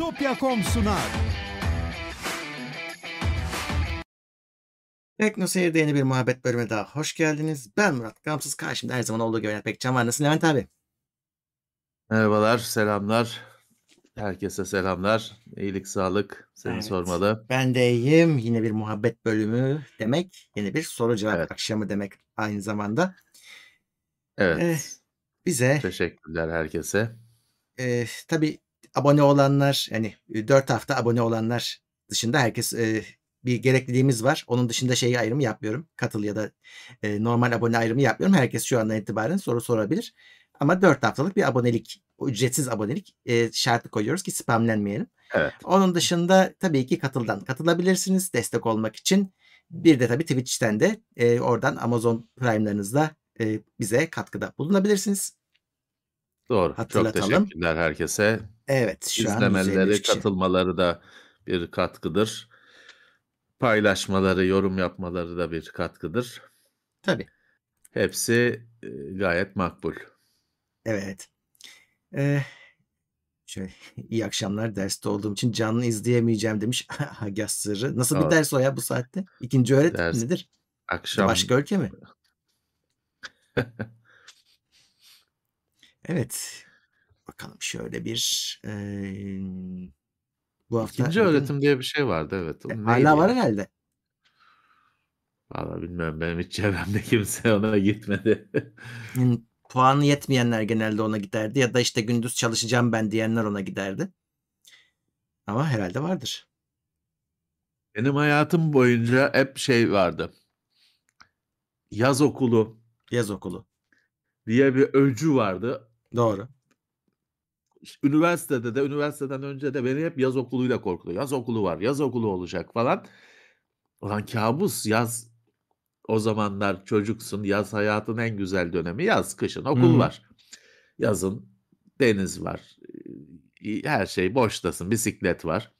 Bitopya.com sunar. Tekno Seyir'de yeni bir muhabbet bölümüne daha hoş geldiniz. Ben Murat Gamsız. Karşımda her zaman olduğu gibi Levent Pekcan var. Nasılsın Levent abi? Merhabalar, selamlar. Herkese selamlar. İyilik, sağlık. Seni Evet. sormalı. Ben de iyiyim. Yine bir muhabbet bölümü demek. Yeni bir soru cevap Evet. akşamı demek aynı zamanda. Evet. Eh, bize Teşekkürler herkese. e, tabii abone olanlar yani 4 hafta abone olanlar dışında herkes e, bir gerekliliğimiz var. Onun dışında şeyi ayrımı yapmıyorum. Katıl ya da e, normal abone ayrımı yapmıyorum. Herkes şu andan itibaren soru sorabilir. Ama 4 haftalık bir abonelik, ücretsiz abonelik e, şartı koyuyoruz ki spamlenmeyelim. Evet. Onun dışında tabii ki katıldan katılabilirsiniz destek olmak için. Bir de tabii Twitch'ten de e, oradan Amazon Prime'larınızla e, bize katkıda bulunabilirsiniz. Doğru. Çok Hatırlatalım. teşekkürler herkese. Evet şu an İzlemeleri, 153 kişi. katılmaları da bir katkıdır. Paylaşmaları, yorum yapmaları da bir katkıdır. Tabii. Hepsi e, gayet makbul. Evet. Ee, şöyle iyi akşamlar derste olduğum için canlı izleyemeyeceğim demiş Agah Sırrı. Nasıl bir ders o ya bu saatte? İkinci öğretim ders nedir? akşam Başka ülke mi? Evet. Bakalım şöyle bir eee, bu hafta ikinci öğretim diye bir şey vardı evet. e, O neydi hala var herhalde. Valla bilmiyorum benim hiç çevremde kimse ona gitmedi. Puanı yetmeyenler genelde ona giderdi ya da işte gündüz çalışacağım ben diyenler ona giderdi. Ama herhalde vardır. Benim hayatım boyunca hep şey vardı. Yaz okulu Yaz okulu. diye bir öcü vardı. Doğru. Üniversitede de üniversiteden önce de beni hep yaz okuluyla korkuttu. Yaz okulu var, yaz okulu olacak falan. Ulan kabus yaz o zamanlar çocuksun. Yaz hayatın en güzel dönemi. Yaz, kışın okul hı. var. Yazın deniz var. Her şey boştasın. Bisiklet var.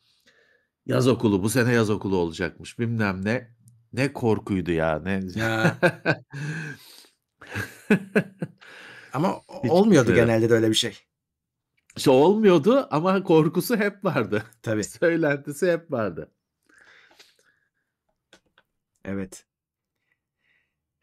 Yaz okulu bu sene yaz okulu olacakmış. Bilmem ne. Ne korkuydu ya. Ne Ya ama hiç olmuyordu gitmedim. genelde de öyle bir şey. İşte olmuyordu ama korkusu hep vardı. Tabii. Söylentisi hep vardı. Evet.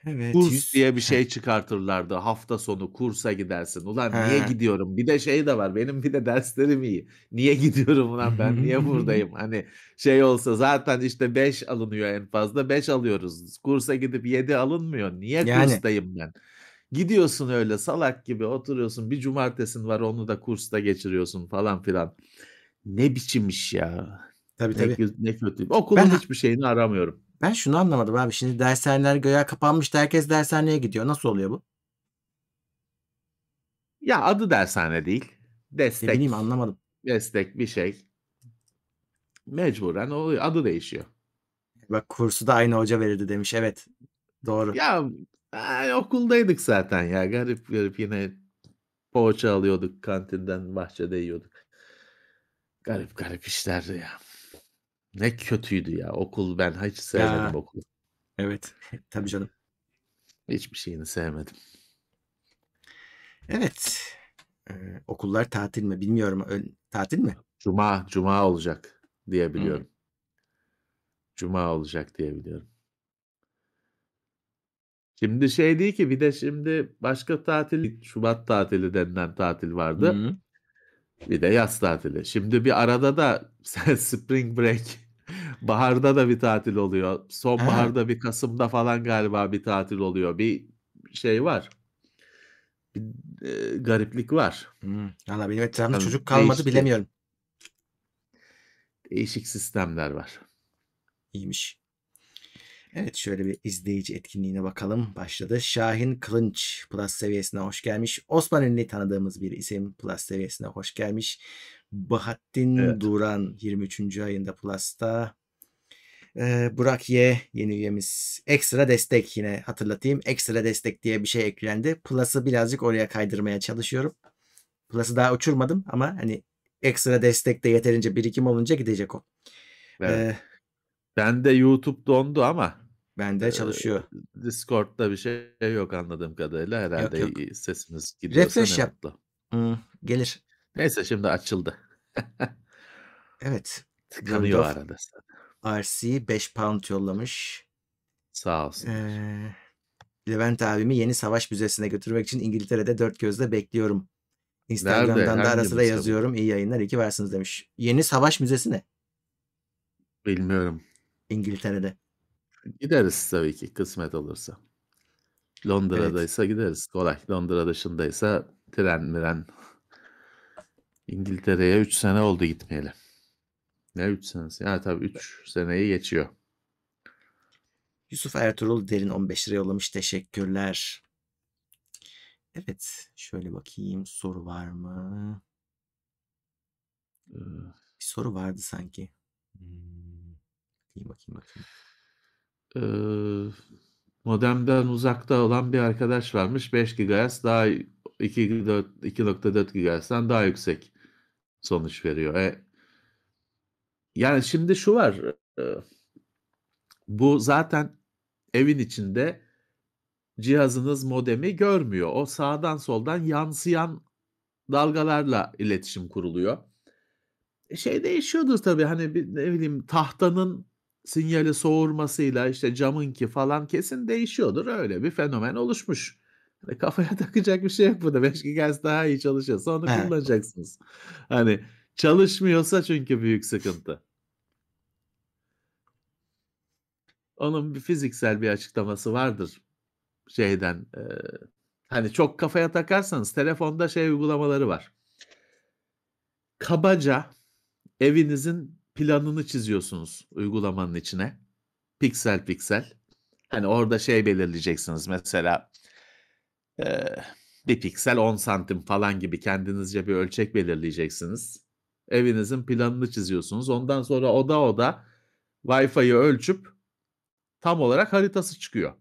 Evet. Kurs 100. diye bir şey çıkartırlardı. Hafta sonu kursa gidersin. Ulan niye Ha. gidiyorum? Bir de şey de var. Benim bir de derslerim iyi. Niye gidiyorum ulan ben? Niye buradayım? Hani şey olsa zaten işte 5 alınıyor en fazla. 5 alıyoruz. Kursa gidip 7 alınmıyor. Niye Yani kurstayım ben? Gidiyorsun öyle salak gibi oturuyorsun. Bir cumartesin var onu da kursta geçiriyorsun falan filan. Ne biçim iş ya? tabii Ne, tabii. ne kötü. Ben Okulun hiçbir şeyini aramıyorum. ben şunu anlamadım abi. Şimdi dershaneler göğe kapanmış. Herkes dershaneye gidiyor. Nasıl oluyor bu? Ya adı dershane değil. Ne bileyim Destek. anlamadım. Destek bir şey. Mecburen oluyor. Adı değişiyor. Bak kursu da aynı hoca verirdi demiş. Evet. Doğru. Ya ay, okuldaydık zaten ya. Garip garip yine poğaça alıyorduk kantinden bahçede yiyorduk. Garip garip işlerdi ya. Ne kötüydü ya okul ben hiç sevmedim Ya okulu. evet. Tabii canım. Hiçbir şeyini sevmedim. Evet. Ee, okullar tatil mi? Bilmiyorum. Ö- tatil mi? Cuma cuma olacak diye Hmm. biliyorum. Cuma olacak diye biliyorum. Şimdi şey değil ki bir de şimdi başka tatil Şubat tatili denilen tatil vardı. Hı. Bir de yaz tatili. Şimdi bir arada da spring break baharda da bir tatil oluyor. Ha. Sonbaharda bir Kasım'da falan galiba bir tatil oluyor. Bir şey var. Bir e, gariplik var. Hı. Valla benim etrafımda Yani çocuk kalmadı değişti. bilemiyorum. Değişik sistemler var. İyiymiş. Evet şöyle bir izleyici etkinliğine bakalım. Başladı. Şahin Kılınç Plus seviyesine hoş gelmiş. Osman Ünlü tanıdığımız bir isim Plus seviyesine hoş gelmiş. Bahattin Evet. Duran 23. ayında Plus'ta. Ee, Burak Y yeni üyemiz. Ekstra destek yine hatırlatayım. Ekstra destek diye bir şey eklendi. Plus'ı birazcık oraya kaydırmaya çalışıyorum. Plus'ı daha uçurmadım ama hani ekstra destekte yeterince birikim olunca gidecek o. Evet. Ee, Ben de YouTube dondu ama bende e, çalışıyor. Discord'da bir şey yok anladığım kadarıyla. Yok Herhalde yok. iyi- sesimiz gidiyorsa Refresh yap. mutlu. Hı, gelir. Neyse şimdi açıldı. Evet. Tıkanıyor of arada. RC £5 yollamış. Sağ olsunlar. Eee, Levent abimi yeni savaş müzesine götürmek için İngiltere'de dört gözle bekliyorum. Nerede? Instagram'dan da ara sıra yazıyorum. İyi yayınlar, iyi ki varsınız demiş. Yeni savaş müzesi ne? Bilmiyorum. İngiltere'de. Gideriz tabii ki kısmet olursa. Evet. Londra'daysa gideriz. Kolay. Londra dışındaysa tren miren. İngiltere'ye 3 sene oldu gitmeyeli. Ne 3 senesi? Ya tabii 3 seneyi geçiyor. Yusuf Ertuğrul Derin 15 lira yollamış. Teşekkürler. Evet. Şöyle bakayım. Soru var mı? Ee, Bir soru vardı sanki. Hmm. Bakayım bakayım bakayım. Eee, modemden uzakta olan bir arkadaş varmış. 5 GHz daha 2.4 2.4 GHz'den daha yüksek sonuç veriyor. E, yani şimdi şu var. e, bu zaten evin içinde cihazınız modemi görmüyor. O sağdan soldan yansıyan dalgalarla iletişim kuruluyor. E, şey değişiyordur tabii hani bir ne bileyim tahtanın sinyali soğurmasıyla işte camınki falan kesin değişiyordur. Öyle bir fenomen oluşmuş. Hani kafaya takacak bir şey yok burada. 5 GHz daha iyi çalışıyorsa onu He. kullanacaksınız. Hani çalışmıyorsa çünkü büyük sıkıntı. Onun bir fiziksel bir açıklaması vardır şeyden. e, hani çok kafaya takarsanız telefonda şey uygulamaları var. Kabaca evinizin planını çiziyorsunuz uygulamanın içine. Piksel piksel. Hani orada şey belirleyeceksiniz mesela e, bir piksel 10 santim falan gibi kendinizce bir ölçek belirleyeceksiniz. Evinizin planını çiziyorsunuz. Ondan sonra oda oda Wi-Fi'yi ölçüp tam olarak haritası çıkıyor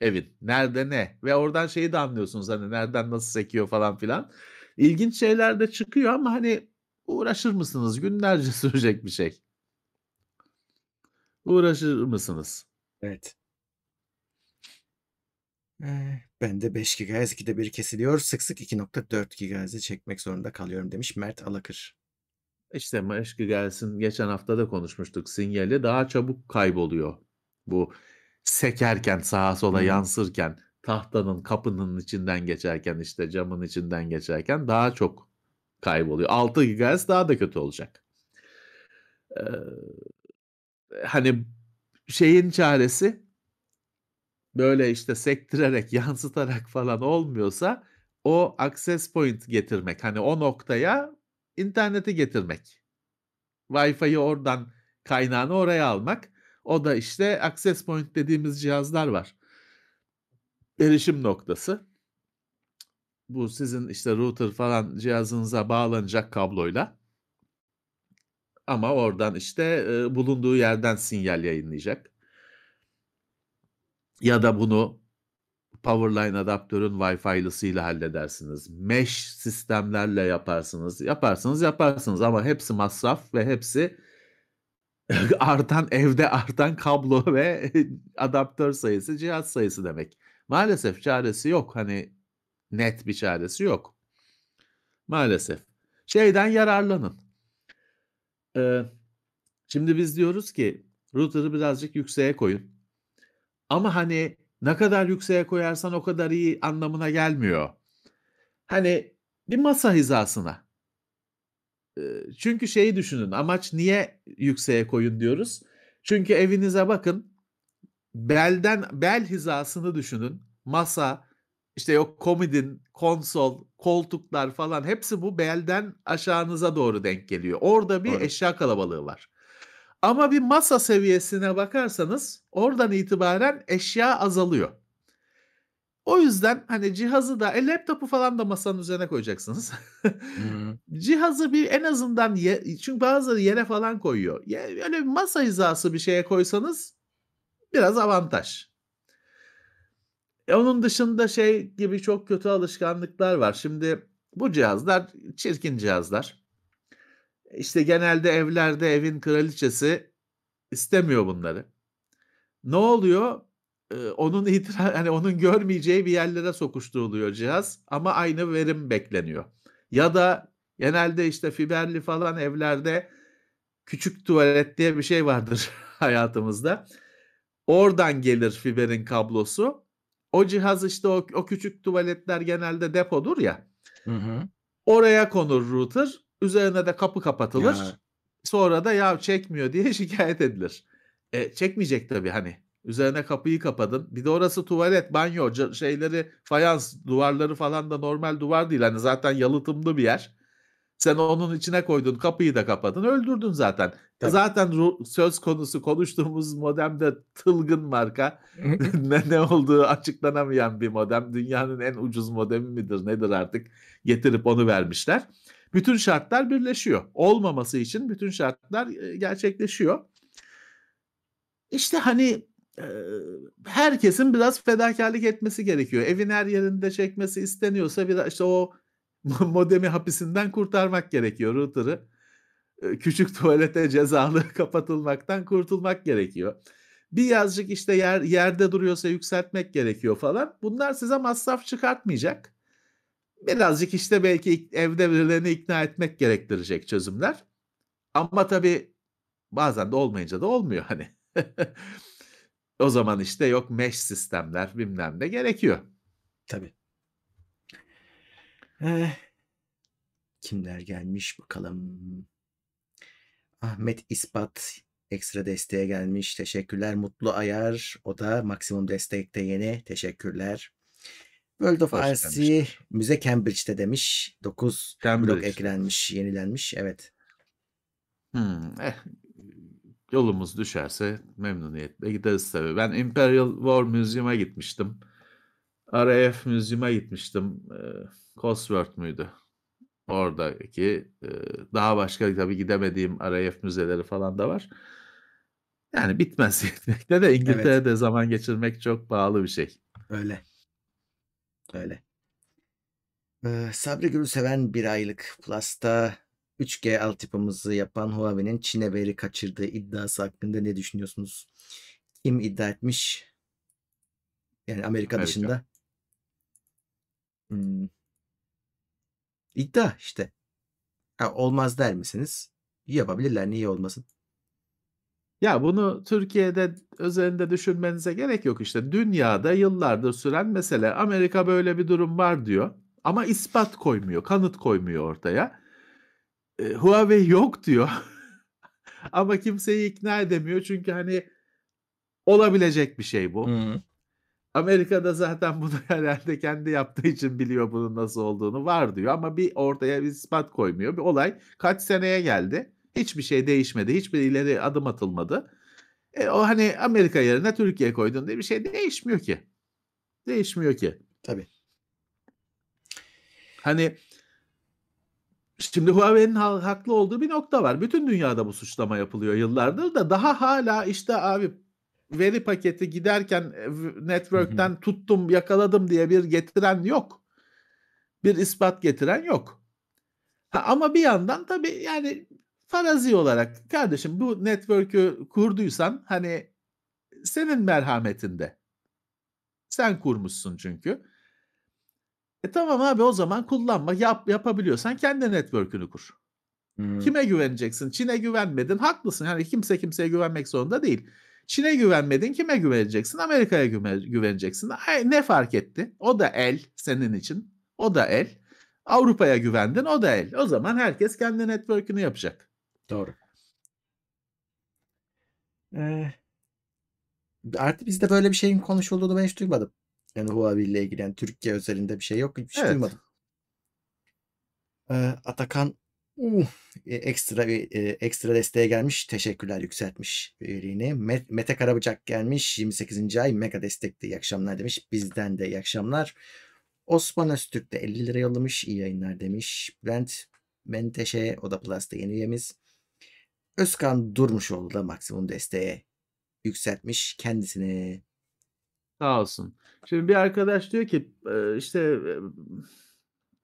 evin. Nerede ne ve oradan şeyi de anlıyorsunuz hani nereden nasıl sekiyor falan filan. İlginç şeyler de çıkıyor ama hani uğraşır mısınız? Günlerce sürecek bir şey. Uğraşır mısınız? Evet. Eee, ben de 5 GHz 2'de 1 kesiliyor. Sık sık 2.4 GHz'i çekmek zorunda kalıyorum demiş Mert Alakır. İşte Maşkı gelsin geçen hafta da konuşmuştuk. Sinyali daha çabuk kayboluyor. Bu sekerken sağa sola Hı. yansırken tahtanın kapının içinden geçerken işte camın içinden geçerken daha çok kayboluyor. 6 GHz daha da kötü olacak. Ee, hani şeyin çaresi böyle işte sektirerek yansıtarak falan olmuyorsa o access point getirmek. Hani o noktaya interneti getirmek. Wi-Fi'yi oradan kaynağını oraya almak. O da işte access point dediğimiz cihazlar var. Erişim noktası. Bu sizin işte router falan cihazınıza bağlanacak kabloyla. Ama oradan işte e, bulunduğu yerden sinyal yayınlayacak. Ya da bunu Powerline adaptörün Wi-Fi'lısıyla halledersiniz. Mesh sistemlerle yaparsınız. Yaparsınız yaparsınız ama hepsi masraf ve hepsi artan evde artan kablo ve adaptör sayısı, cihaz sayısı demek. Maalesef çaresi yok. Hani net bir çaresi yok. Maalesef. Şeyden yararlanın. Ee, şimdi biz diyoruz ki router'ı birazcık yükseğe koyun. Ama hani ne kadar yükseğe koyarsan o kadar iyi anlamına gelmiyor. Hani bir masa hizasına. Ee, Çünkü şeyi düşünün. Amaç niye yükseğe koyun diyoruz? Çünkü evinize bakın. Belden bel hizasını düşünün. Masa, işte yok komodin, konsol, koltuklar falan hepsi bu belden aşağınıza doğru denk geliyor. Orada bir Doğru. eşya kalabalığı var. Ama bir masa seviyesine bakarsanız oradan itibaren eşya azalıyor. O yüzden hani cihazı da e, laptopu falan da masanın üzerine koyacaksınız. Cihazı bir en azından ye, çünkü bazıları yere falan koyuyor. Ya, öyle bir masa hizası bir şeye koysanız biraz avantaj. E, onun dışında şey gibi çok kötü alışkanlıklar var. Şimdi bu cihazlar çirkin cihazlar. İşte genelde evlerde evin kraliçesi istemiyor bunları. Ne oluyor? Ee, onun itira hani onun görmeyeceği bir yerlere sokuşturuluyor cihaz ama aynı verim bekleniyor. Ya da genelde işte fiberli falan evlerde küçük tuvalet diye bir şey vardır hayatımızda. Oradan gelir fiberin kablosu. O cihaz işte o, o küçük tuvaletler genelde depodur ya. Hı hı. Oraya konur router. Üzerine de kapı kapatılır. Ya. Sonra da ya çekmiyor diye şikayet edilir. E, çekmeyecek tabii hani. Üzerine kapıyı kapadın. Bir de orası tuvalet, banyo, şeyleri, fayans, duvarları falan da normal duvar değil. Hani zaten yalıtımlı bir yer. Sen onun içine koydun, kapıyı da kapadın, öldürdün zaten. Tabii. Zaten söz konusu konuştuğumuz modem de tılgın marka. ne, ne olduğu açıklanamayan bir modem. Dünyanın en ucuz modemi midir nedir artık getirip onu vermişler. Bütün şartlar birleşiyor. Olmaması için bütün şartlar e, gerçekleşiyor. İşte hani e, herkesin biraz fedakarlık etmesi gerekiyor. Evin her yerinde çekmesi isteniyorsa biraz işte o modemi hapisinden kurtarmak gerekiyor router'ı. E, Küçük tuvalete cezalı kapatılmaktan kurtulmak gerekiyor. Bir yazıcık işte yer, yerde duruyorsa yükseltmek gerekiyor falan. Bunlar size masraf çıkartmayacak. Birazcık işte belki evde birilerini ikna etmek gerektirecek çözümler. Ama tabii bazen de olmayınca da olmuyor hani. o zaman işte yok mesh sistemler bilmem ne gerekiyor. Tabii. Eh, kimler gelmiş bakalım. Ahmet İspat ekstra desteğe gelmiş. Teşekkürler. Mutlu Ayar. O da maksimum destekte yeni. Teşekkürler. World of RC. Müze Cambridge'de demiş. 9 blok Cambridge. eklenmiş, yenilenmiş. Evet. Hmm, eh, yolumuz düşerse memnuniyetle gideriz tabii. Ben Imperial War Museum'a gitmiştim. RAF Museum'a gitmiştim. E, Cosworth müydü? Oradaki e, daha başka tabii gidemediğim RAF müzeleri falan da var. Yani bitmez gitmekte de Evet. İngiltere'de zaman geçirmek çok pahalı bir şey. Öyle. Öyle. Ee, Sabri Gülseven bir aylık Plus'ta 3G altyapımızı yapan Huawei'nin Çin'e veri kaçırdığı iddiası hakkında ne düşünüyorsunuz? Kim iddia etmiş? Yani Amerika Amerika. dışında. Hmm. İddia işte. Ha, olmaz der misiniz? Yapabilirler. Niye olmasın? Ya bunu Türkiye'de özelinde düşünmenize gerek yok işte. Dünyada yıllardır süren mesele. Amerika böyle bir durum var diyor. Ama ispat koymuyor, kanıt koymuyor ortaya. E, Huawei yok diyor. Ama kimseyi ikna edemiyor çünkü hani olabilecek bir şey bu. Hı. Amerika'da zaten bunu herhalde kendi yaptığı için biliyor bunun nasıl olduğunu var diyor ama bir ortaya bir ispat koymuyor. Bir olay kaç seneye geldi. Hiçbir şey değişmedi. Hiçbir ileri adım atılmadı. E, o hani Amerika yerine Türkiye koydun diye bir şey değişmiyor ki. Değişmiyor ki. Tabii. Hani şimdi Huawei'nin ha- haklı olduğu bir nokta var. Bütün dünyada bu suçlama yapılıyor yıllardır da daha hala işte abi veri paketi giderken e, network'ten tuttum yakaladım diye bir getiren yok. Bir ispat getiren yok. Ha, ama bir yandan tabii yani farazi olarak kardeşim bu network'ü kurduysan hani senin merhametinde. Sen kurmuşsun çünkü. E tamam abi o zaman kullanma. Yap, yapabiliyorsan kendi network'ünü kur. Hı. Kime güveneceksin? Çin'e güvenmedin. Haklısın. Yani kimse kimseye güvenmek zorunda değil. Çin'e güvenmedin. Kime güveneceksin? Amerika'ya güve- güveneceksin. Ay, ne fark etti? O da el senin için. O da el. Avrupa'ya güvendin. O da el. O zaman herkes kendi network'ünü yapacak. Doğru. Ee, artı bizde böyle bir şeyin konuşulduğunu ben hiç duymadım. Yani Huawei ile ilgili yani Türkiye özelinde bir şey yok. Hiç Evet. duymadım. Ee, Atakan uh, e, ekstra bir e, ekstra desteğe gelmiş. Teşekkürler yükseltmiş üyeliğini. Met- Mete Karabıcak gelmiş. 28. ay mega destekli. İyi akşamlar demiş. Bizden de iyi akşamlar. Osman Öztürk de 50 lira yollamış. İyi yayınlar demiş. Bülent Menteşe o da Plus'ta yeni üyemiz. Özkan Durmuşoğlu da maksimum desteğe yükseltmiş kendisini. Sağ olsun. Şimdi bir arkadaş diyor ki e, işte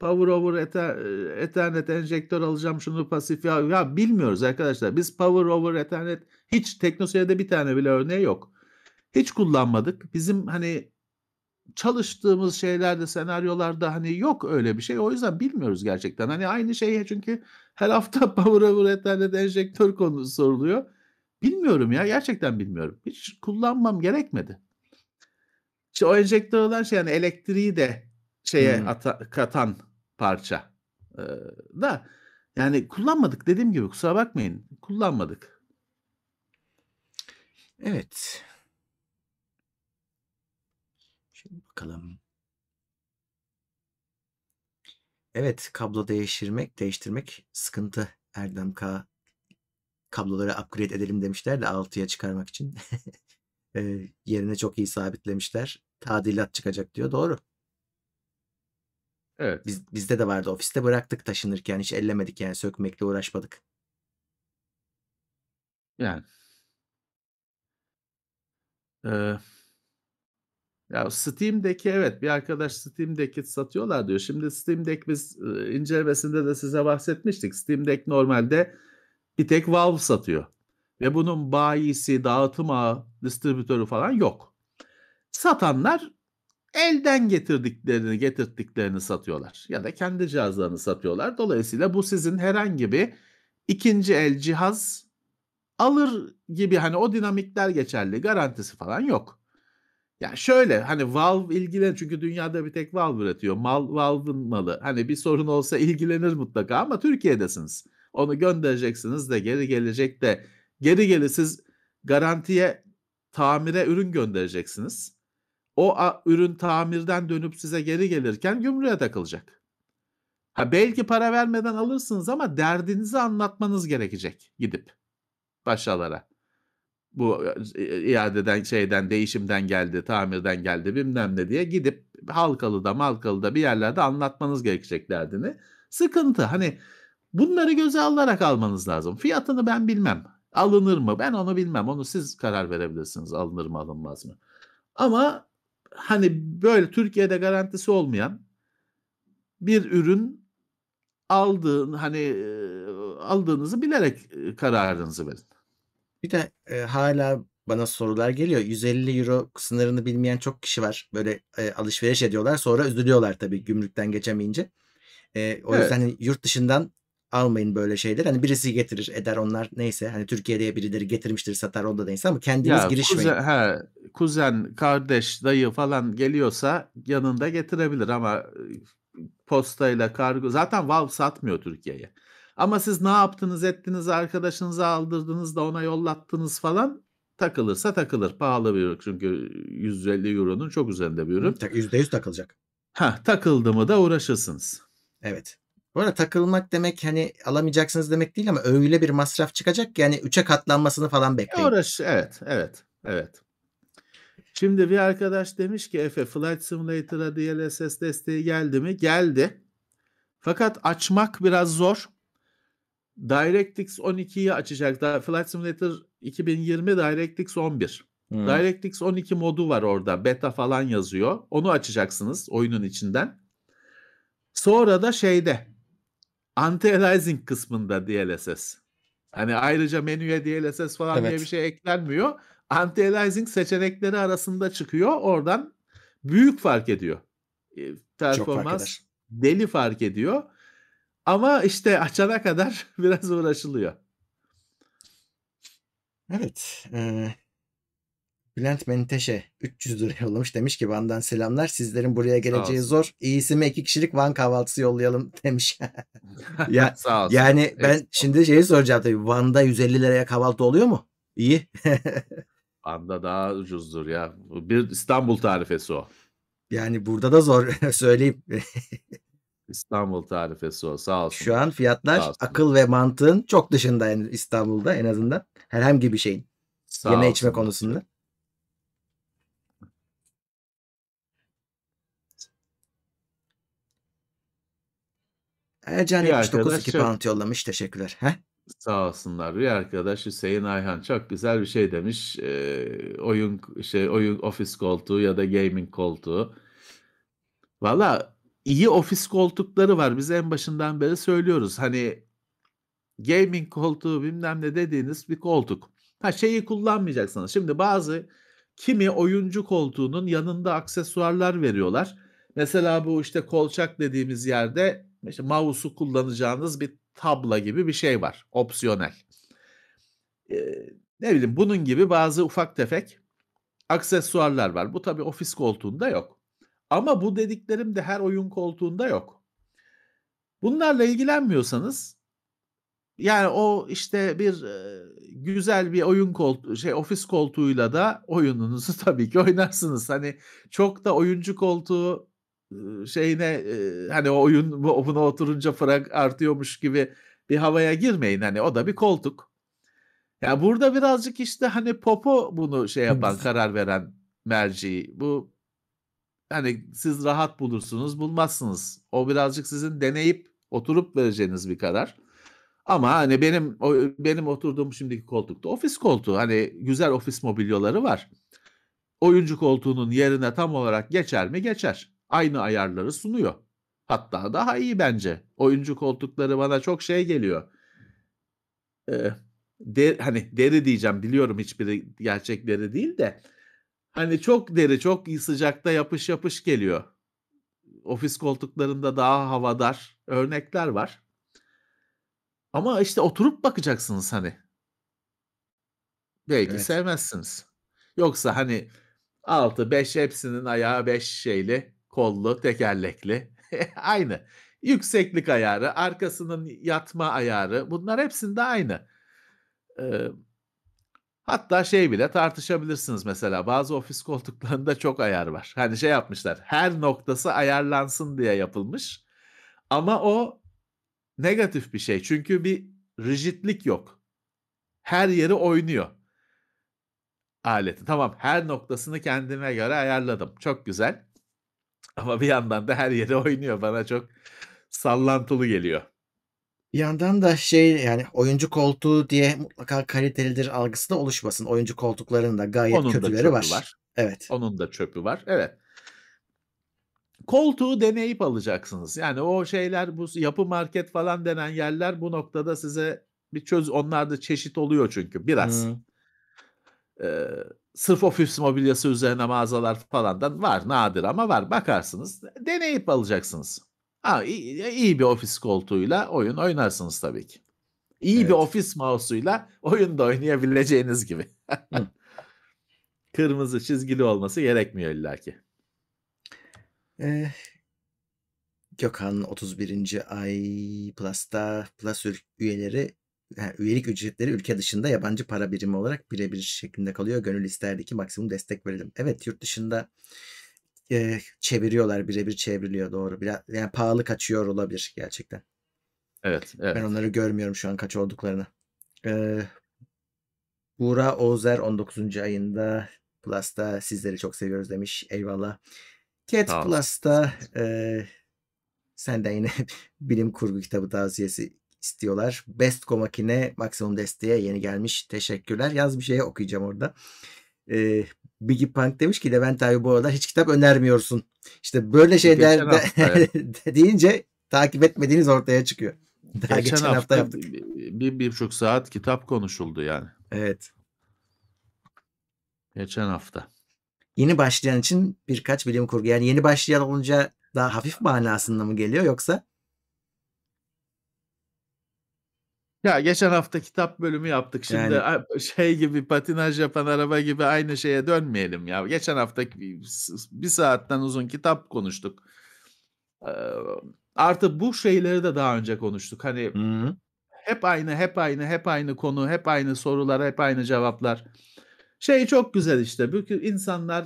Power over Ether- Ethernet enjektör alacağım şunu pasif ya, ya bilmiyoruz arkadaşlar. Biz Power over Ethernet hiç teknoseyirde bir tane bile örneği yok. Hiç kullanmadık. Bizim hani çalıştığımız şeylerde, senaryolarda, hani, yok öyle bir şey. O yüzden bilmiyoruz gerçekten. Hani, aynı şeye çünkü her hafta Power Over Ethernet enjektör konusu soruluyor. Bilmiyorum ya, gerçekten bilmiyorum. Hiç kullanmam gerekmedi. İşte o enjektör olan şey, yani, elektriği de şeye Hımm. ata katan parça. Eee, da yani kullanmadık dediğim gibi kusura bakmayın. Kullanmadık. Evet. Şimdi bakalım. Evet, kablo değiştirmek değiştirmek sıkıntı. Erdem K. Kabloları upgrade edelim demişler de 6'ya çıkarmak için. Eee, yerine çok iyi sabitlemişler. Tadilat çıkacak diyor. Doğru. Evet. Biz bizde de vardı. Ofiste bıraktık taşınırken. Hiç ellemedik yani sökmekle uğraşmadık. Yani. Eee ya Steam'deki evet, bir arkadaş Steam Deck'i satıyorlar diyor. Şimdi Steam Deck biz, incelemesinde de size bahsetmiştik. Steam Deck normalde bir tek Valve satıyor ve bunun bayisi, dağıtım ağı, distribütörü falan yok. Satanlar elden getirdiklerini getirttiklerini satıyorlar ya da kendi cihazlarını satıyorlar. Dolayısıyla bu sizin herhangi bir 2'nci el cihaz alır gibi, hani, o dinamikler geçerli. Garantisi falan yok. Ya şöyle, hani, Valve ilgilenir çünkü dünyada bir tek Valve üretiyor. Mal Valve'ın malı. Hani, bir sorun olsa ilgilenir mutlaka ama Türkiye'desiniz. Onu göndereceksiniz de geri gelecek de geri gelir siz garantiye, tamire ürün göndereceksiniz. O a ürün tamirden dönüp size geri gelirken gümrüğe takılacak. Ha, belki para vermeden alırsınız ama derdinizi anlatmanız gerekecek gidip paşalara. Bu, eee, iadeden, şeyden, değişimden geldi, tamirden geldi bilmem ne diye gidip Halkalı'da Malkalı'da bir yerlerde anlatmanız gerekecek derdini. Sıkıntı. Hani, bunları göze alarak almanız lazım. Fiyatını ben bilmem. Alınır mı? Ben onu bilmem. Onu siz karar verebilirsiniz alınır mı alınmaz mı? Ama, hani, böyle Türkiye'de garantisi olmayan bir ürün aldığın, hani, aldığınızı bilerek, kararınızı verin. Bir de, eee, hâlâ bana sorular geliyor. €150 sınırını bilmeyen çok kişi var. Böyle, eee, alışveriş ediyorlar. Sonra üzülüyorlar tabii gümrükten geçemeyince. Eee, o yüzden, Evet. hani, yurt dışından almayın böyle şeyleri. Hani, birisi getirir eder onlar neyse. Hani, Türkiye'de birileri getirmiştir satar onda neyse ama kendiniz Ya girişmeyin. kuze he, kuzen, kardeş, dayı falan geliyorsa yanında getirebilir ama, postayla, kargo zaten Valve satmıyor Türkiye'ye. Ama siz ne yaptınız ettiniz, arkadaşınıza aldırdınız da ona yollattınız falan takılırsa takılır. Pahalı bir ürün çünkü €150'nun çok üzerinde bir ürün. tak %100 takılacak. Hah, takıldı mı da uğraşırsınız. Evet. Bu arada takılmak demek, hani, alamayacaksınız demek değil ama öyle bir masraf çıkacak ki, hani, 3'e katlanmasını falan E, bekleyin. uğraş evet, evet, evet. Şimdi bir arkadaş demiş ki Efe, Flight Simulator'a DLSS desteği geldi mi? Geldi. Fakat açmak biraz zor. DirectX 12'yi açacak. Da Flight Simulator 2020 DirectX 11. Hımm. DirectX 12 modu var orada. Beta falan yazıyor. Onu açacaksınız oyunun içinden. Sonra da şeyde anti-aliasing kısmında DLSS. Hani, ayrıca menüye DLSS falan diye bir Evet. şey eklenmiyor. Anti-aliasing seçenekleri arasında çıkıyor. Oradan büyük fark ediyor. Eee, Çok fark performans eder. deli fark ediyor. Ama, işte, açana kadar biraz uğraşılıyor. Evet, eee, Bülent Menteşe €300 yollamış. Demiş ki Van'dan selamlar. Sizlerin buraya geleceği olsun. zor. İyisi mi 2 kişilik Van kahvaltısı yollayalım demiş. Ya, Sağ olsun. yani ben Eksik şimdi şeyi soracağım tabii. Van'da €150'ya kahvaltı oluyor mu? İyi. Van'da daha ucuzdur ya. Bir İstanbul tarifesi o. Yani burada da zor söyleyeyim. İstanbul tarifesi o. Sağ olsun. Şu an Sağ fiyatlar olsun. akıl ve mantığın çok dışında yani İstanbul'da en azından. Herhangi bir şeyin. Sağ Yeme içme olsunlar. konusunda. Ercan Bir 79 arkadaş çok pound yollamış. Teşekkürler. Heh. Sağ olsunlar. Bir arkadaş Hüseyin Ayhan çok güzel bir şey demiş. Eee, oyun şey oyun ofis koltuğu ya da gaming koltuğu. Valla iyi ofis koltukları var. Biz en başından beri söylüyoruz. Hani gaming koltuğu bilmem ne dediğiniz bir koltuk. Ha şeyi kullanmayacaksınız. Şimdi bazı Kimi oyuncu koltuğunun yanında aksesuarlar veriyorlar. Mesela bu işte kolçak dediğimiz yerde işte mouse'u kullanacağınız bir tabla gibi bir şey var. Opsiyonel. Eee, ne bileyim bunun gibi bazı ufak tefek aksesuarlar var. Bu tabii ofis koltuğunda yok. Ama bu dediklerim de her oyun koltuğunda yok. Bunlarla ilgilenmiyorsanız yani o işte bir, güzel bir oyun koltuğu şey ofis koltuğuyla da oyununuzu tabii ki oynarsınız. Hani çok da oyuncu koltuğu, şeyine, eee, hani o oyun bu buna oturunca frag artıyormuş gibi bir havaya girmeyin. Hani o da bir koltuk. Ya burada birazcık işte hani popo bunu şey yapan, karar veren merci. Bu hani siz rahat bulursunuz, bulmazsınız. O birazcık sizin deneyip oturup vereceğiniz bir karar. Ama hani benim o benim oturduğum şimdiki koltuk da ofis koltuğu. Hani güzel ofis mobilyaları var. Oyuncu koltuğunun yerine tam olarak geçer mi? Geçer. Aynı ayarları sunuyor. Hatta daha iyi bence. Oyuncu koltukları bana çok şey geliyor. Eee, de hani deri diyeceğim biliyorum hiçbiri gerçek deri değil de hani çok deri, çok sıcakta yapış yapış geliyor. Ofis koltuklarında daha havadar örnekler var. Ama işte oturup bakacaksınız hani. Belki Evet. sevmezsiniz. Yoksa hani altı 5 hepsinin ayağı 5 şeyli, kollu, tekerlekli. Aynı. Yükseklik ayarı, arkasının yatma ayarı bunlar hepsinde aynı. Eee, hatta şey bile tartışabilirsiniz mesela bazı ofis koltuklarında çok ayar var. Hani şey yapmışlar, her noktası ayarlansın diye yapılmış ama o negatif bir şey. Çünkü bir rigidlik yok. Her yeri oynuyor aletin. Tamam, her noktasını kendime göre ayarladım. Çok güzel. Ama bir yandan da her yeri oynuyor. Bana çok sallantılı geliyor. Bir yandan da şey yani oyuncu koltuğu diye mutlaka kalitelidir algısı da oluşmasın. Oyuncu koltuklarının da gayet Onun da kötüleri çöpü var. var. Evet. Onun da çöpü var. Evet. Koltuğu deneyip alacaksınız. Yani o şeyler bu yapı market falan denen yerler bu noktada size bir çöz onlarda çeşit oluyor çünkü biraz. Hıı. Eee, sırf ofis mobilyası üzerine mağazalar falandan var. Nadir ama var. Bakarsınız. Deneyip alacaksınız. Ha, iyi iyi bir ofis koltuğuyla oyun oynarsınız tabii ki. İyi bir Evet. ofis mouse'uyla oyun da oynayabileceğiniz gibi. Kırmızı çizgili olması gerekmiyor illaki. Eee Gökhan 31. ay Plus'ta Plus üyeleri ha, üyelik ücretleri ülke dışında yabancı para birimi olarak birebir şeklinde kalıyor. Gönül isterdi ki maksimum destek verelim. Evet, yurt dışında, eee, çeviriyorlar, birebir çevriliyor. Doğru. Biraz yani pahalı kaçıyor olabilir gerçekten. Evet, Ben evet. onları görmüyorum şu an kaç olduklarını. Eee, Buğra Oğuzer 19. ayında Plus'ta sizleri çok seviyoruz demiş. Eyvallah. Cat olasın. Plus'ta, eee, senden yine bilim kurgu kitabı tavsiyesi istiyorlar. Bestco makine maksimum desteğe yeni gelmiş. Teşekkürler. Yaz bir şey okuyacağım orada. Eee, Biggie Punk demiş ki Levent abi bu aralar hiç kitap önermiyorsun. İşte böyle şeyler de evet. de deyince takip etmediğiniz ortaya çıkıyor. Daha Geçen geçen hafta hafta yaptık. bi bir 1,5 saat kitap konuşuldu yani. Evet. Geçen hafta. Yeni başlayan için birkaç bilim kurgu. Yani yeni başlayan olunca daha hafif manasında mı geliyor yoksa? Ya geçen hafta kitap bölümü yaptık. Şimdi Yani şey gibi patinaj yapan araba gibi aynı şeye dönmeyelim ya. Geçen hafta bir s 1 saatten uzun kitap konuştuk. Artı bu şeyleri de daha önce konuştuk. Hani Hı hı. hep aynı, hep aynı, hep aynı konu, hep aynı sorular, hep aynı cevaplar. Şey çok güzel işte. Bütün insanlar,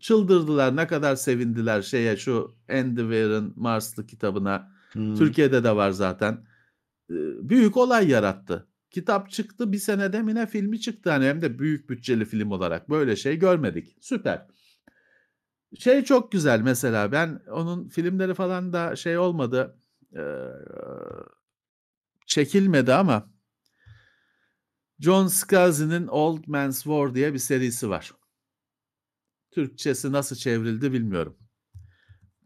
çıldırdılar. Ne kadar sevindiler şeye şu Andy Weir'in Marslı kitabına. Hıı. Türkiye'de de var zaten. Büyük olay yarattı. Kitap çıktı, 1 senede mi ne filmi çıktı. Hani hem de büyük bütçeli film olarak. Böyle şey görmedik. Süper. Şey çok güzel mesela ben onun filmleri falan da şey olmadı, eee, çekilmedi ama John Scalzi'nin Old Man's War diye bir serisi var. Türkçesi nasıl çevrildi bilmiyorum.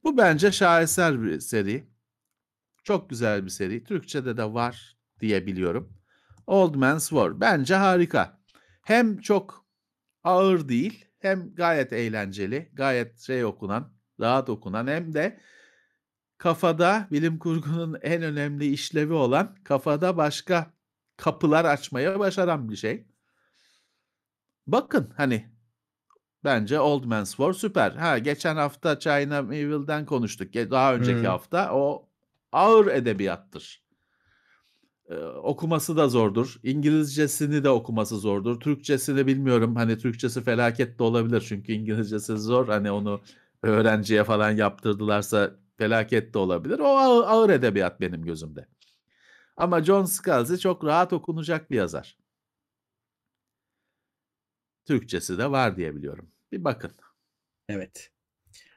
Bu bence şaheser bir seri. Çok güzel bir seri. Türkçede de var diye biliyorum. Old Man's War. Bence harika. Hem çok ağır değil hem gayet eğlenceli, gayet şey okunan, rahat okunan hem de kafada bilim kurgunun en önemli işlevi olan kafada başka kapılar açmaya başaran bir şey. Bakın hani bence Old Man's War süper. Ha geçen hafta China Evil'den konuştuk. Daha önceki Hıı. hafta o ağır edebiyattır. Eee, okuması da zordur. İngilizcesini de okuması zordur. Türkçesini bilmiyorum. Hani Türkçesi felaket de olabilir çünkü İngilizcesi zor. Hani onu öğrenciye falan yaptırdılarsa felaket de olabilir. O ağı ağır edebiyat benim gözümde. Ama John Scalzi çok rahat okunacak bir yazar. Türkçesi de var diye biliyorum. Bir bakın. Evet.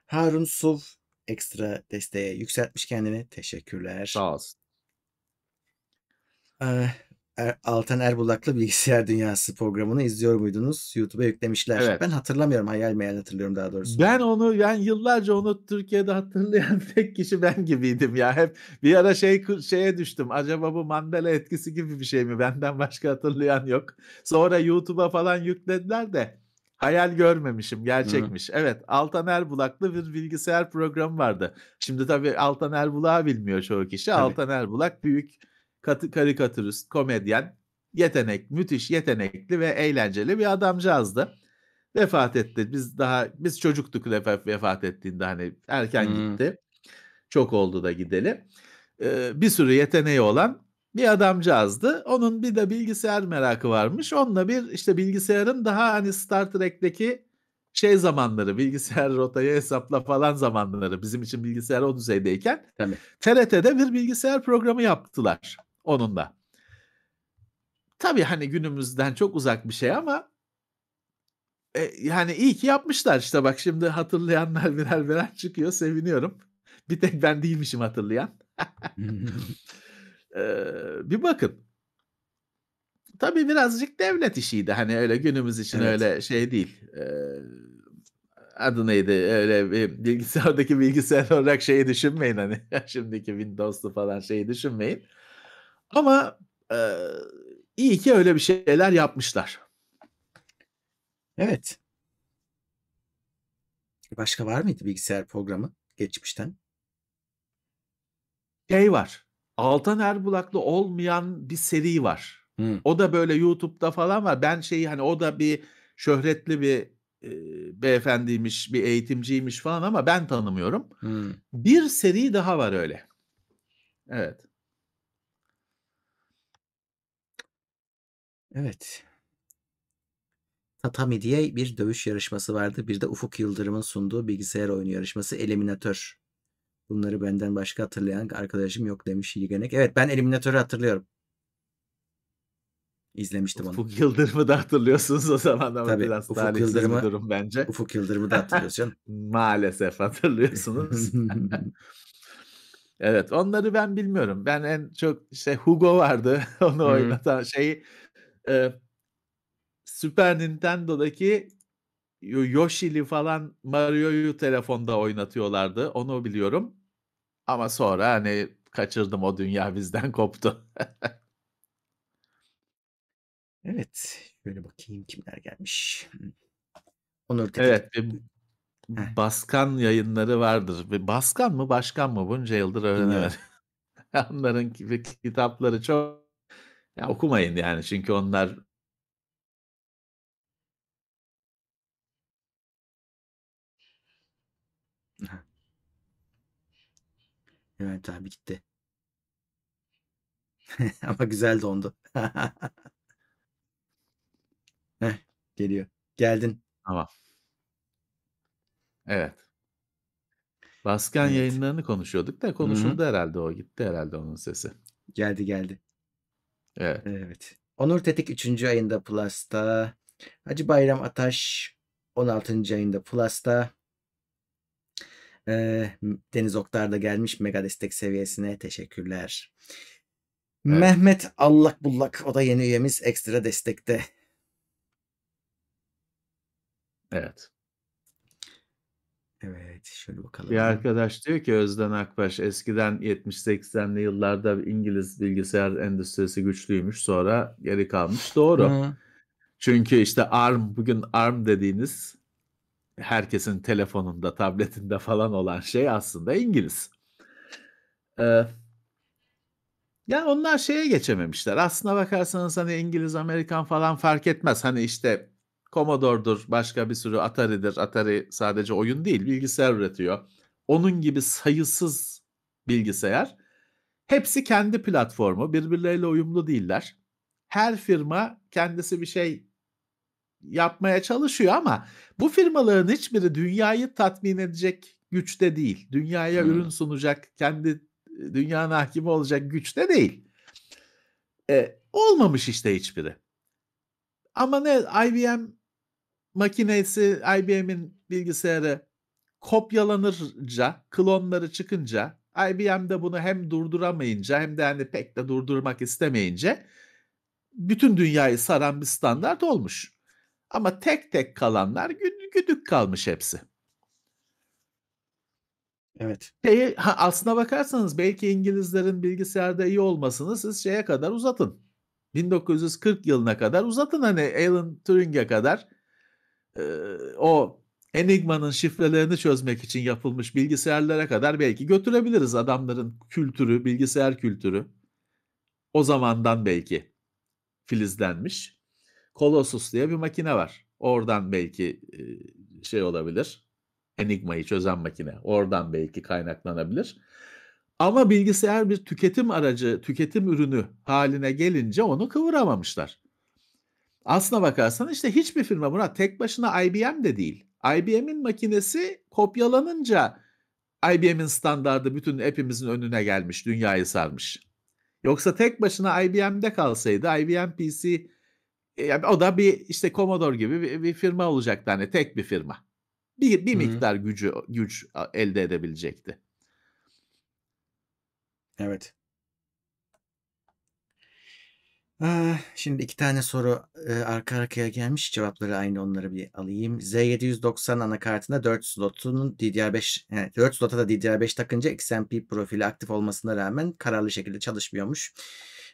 Harun Suv ekstra desteğe yükseltmiş kendini. Teşekkürler. Sağ olsun. Eee, er Altan Erbulak'la Bilgisayar Dünyası programını izliyor muydunuz? YouTube'a yüklemişler. Evet. Ben hatırlamıyorum. Hayal meyal hatırlıyorum daha doğrusu. Ben onu ben yıllarca onu Türkiye'de hatırlayan tek kişi ben gibiydim ya. Hep bir ara şey şeye düştüm. Acaba bu Mandela etkisi gibi bir şey mi? Benden başka hatırlayan yok. Sonra YouTube'a falan yüklediler de hayal görmemişim. Gerçekmiş. Evet, Altan Erbulak'lı bir bilgisayar programı vardı. Şimdi tabii Altan Erbulak'ı bilmiyor çoğu kişi. Tabii. Altan Erbulak büyük katı karikatürist, komedyen, yetenek müthiş yetenekli ve eğlenceli bir adamcağızdı. Vefat etti. Biz daha biz çocuktuk vefa vefat ettiğinde hani erken Hıı. gitti. Çok oldu da gideli. Eee, bir sürü yeteneği olan bir adamcağızdı. Onun bir de bilgisayar merakı varmış. Onunla bir işte bilgisayarın daha hani Star Trek'teki şey zamanları, bilgisayar rotayı hesapla falan zamanları bizim için bilgisayar o düzeydeyken Tabii. TRT'de bir bilgisayar programı yaptılar onunla. Tabii hani günümüzden çok uzak bir şey ama eee, yani iyi ki yapmışlar. İşte bak şimdi hatırlayanlar birer birer çıkıyor. Seviniyorum. Bir tek ben değilmişim hatırlayan. Eee, bir bakın. Tabii birazcık devlet işiydi. Hani öyle günümüz için Evet. öyle şey değil. Eee, adı neydi? Öyle bir bilgisayardaki bilgisayar olarak şeyi düşünmeyin hani şimdiki Windows'lu falan şeyi düşünmeyin. Ama, eee, iyi ki öyle bir şeyler yapmışlar. Evet. Başka var mıydı bilgisayar programı geçmişten? Şey var. Altan Erbulak'lı olmayan bir seri var. Hıı. O da böyle YouTube'da falan var. Ben şeyi hani o da bir şöhretli bir, eee, beyefendiymiş, bir eğitimciymiş falan ama ben tanımıyorum. Hıı. Bir seri daha var öyle. Evet. Evet. Tatami diye bir dövüş yarışması vardı. Bir de Ufuk Yıldırım'ın sunduğu bilgisayar oyunu yarışması Eliminator. Bunları benden başka hatırlayan arkadaşım yok demiş Yigenek. Evet ben Eliminator'u hatırlıyorum. İzlemiştim onu. Ufuk Yıldırım'ı da hatırlıyorsunuz o zaman ama Tabii. biraz Ufuk talihsiz bir Yıldırım'ı durum bence. Ufuk Yıldırım'ı da hatırlıyoruz canım. Maalesef hatırlıyorsunuz. Evet, onları ben bilmiyorum. Ben en çok işte Hugo vardı. Onu oynatan şey, eee, Super Nintendo'daki Yo Yoshi'li falan Mario'yu telefonda oynatıyorlardı. Onu biliyorum. Ama sonra hani kaçırdım o dünya bizden koptu. Evet. Şöyle bakayım kimler gelmiş. Hıı. Onur Tetik Evet, bir. Baskan yayınları vardır. Bir Baskan mı, Başkan mı bunca yıldır öğrenemedim. Onların ki kitapları çok ya okumayın yani çünkü onlar Levent abi gitti. Ama güzel dondu. Heh, geliyor. Geldin. Tamam. Evet. Baskan Evet. yayınlarını konuşuyorduk da Hı hı. konuşuldu herhâlde o. Gitti herhâlde onun sesi. Geldi, geldi. Evet. Evet. Onur Tetik 3. ayında Plus'ta. Hacı Bayram Ataş 16. ayında Plus'ta. Deniz Oktar da gelmiş mega destek seviyesine. Teşekkürler. Evet. Mehmet Allak Bullak o da yeni üyemiz ekstra destekte. Evet. Evet, şöyle Bir bakalım. arkadaş diyor ki Özden Akbaş eskiden 70-80'li yıllarda İngiliz bilgisayar endüstrisi güçlüymüş sonra geri kalmış. Doğru. Hıı. Çünkü işte ARM bugün ARM dediğiniz herkesin telefonunda, tabletinde falan olan şey aslında İngiliz. Eee ya onlar şeye geçememişler. Aslına bakarsanız hani İngiliz, Amerikan falan fark etmez. Hani işte Commodore'dur, başka bir sürü Atari'dir. Atari sadece oyun değil, bilgisayar üretiyor. Onun gibi sayısız bilgisayar. Hepsi kendi platformu, birbirleriyle uyumlu değiller. Her firma kendisi bir şey yapmaya çalışıyor ama bu firmaların hiçbiri dünyayı tatmin edecek güçte değil. Dünyaya Hımm. ürün sunacak, kendi dünyanın hakimi olacak güçte değil. Eee, olmamış işte hiçbiri. Ama ne IBM makinesi, IBM'in bilgisayarı kopyalanırca, klonları çıkınca, IBM de bunu hem durduramayınca hem de hani pek de durdurmak istemeyince bütün dünyayı saran bir standart olmuş. Ama tek tek kalanlar gü güdük kalmış hepsi. Evet. Şeye ha, aslına bakarsanız belki İngilizlerin bilgisayarda iyi olmasını siz şeye kadar uzatın. 1940 yılına kadar uzatın hani Alan Turing'e kadar. Eee, o Enigma'nın şifrelerini çözmek için yapılmış bilgisayarlara kadar belki götürebiliriz adamların kültürü, bilgisayar kültürü. O zamandan belki filizlenmiş. Colossus diye bir makine var. Oradan belki, eee, şey olabilir, Enigma'yı çözen makine. Oradan belki kaynaklanabilir. Ama bilgisayar bir tüketim aracı, tüketim ürünü haline gelince onu kıvıramamışlar. Aslına bakarsan işte hiçbir firma buna tek başına IBM de değil. IBM'in makinesi kopyalanınca IBM'in standardı bütün hepimizin önüne gelmiş, dünyayı sarmış. Yoksa tek başına IBM'de kalsaydı IBM PC eee, o da bir işte Commodore gibi bir bir firma olacaktı hani tek bir firma. Bir bir miktar gücü güç elde edebilecekti. Evet. Şimdi 2 tane soru, arka arkaya gelmiş. Cevapları aynı, onları bir alayım. Z790 anakartında 4 slotunun DDR5 evet 4 slota da DDR5 takınca XMP profili aktif olmasına rağmen kararlı şekilde çalışmıyormuş.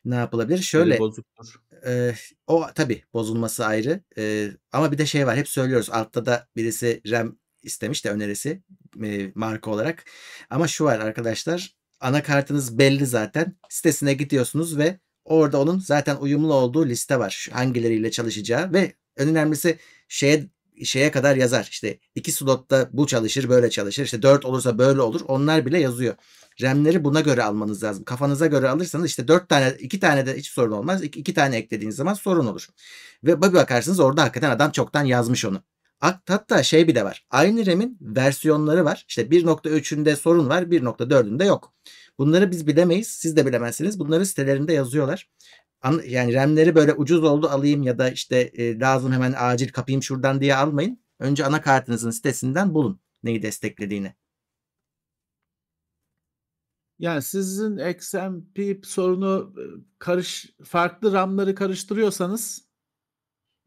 Ne yapılabilir? Şöyle, bozuktur. eee, o tabii bozulması ayrı, eee, ama bir de şey var, hep söylüyoruz. Altta da birisi RAM istemiş de önerisi, eee, marka olarak. Ama şu var arkadaşlar, anakartınız belli zaten. Sitesine gidiyorsunuz ve orada onun zaten uyumlu olduğu liste var. Hangileriyle çalışacağı ve en önemlisi şeye şeye kadar yazar. İşte 2 slotta bu çalışır, böyle çalışır. İşte 4 olursa böyle olur. Onlar bile yazıyor. RAM'leri buna göre almanız lazım. Kafanıza göre alırsanız işte 4 tane, 2 tane de hiç sorun olmaz. İk 2 tane eklediğiniz zaman sorun olur. Ve bir bakarsınız orada hakikaten adam çoktan yazmış onu. Hat hatta şey bir de var. Aynı RAM'in versiyonları var. İşte 1.3'ünde sorun var, 1.4'ünde yok. Bunları biz bilemeyiz. Siz de bilemezsiniz. Bunları sitelerinde yazıyorlar. An yani RAM'leri böyle ucuz oldu alayım ya da işte, eee, lazım hemen acil kapayım şuradan diye almayın. Önce anakartınızın sitesinden bulun neyi desteklediğini. Yani sizin XMP sorunu, ııı, karış farklı RAM'ları karıştırıyorsanız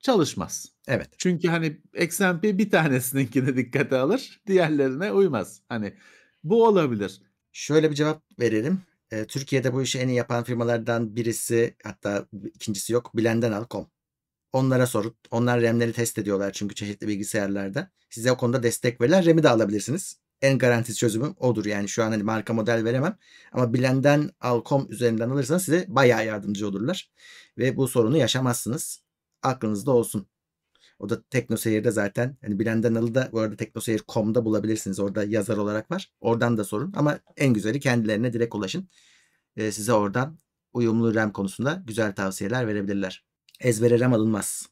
çalışmaz. Evet. Çünkü hani XMP bir tanesininkini dikkate alır, diğerlerine uymaz. Hani bu olabilir. Şöyle bir cevap verelim. Eee, Türkiye'de bu işi en iyi yapan firmalardan birisi hatta ikincisi yok, Bilendenal.com. Onlara sorun. Onlar RAM'leri test ediyorlar çünkü çeşitli bilgisayarlarda. Size o konuda destek verirler. RAM'i de alabilirsiniz. En garantisi çözümü odur yani. Şu an hani marka model veremem ama Bilendenal.com üzerinden alırsanız size bayağı yardımcı olurlar ve bu sorunu yaşamazsınız. Aklınızda olsun. O da TeknoSeyir'de zaten hani Bilendenal'ı da bu arada teknoseyir.com'da bulabilirsiniz. Orada yazar olarak var. Oradan da sorun ama en güzeli kendilerine direkt ulaşın. Eee, size oradan uyumlu RAM konusunda güzel tavsiyeler verebilirler. Ezbere RAM alınmaz.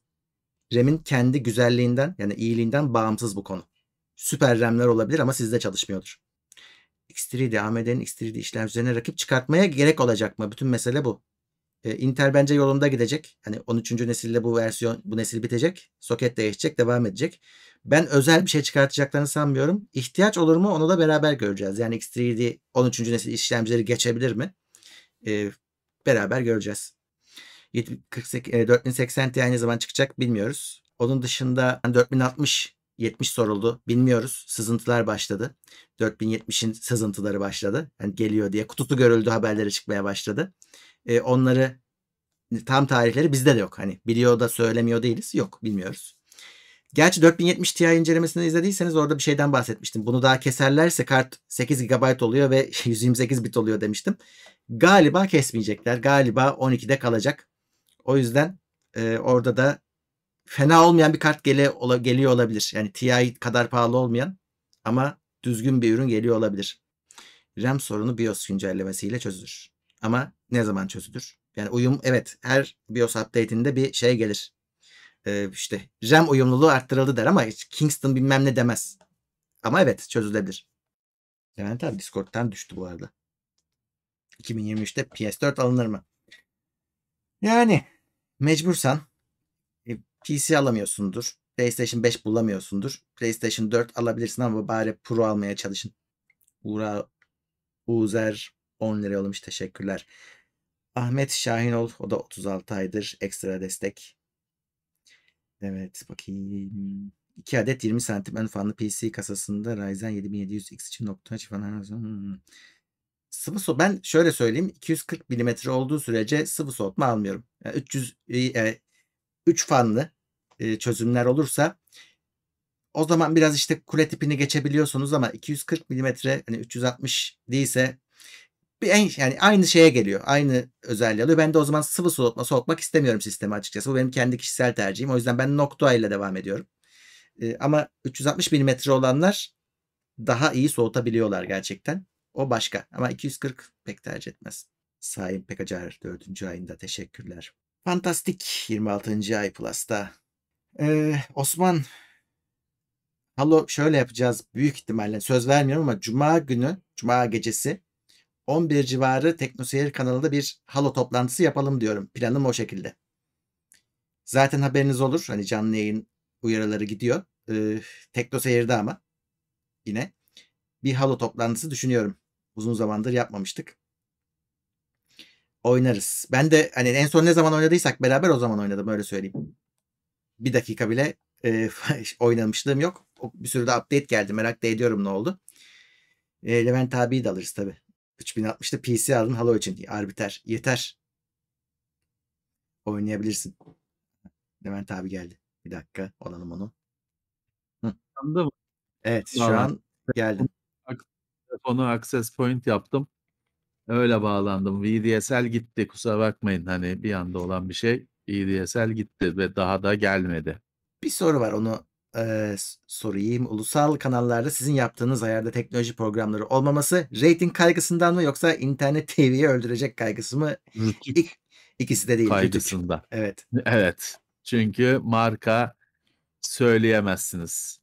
RAM'in kendi güzelliğinden yani iyiliğinden bağımsız bu konu. Süper RAM'ler olabilir ama sizde çalışmıyordur. X3D, AMD'nin X3D işlemcilerine rakip çıkartmaya gerek olacak mı? Bütün mesele bu. Eee, Intel bence yolunda gidecek. Hani 13. nesille bu versiyon, bu nesil bitecek. Soket değişecek, devam edecek. Ben özel bir şey çıkartacaklarını sanmıyorum. İhtiyaç olur mu? Onu da beraber göreceğiz. Yani X3D 13. nesil işlemcileri geçebilir mi? Eee, beraber göreceğiz. Yedi 48 eee, 4080 Ti ne zaman çıkacak bilmiyoruz. Onun dışında 4060 70 soruldu. Bilmiyoruz. Sızıntılar başladı. 4070'in sızıntıları başladı. Hani geliyor diye. Kutusu görüldü haberleri çıkmaya başladı. Eee, onları tam tarihleri bizde de yok. Hani biliyor da söylemiyor değiliz. Yok, bilmiyoruz. Gerçi 4070 Ti incelemesini izlediyseniz orada bir şeyden bahsetmiştim. Bunu daha keserlerse kart 8 GB oluyor ve 128 bit oluyor demiştim. Galiba kesmeyecekler. Galiba 12'de kalacak. O yüzden e, orada da fena olmayan bir kart gele, ola, geliyor olabilir. Yani Ti kadar pahalı olmayan ama düzgün bir ürün geliyor olabilir. RAM sorunu BIOS güncellemesiyle çözülür. Ama ne zaman çözülür? Yani uyum evet her BIOS update'inde bir şey gelir. Ee, işte RAM uyumluluğu arttırıldı der ama hiç Kingston bilmem ne demez. Ama evet çözülebilir. Levent abi Discord'dan düştü bu arada. 2023'te PS4 alınır mı? Yani mecbursan e, PC alamıyorsundur. PlayStation 5 bulamıyorsundur. PlayStation 4 alabilirsin ama bari Pro almaya çalışın. Uğra Uzer 10 lira yollamış. Teşekkürler. Ahmet Şahinol o da 36 aydır ekstra destek. Evet bakayım. 2 adet 20 santim ön fanlı PC kasasında Ryzen 7700X için nokta falan. Hmm. Sıvı soğut. Ben şöyle söyleyeyim. 240 mm olduğu sürece sıvı soğutma almıyorum. Yani 300 e, 3 fanlı e, çözümler olursa o zaman biraz işte kule tipini geçebiliyorsunuz ama 240 mm hani 360 değilse bir en, yani aynı şeye geliyor. Aynı özelliği alıyor. Ben de o zaman sıvı soğutma soğutmak istemiyorum sistemi açıkçası. Bu benim kendi kişisel tercihim. O yüzden ben Noctua ile devam ediyorum. E, ama 360 mm olanlar daha iyi soğutabiliyorlar gerçekten. O başka. Ama 240 pek tercih etmez. Sayın Pekacar 4. ayında teşekkürler. Fantastik 26. ay Plus'ta. Ee, Osman Halo şöyle yapacağız büyük ihtimalle söz vermiyorum ama Cuma günü, Cuma gecesi 11 civarı Teknoseyir kanalında bir Halo toplantısı yapalım diyorum. Planım o şekilde. Zaten haberiniz olur. Hani canlı yayın uyarıları gidiyor. Ee, Teknoseyir'de ama yine bir Halo toplantısı düşünüyorum. Uzun zamandır yapmamıştık. Oynarız. Ben de hani en son ne zaman oynadıysak beraber o zaman oynadım öyle söyleyeyim. Bir dakika bile e, oynamışlığım yok. Bir sürü de update geldi. Merak da ediyorum ne oldu. E, Levent abiyi de alırız tabi. 3060'da PC aldın Halo için. Arbiter. Yeter. Oynayabilirsin. Levent abi geldi. Bir dakika. Olalım onu. Hı. Evet şu an geldim. Telefonu access point yaptım. Öyle bağlandım. VDSL gitti. Kusura bakmayın. Hani bir anda olan bir şey. VDSL gitti ve daha da gelmedi. Bir soru var onu e, sorayım. Ulusal kanallarda sizin yaptığınız ayarda teknoloji programları olmaması rating kaygısından mı yoksa internet TV'yi öldürecek kaygısı mı? Rütük İk, ikisi de değil. Rütük. kaygısında. Evet. Evet. Çünkü marka söyleyemezsiniz.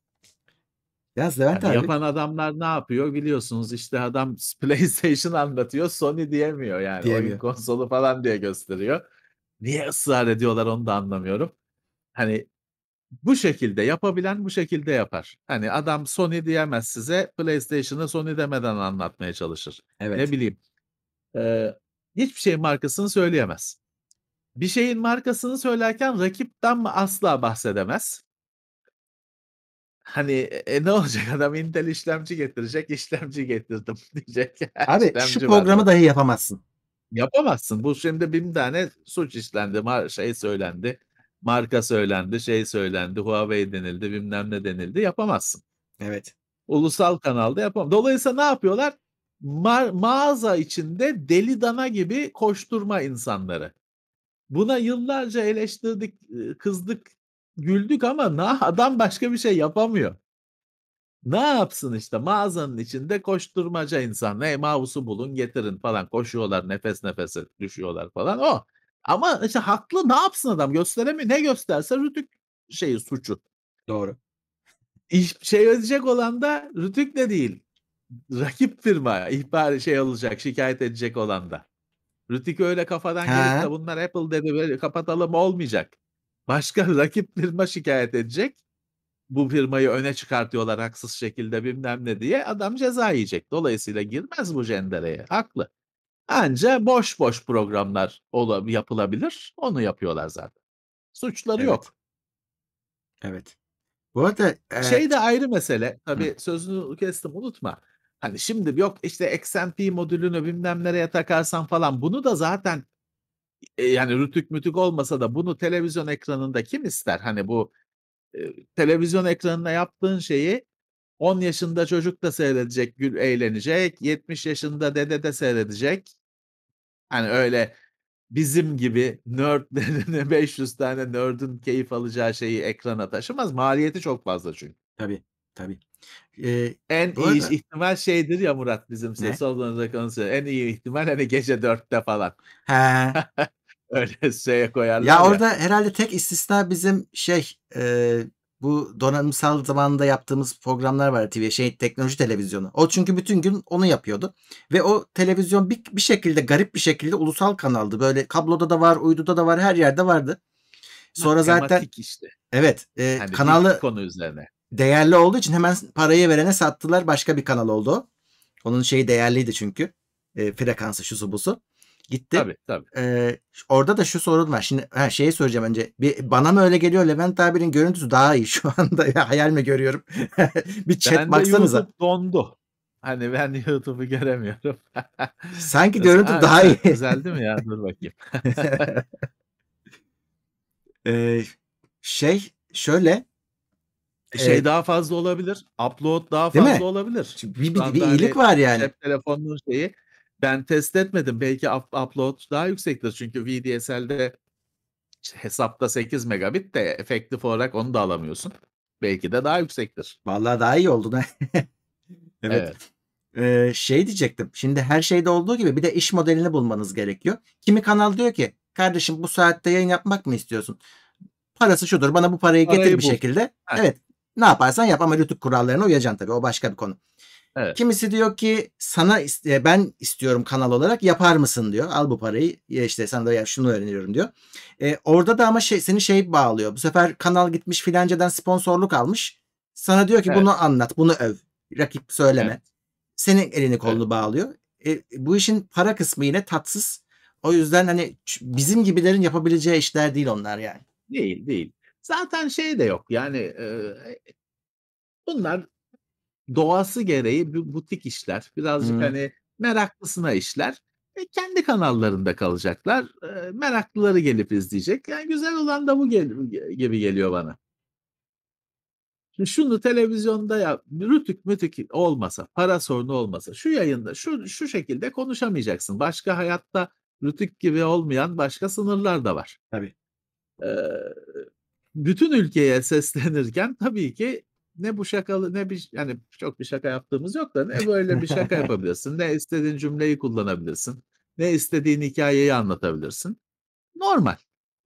Yaz Levent Yani abi. yapan adamlar ne yapıyor biliyorsunuz işte adam PlayStation anlatıyor Sony diyemiyor yani oyun Diyemiyor. konsolu falan diye gösteriyor. Niye ısrar ediyorlar onu da anlamıyorum. Hani bu şekilde yapabilen bu şekilde yapar. Hani adam Sony diyemez size PlayStation'ı Sony demeden anlatmaya çalışır. Evet. Ne bileyim. Eee, hiçbir şeyin markasını söyleyemez. Bir şeyin markasını söylerken rakipten mi asla bahsedemez. Hani e, ne olacak adam Intel işlemci getirecek, işlemci getirdim diyecek. Abi İşlemci şu programı bak. dahi yapamazsın. Yapamazsın. Bu şimdi bin tane suç işlendi, şey söylendi, marka söylendi, şey söylendi, Huawei denildi, bilmem ne denildi. Yapamazsın. Evet. Ulusal kanalda yapamam. Dolayısıyla ne yapıyorlar? Ma- mağaza içinde deli dana gibi koşturma insanları. Buna yıllarca eleştirdik, e, kızdık, güldük ama na adam başka bir şey yapamıyor. Ne yapsın işte mağazanın içinde koşturmaca insan. Hey mouse'u bulun getirin falan koşuyorlar nefes nefese düşüyorlar falan o. Ama işte haklı ne yapsın adam gösteremiyor. Ne gösterse Rütük şeyi suçu. Doğru. İş, şey ödeyecek olan da Rütük de değil. Rakip firma ihbar şey olacak şikayet edecek olan da. Rütük öyle kafadan gelip He. de bunlar Apple dedi böyle kapatalım olmayacak. Başka rakip firma şikayet edecek. Bu firmayı öne çıkartıyorlar haksız şekilde bilmem ne diye adam ceza yiyecek. Dolayısıyla girmez bu jendereye. Haklı. Anca boş boş programlar ola- yapılabilir. Onu yapıyorlar zaten. Suçları Evet. yok. Evet. Bu arada e, Şey de ayrı mesele. Tabii sözünü kestim unutma. Hani şimdi yok işte XMP modülünü bilmem nereye takarsan falan bunu da zaten e, yani rütük mütük olmasa da bunu televizyon ekranında kim ister? Hani bu eee, televizyon ekranına yaptığın şeyi 10 yaşında çocuk da seyredecek, gül eğlenecek, 70 yaşında dede de seyredecek. Hani, öyle bizim gibi nerdlerin 500 tane nerd'ün keyif alacağı şeyi ekrana taşımaz. Maliyeti çok fazla çünkü. Tabii, tabii. Eee, En iyi arada ihtimal şeydir ya Murat bizim Ne? en iyi ihtimal, hani, gece 4'te falan. He. Öyle şeye koyarlar Ya, ya. orada herhâlde tek istisna bizim şey, eee, bu donanımsal zamanında yaptığımız programlar var TV şey teknoloji televizyonu. O çünkü bütün gün onu yapıyordu ve o televizyon bir bir şekilde garip bir şekilde ulusal kanaldı. Böyle kabloda da var, uyduda da var, her yerde vardı. Sonra zaten işte. Evet, Hani, bir kanalı konu üzerine. değerli olduğu için hemen parayı verene sattılar. Başka bir kanal oldu o. Onun şeyi değerliydi çünkü. Eee, frekansı, şusu busu. Gitti. Tabii, tabii. Eee, ş orada da şu sorun var. Şimdi ha, şeyi soracağım önce. Bir bana mı öyle geliyor? Levent abinin görüntüsü daha iyi şu anda. Ya, hayal mi görüyorum? Bir chat Bende baksanıza. YouTube dondu. Hani, ben YouTube'u göremiyorum. Sanki görüntü A, daha güzel, iyi. düzeldi mi ya? Dur bakayım. Eee, şey, şöyle Şey Eee daha fazla olabilir, upload daha Değil fazla mi? olabilir. Bir bir bir iyilik hani, var yani. cep telefonunun şeyi, ben test etmedim. Belki up upload daha yüksektir. Çünkü VDSL'de işte hesapta 8 megabit de efektif olarak onu da alamıyorsun. Belki de daha yüksektir. Vallahi daha iyi oldu da. Evet. Evet. Eee, şey diyecektim. Şimdi her şeyde olduğu gibi bir de iş modelini bulmanız gerekiyor. Kimi kanal diyor ki, "Kardeşim bu saatte yayın yapmak mı istiyorsun? Parası şudur, bana bu parayı getir Parayı bir bul. şekilde." Heh. Evet, ne yaparsan yap ama rütük kurallarına uyacaksın tabii. O başka bir konu. Evet. Kimisi diyor ki, "Sana eee, ben istiyorum kanal olarak, yapar mısın?" diyor. "Al bu parayı, işte, sana da ya şunu öneriyorum." diyor. Eee, orada da ama şey seni şey bağlıyor. Bu sefer kanal gitmiş filancadan sponsorluk almış. Sana diyor ki, Evet. "Bunu anlat, bunu öv. Rakip söyleme." Evet. Senin elini Evet. kolunu bağlıyor. E, bu işin para kısmı yine tatsız. O yüzden, hani, bizim gibilerin yapabileceği işler değil onlar yani. Değil, değil. Zaten şey de yok, yani, eee, bunlar doğası gereği bu butik işler. Birazcık, Hıı. hani, meraklısına işler. E, kendi kanallarında kalacaklar. Eee, meraklıları gelip izleyecek. Yani güzel olan da bu gel gibi geliyor bana. Şimdi şunu televizyonda yap rütük mütük olmasa, para sorunu olmasa, şu yayında şu şu şekilde konuşamayacaksın. Başka hayatta rütük gibi olmayan başka sınırlar da var. Tabii. Eee, bütün ülkeye seslenirken tabii ki ne bu şakalı ne bir yani çok bir şaka yaptığımız yok da ne böyle bir şaka yapabilirsin, ne istediğin cümleyi kullanabilirsin, ne istediğin hikâyeyi anlatabilirsin. Normal,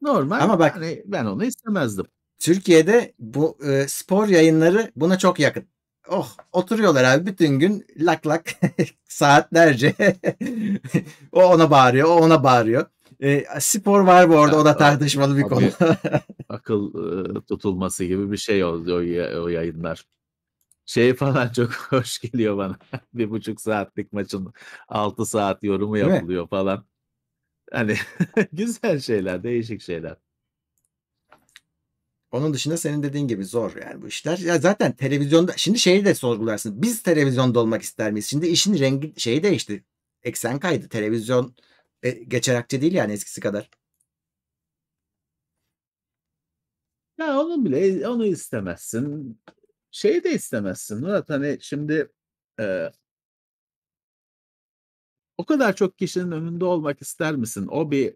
normal. Ama bak Hani, ben onu istemezdim. Türkiye'de bu, eee, spor yayınları buna çok yakın. Oh, oturuyorlar abi bütün gün lak lak saatlerce. O ona bağırıyor, o ona bağırıyor. Eee, spor var bu arada, Ya, o da tartışmalı bir o konu. bir akıl, ııı, tutulması gibi bir şey oldu o o yayınlar. Şey falan çok hoş geliyor bana. 1,5 saatlik maçın 6 saat yorumu Değil mi? yapılıyor falan. Hani, güzel şeyler, değişik şeyler. Onun dışında senin dediğin gibi zor yani bu işler. Ya, zaten televizyonda şimdi şeyi de sorgularsın. Biz televizyonda olmak ister miyiz? Şimdi işin rengi şeyi değişti. Eksen kaydı. Televizyon, eee, geçer akçe değil yani eskisi kadar. Ya, onu bile onu istemezsin. Şeyi de istemezsin Murat, hani, şimdi, eee o kadar çok kişinin önünde olmak ister misin? O bir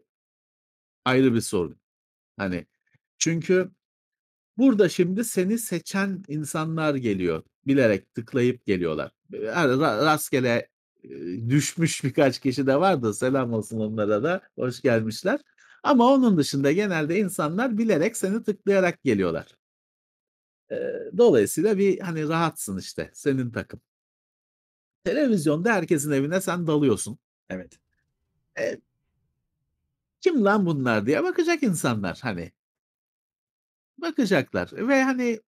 ayrı bir sorun. Hani, çünkü burada şimdi seni seçen insanlar geliyor. Bilerek tıklayıp geliyorlar. Rastgele, düşmüş birkaç kişi de var da selam olsun onlara da, hoş gelmişler. Ama onun dışında genelde insanlar bilerek seni tıklayarak geliyorlar. Dolayısıyla bir, hani, rahatsın işte, senin takım. Televizyonda herkesin evine sen dalıyorsun. Evet. Eee "Kim lan bunlar?" diye bakacak insanlar, hani. Bakacaklar ve, hani,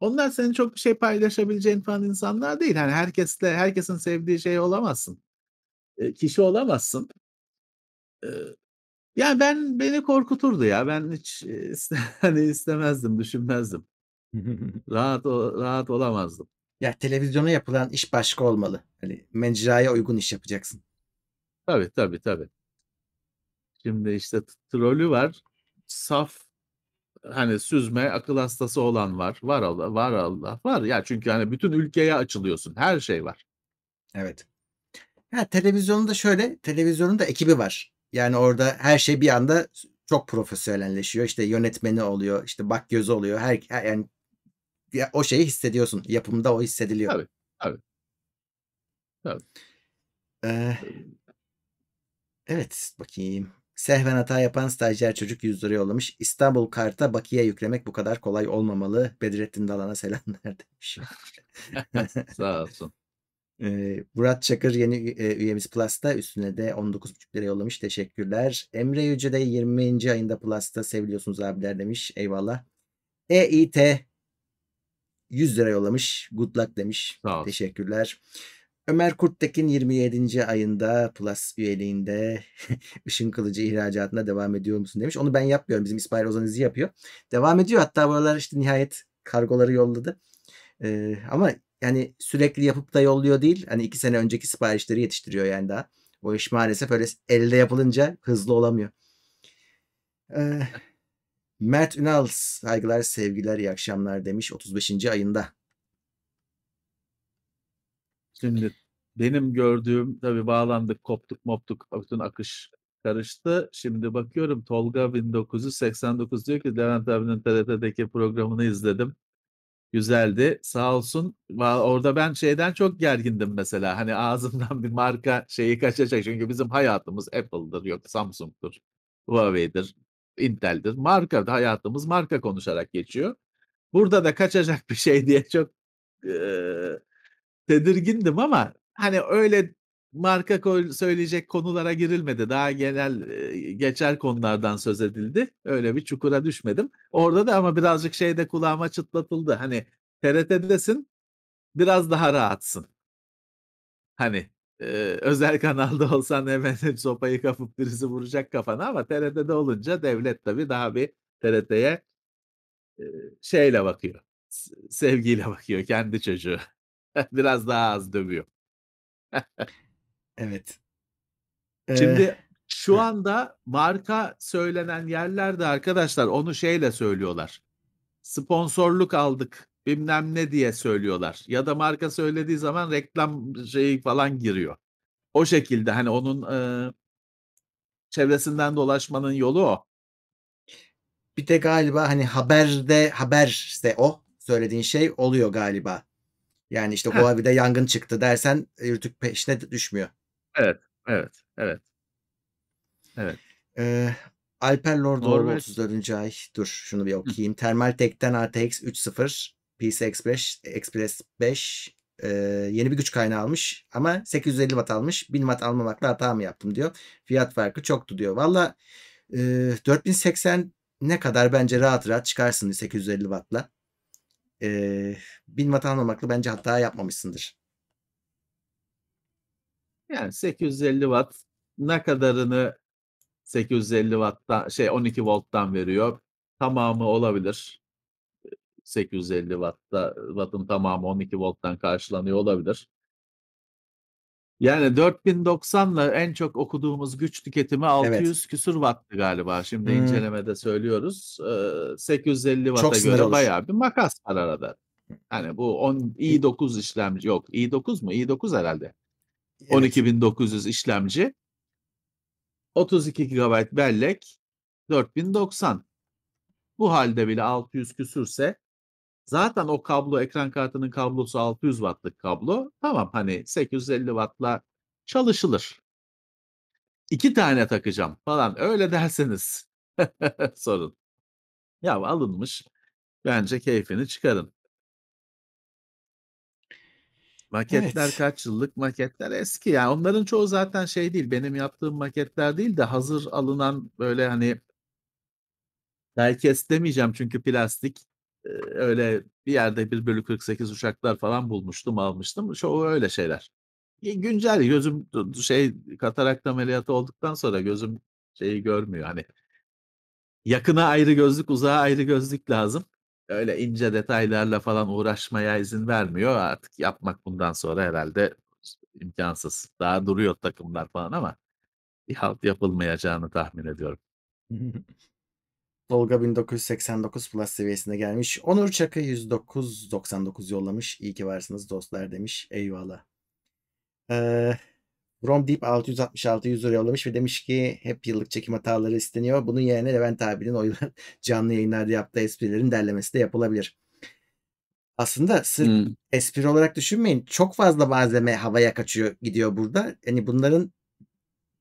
onlar senin çok bir şey paylaşabileceğin falan insanlar değil. Hani, herkesle herkesin sevdiği şey olamazsın. Eee, kişi olamazsın. Eee, ya, ben beni korkuturdu ya. Ben hiç, eee, iste hani, istemezdim, düşünmezdim. Rahat o rahat olamazdım. Ya, televizyona yapılan iş başka olmalı. Hani, mecraya uygun iş yapacaksın. Tabii, tabii, tabii. Şimdi, işte, trolü var. Saf, hani, süzme, akıl hastası olan var. Var Allah var Allah var. Ya, çünkü, hani, bütün ülkeye açılıyorsun. Her şey var. Evet. Ha, televizyonda şöyle, televizyonun da ekibi var. Yani orada her şey bir anda çok profesyonelleşiyor. İşte yönetmeni oluyor, işte bakgözü oluyor. Her her yani ya, o şeyi hissediyorsun. Yapımda o hissediliyor. Tabii, tabii. Tabii. Eee Evet, bakayım. Sehven hata yapan stajyer çocuk $100 yollamış. İstanbul karta bakiye yüklemek bu kadar kolay olmamalı. Bedrettin Dalan'a selamlar demiş. Sağ olsun. Eee, Murat Çakır yeni, eee, üyemiz Plus'ta. Üstüne de $19,5 yollamış. Teşekkürler. Emre Yüce de 20. ayında Plus'ta. Seviliyorsunuz abiler demiş. Eyvallah. EİT $100 yollamış. Good luck demiş. Sağ olsun. Teşekkürler. Ömer Kurttekin 27. ayında Plus üyeliğinde ışın kılıcı ihracatına devam ediyor musun demiş. Onu ben yapmıyorum. Bizim İsmail Ozan İzi yapıyor. Devam ediyor. Hatta bu aralar işte nihayet kargoları yolladı. Eee, ama yani sürekli yapıp da yolluyor değil. Hani 2 sene önceki siparişleri yetiştiriyor yani daha. O iş maalesef öyle elde yapılınca hızlı olamıyor. Eee, Mert Ünal saygılar, sevgiler, iyi akşamlar demiş 35. ayında. Şimdi benim gördüğüm tabii bağlandık, koptuk moptuk, bütün akış karıştı. Şimdi bakıyorum Tolga 1989 diyor ki Levent abinin TRT'deki programını izledim. Güzeldi. Sağ olsun. Orada ben şeyden çok gergindim mesela. Hani ağzımdan bir marka şeyi kaçacak. Çünkü bizim hayatımız Apple'dır, yok Samsung'dur, Huawei'dir, Intel'dir. Marka hayatımız marka konuşarak geçiyor. Burada da kaçacak bir şey diye çok, tedirgindim ama hani öyle marka söyleyecek konulara girilmedi. Daha genel, geçer konulardan söz edildi. Öyle bir çukura düşmedim. Orada da ama birazcık şey de kulağıma çıtlatıldı. Hani TRT'desin, biraz daha rahatsın. Hani, eee, özel kanalda olsan hemen sopayı kapıp birisi vuracak kafana ama TRT'de olunca devlet tabii daha bir TRT'ye, eee, şeyle bakıyor, sevgiyle bakıyor, kendi çocuğu. Biraz daha az dövüyor. Evet. Şimdi şu anda marka söylenen yerlerde arkadaşlar onu şeyle söylüyorlar. Sponsorluk aldık, bilmem ne diye söylüyorlar ya da marka söylediği zaman reklam şeyi falan giriyor. O şekilde hani onun, eee çevresinden dolaşmanın yolu o. Bir de galiba hani haberde haberse o söylediğin şey oluyor galiba. Yani işte Heh. Huawei'de yangın çıktı dersen Rtürk peşine d düşmüyor. Evet, evet, evet. Evet. Eee, Alper Norveç 34. ay. Dur şunu bir okuyayım. Thermaltake'ten RTX 3.0 PCI Express Express 5 eee, yeni bir güç kaynağı almış ama 850 watt almış. 1000 watt almamakla hata mı yaptım diyor. Fiyat farkı çoktu diyor. Valla, eee, 4080'e kadar bence rahat rahat çıkarsın 850 watt'la. Eee, 1000 watt almamakla bence hata yapmamışsındır. Yani 850 watt ne kadarını 850 watt'tan şey 12 volt'tan veriyor? Tamamı olabilir. Eee, 850 watt'ta watt'ın tamamı 12 volt'tan karşılanıyor olabilir. Yani 4090'la en çok okuduğumuz güç tüketimi Evet. 600 küsur watt'tı galiba. Şimdi Hımm. incelemede söylüyoruz. Eee, 850 Çok watt'a göre olur. bayağı bir makas var arada. Hani bu on İ i9 işlemci yok i9 mu? i9 herhâlde. Evet. 12900 işlemci. 32 GB bellek, 4090. Bu hâlde bile 600 küsürse zaten o kablo ekran kartının kablosu 600 watt'lık kablo. Tamam, hani 850 watt'la çalışılır. 2 tane takacağım falan öyle derseniz sorun. Ya alınmış, bence keyfini çıkarın. Maketler Evet. kaç yıllık? Maketler eski ya. Onların çoğu zaten şey değil, benim yaptığım maketler değil de hazır alınan böyle hani Diecast demeyeceğim çünkü plastik. Öyle bir yerde 1/48 uçaklar falan bulmuştum, almıştım. Çoğu öyle şeyler. Güncel gözüm şey katarakt ameliyatı olduktan sonra gözüm şeyi görmüyor hani. Yakına ayrı gözlük, uzağa ayrı gözlük lazım. Öyle ince detaylarla falan uğraşmaya izin vermiyor. Artık yapmak bundan sonra herhâlde s imkânsız. Daha duruyor takımlar falan ama bir halt yapılmayacağını tahmin ediyorum. Tolga 1989 Plus seviyesine gelmiş. Onur Çakı 109.99 yollamış. İyi ki varsınız dostlar demiş. Eyvallah. Ee, From Deep 666 100 lira yollamış ve demiş ki hep yıllık çekim hataları isteniyor. Bunun yerine Levent abinin oyunlar canlı yayınlarda yaptığı esprilerin derlemesi de yapılabilir. Aslında sırf Hımm. espri olarak düşünmeyin. Çok fazla malzeme havaya kaçıyor, gidiyor burada. Hani bunların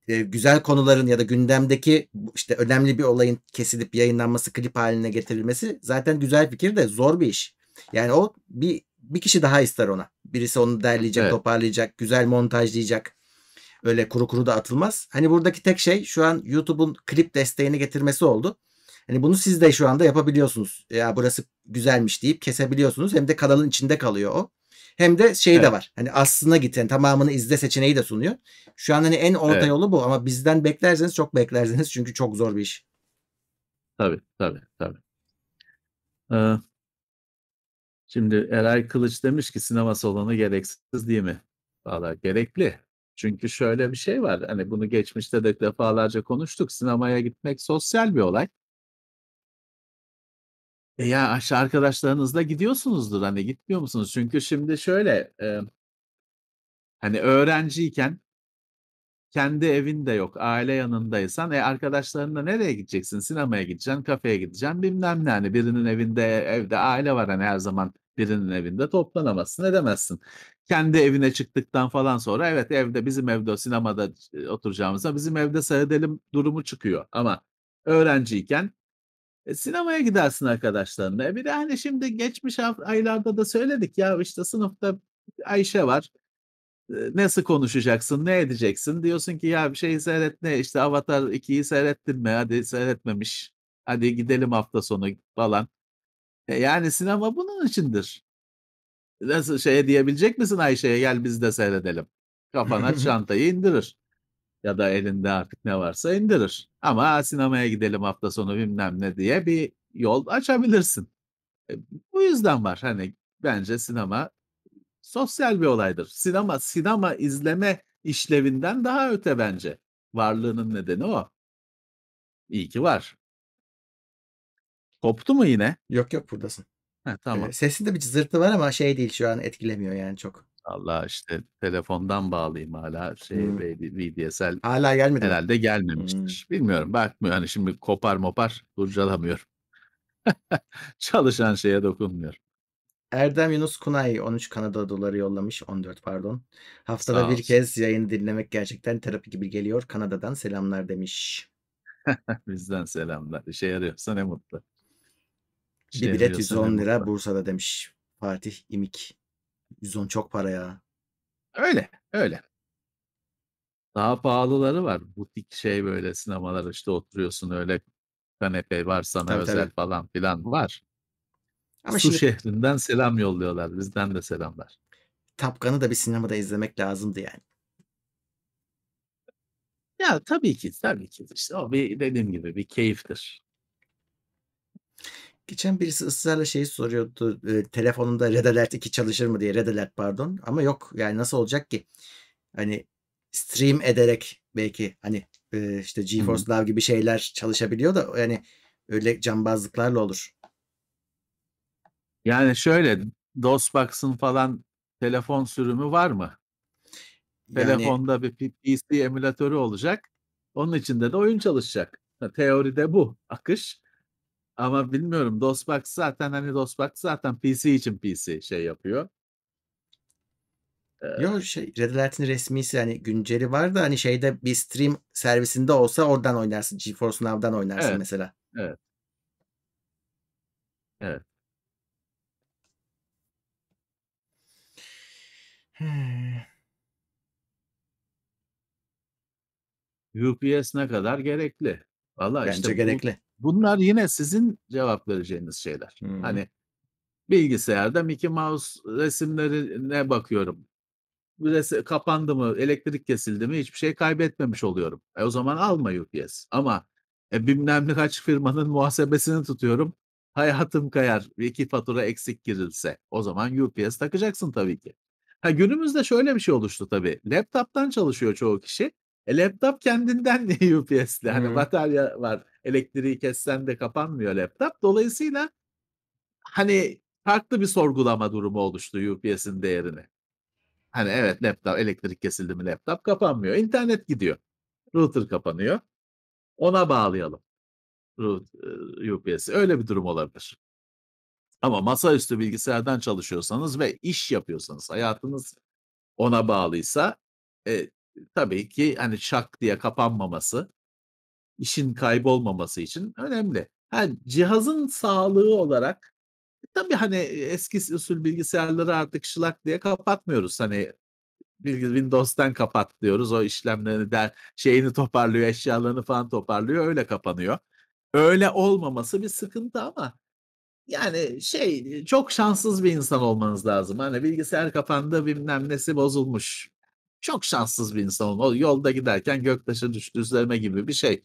eee, güzel konuların ya da gündemdeki işte önemli bir olayın kesilip yayınlanması, klip haline getirilmesi zaten güzel fikir de zor bir iş. Yani o bir bir kişi daha ister ona. Birisi onu derleyecek, Evet. toparlayacak, güzel montajlayacak. Öyle kuru kuru da atılmaz. Hani buradaki tek şey şu an YouTube'un klip desteğini getirmesi oldu. Hani bunu siz de şu anda yapabiliyorsunuz. Ya burası güzelmiş deyip kesebiliyorsunuz. Hem de kanalın içinde kalıyor o. Hem de şey de Evet. var. Hani aslına git yani tamamını izle seçeneği de sunuyor. Şu an hani en orta Evet. yolu bu ama bizden beklerseniz çok beklersiniz çünkü çok zor bir iş. Tabii, tabii, tabii. Eee Şimdi Eray Kılıç demiş ki sinema salonu gereksiz değil mi? Valla gerekli. Çünkü şöyle bir şey var. Hani bunu geçmişte de defalarca konuştuk. Sinemaya gitmek sosyal bir olay. E, ya aşağı arkadaşlarınızla gidiyorsunuzdur. Hani gitmiyor musunuz? Çünkü şimdi şöyle, emm hani öğrenciyken kendi evin de yok, aile yanındaysan, e, arkadaşlarınla nereye gideceksin? Sinemaya gideceksin, kafeye gideceksin, bilmem ne. Hani birinin evinde, evde aile var. Hani her zaman birinin evinde toplanamazsın, edemezsin. Kendi evine çıktıktan falan sonra evet, evde, bizim evde, sinemada ç oturacağımıza bizim evde seyredelim durumu çıkıyor. Ama öğrenciyken, e, sinemaya gidersin arkadaşlarınla. E, bir de, hani, şimdi geçmiş aylarda da söyledik ya, işte, sınıfta Ayşe var. Eee, nasıl konuşacaksın, ne edeceksin? Diyorsun ki ya bir şeyi seyret ne, işte, Avatar 2'yi seyrettin mi? Hadi seyretmemiş. Hadi gidelim hafta sonu falan. E, yani sinema bunun içindir. Nasıl şeye diyebilecek misin Ayşe'ye gel biz de seyredelim? Kafana çantayı indirir ya da elinde artık ne varsa indirir. Ama sinemaya gidelim hafta sonu bilmem ne diye bir yol açabilirsin. E, bu yüzden var. Hani, bence sinema sosyal bir olaydır. Sinema, sinema izleme işlevinden daha öte bence. Varlığının nedeni o. İyi ki var. Koptu mu yine? Yok yok buradasın. Heh, Eee, tamam. sesinde bir cızırtı var ama şey değil şu an etkilemiyor yani çok. Vallahi işte telefondan bağlıyım hâlâ şeye Hımm. V VDSL Hâlâ gelmedi mi? herhâlde Hımm. gelmemiştir. Bilmiyorum bakmıyor. Hani, şimdi kopar mopar kurcalamıyorum. Çalışan şeye dokunmuyorum. Erdem Yunus Kunay 13 Kanada doları yollamış. 14 pardon. Haftada Sağ bir olsun. kez yayını dinlemek gerçekten terapi gibi geliyor. Kanada'dan selamlar demiş. Bizden selamlar. İşe yarıyorsa ne mutlu. İşe Bir bilet yarıyorsa ne £110 mutlu. Bursa'da demiş Fatih İmik. 110 çok para ya. Öyle, öyle. Daha pahalıları var. Butik şey böyle sinemalar, işte, oturuyorsun öyle kanepe var sana Tabii, özel tabii. falan filan var. Ama Su şimdi şehrinden selam yolluyorlar. Bizden de selamlar. Top Gun'ı da bir sinemada izlemek lazımdı yani. Ya, tabii ki, tabii ki. İşte, o bir dediğim gibi bir keyiftir. Geçen birisi ısrarla şeyi soruyordu, eee, telefonunda Red Alert 2 çalışır mı diye. Red Alert pardon ama yok yani nasıl olacak ki? Hani stream ederek belki hani, eee, işte. GeForce Now gibi şeyler çalışabiliyor da yani öyle cambazlıklarla olur. Yani şöyle, DOSBox'ın falan telefon sürümü var mı? Yani Telefonda bir PC emülatörü olacak. Onun içinde de oyun çalışacak. Teoride bu akış. Ama bilmiyorum DOSBox zaten, hani, DOSBox zaten PC için PC şey yapıyor. Eee Yo, şey Red Alert'in resmisi hani günceli var da hani şeyde bir stream servisinde olsa oradan oynarsın. GeForce Now'dan oynarsın Evet, mesela. evet. Evet. UPS ne kadar gerekli? Valla, Bence işte, bu gerekli. Bunlar yine sizin cevap vereceğiniz şeyler. Hı. Hani, bilgisayarda Mickey Mouse resimlerine bakıyorum. Resi kapandı mı, elektrik kesildi mi hiçbir şey kaybetmemiş oluyorum. E, o zaman alma UPS. Ama, e, bilmem ne kaç firmanın muhasebesini tutuyorum. Hayatım kayar, 2 fatura eksik girilse. O zaman UPS takacaksın tabii ki. Ha, günümüzde şöyle bir şey oluştu tabii. Laptop'tan çalışıyor çoğu kişi. E, laptop kendinden de UPS'li. Hani, Hıı. batarya var. Elektriği kessen de kapanmıyor laptop. Dolayısıyla, hani, farklı bir sorgulama durumu oluştu UPS'in değerini. Hani, evet, laptop elektrik kesildi mi laptop kapanmıyor. İnternet gidiyor. Router kapanıyor. Ona bağlayalım UPS'i. Öyle bir durum olabilir. Ama masaüstü bilgisayardan çalışıyorsanız ve iş yapıyorsanız, hayatınız ona bağlıysa, eee, tabii ki, hani, şak diye kapanmaması, işin kaybolmaması için önemli. Ha, cihazın sağlığı olarak, e, tabii, hani, eski usul bilgisayarları artık şılak diye kapatmıyoruz. Hani, Windows'tan kapat diyoruz. O işlemlerini der şeyini toparlıyor, eşyalarını falan toparlıyor, öyle kapanıyor. Öyle olmaması bir sıkıntı ama, yani, şey, çok şanssız bir insan olmanız lazım. Hani, bilgisayar kapandı, bilmem nesi bozulmuş. Çok şanssız bir insan olma o yolda giderken göktaşı düştü üzerime gibi bir şey.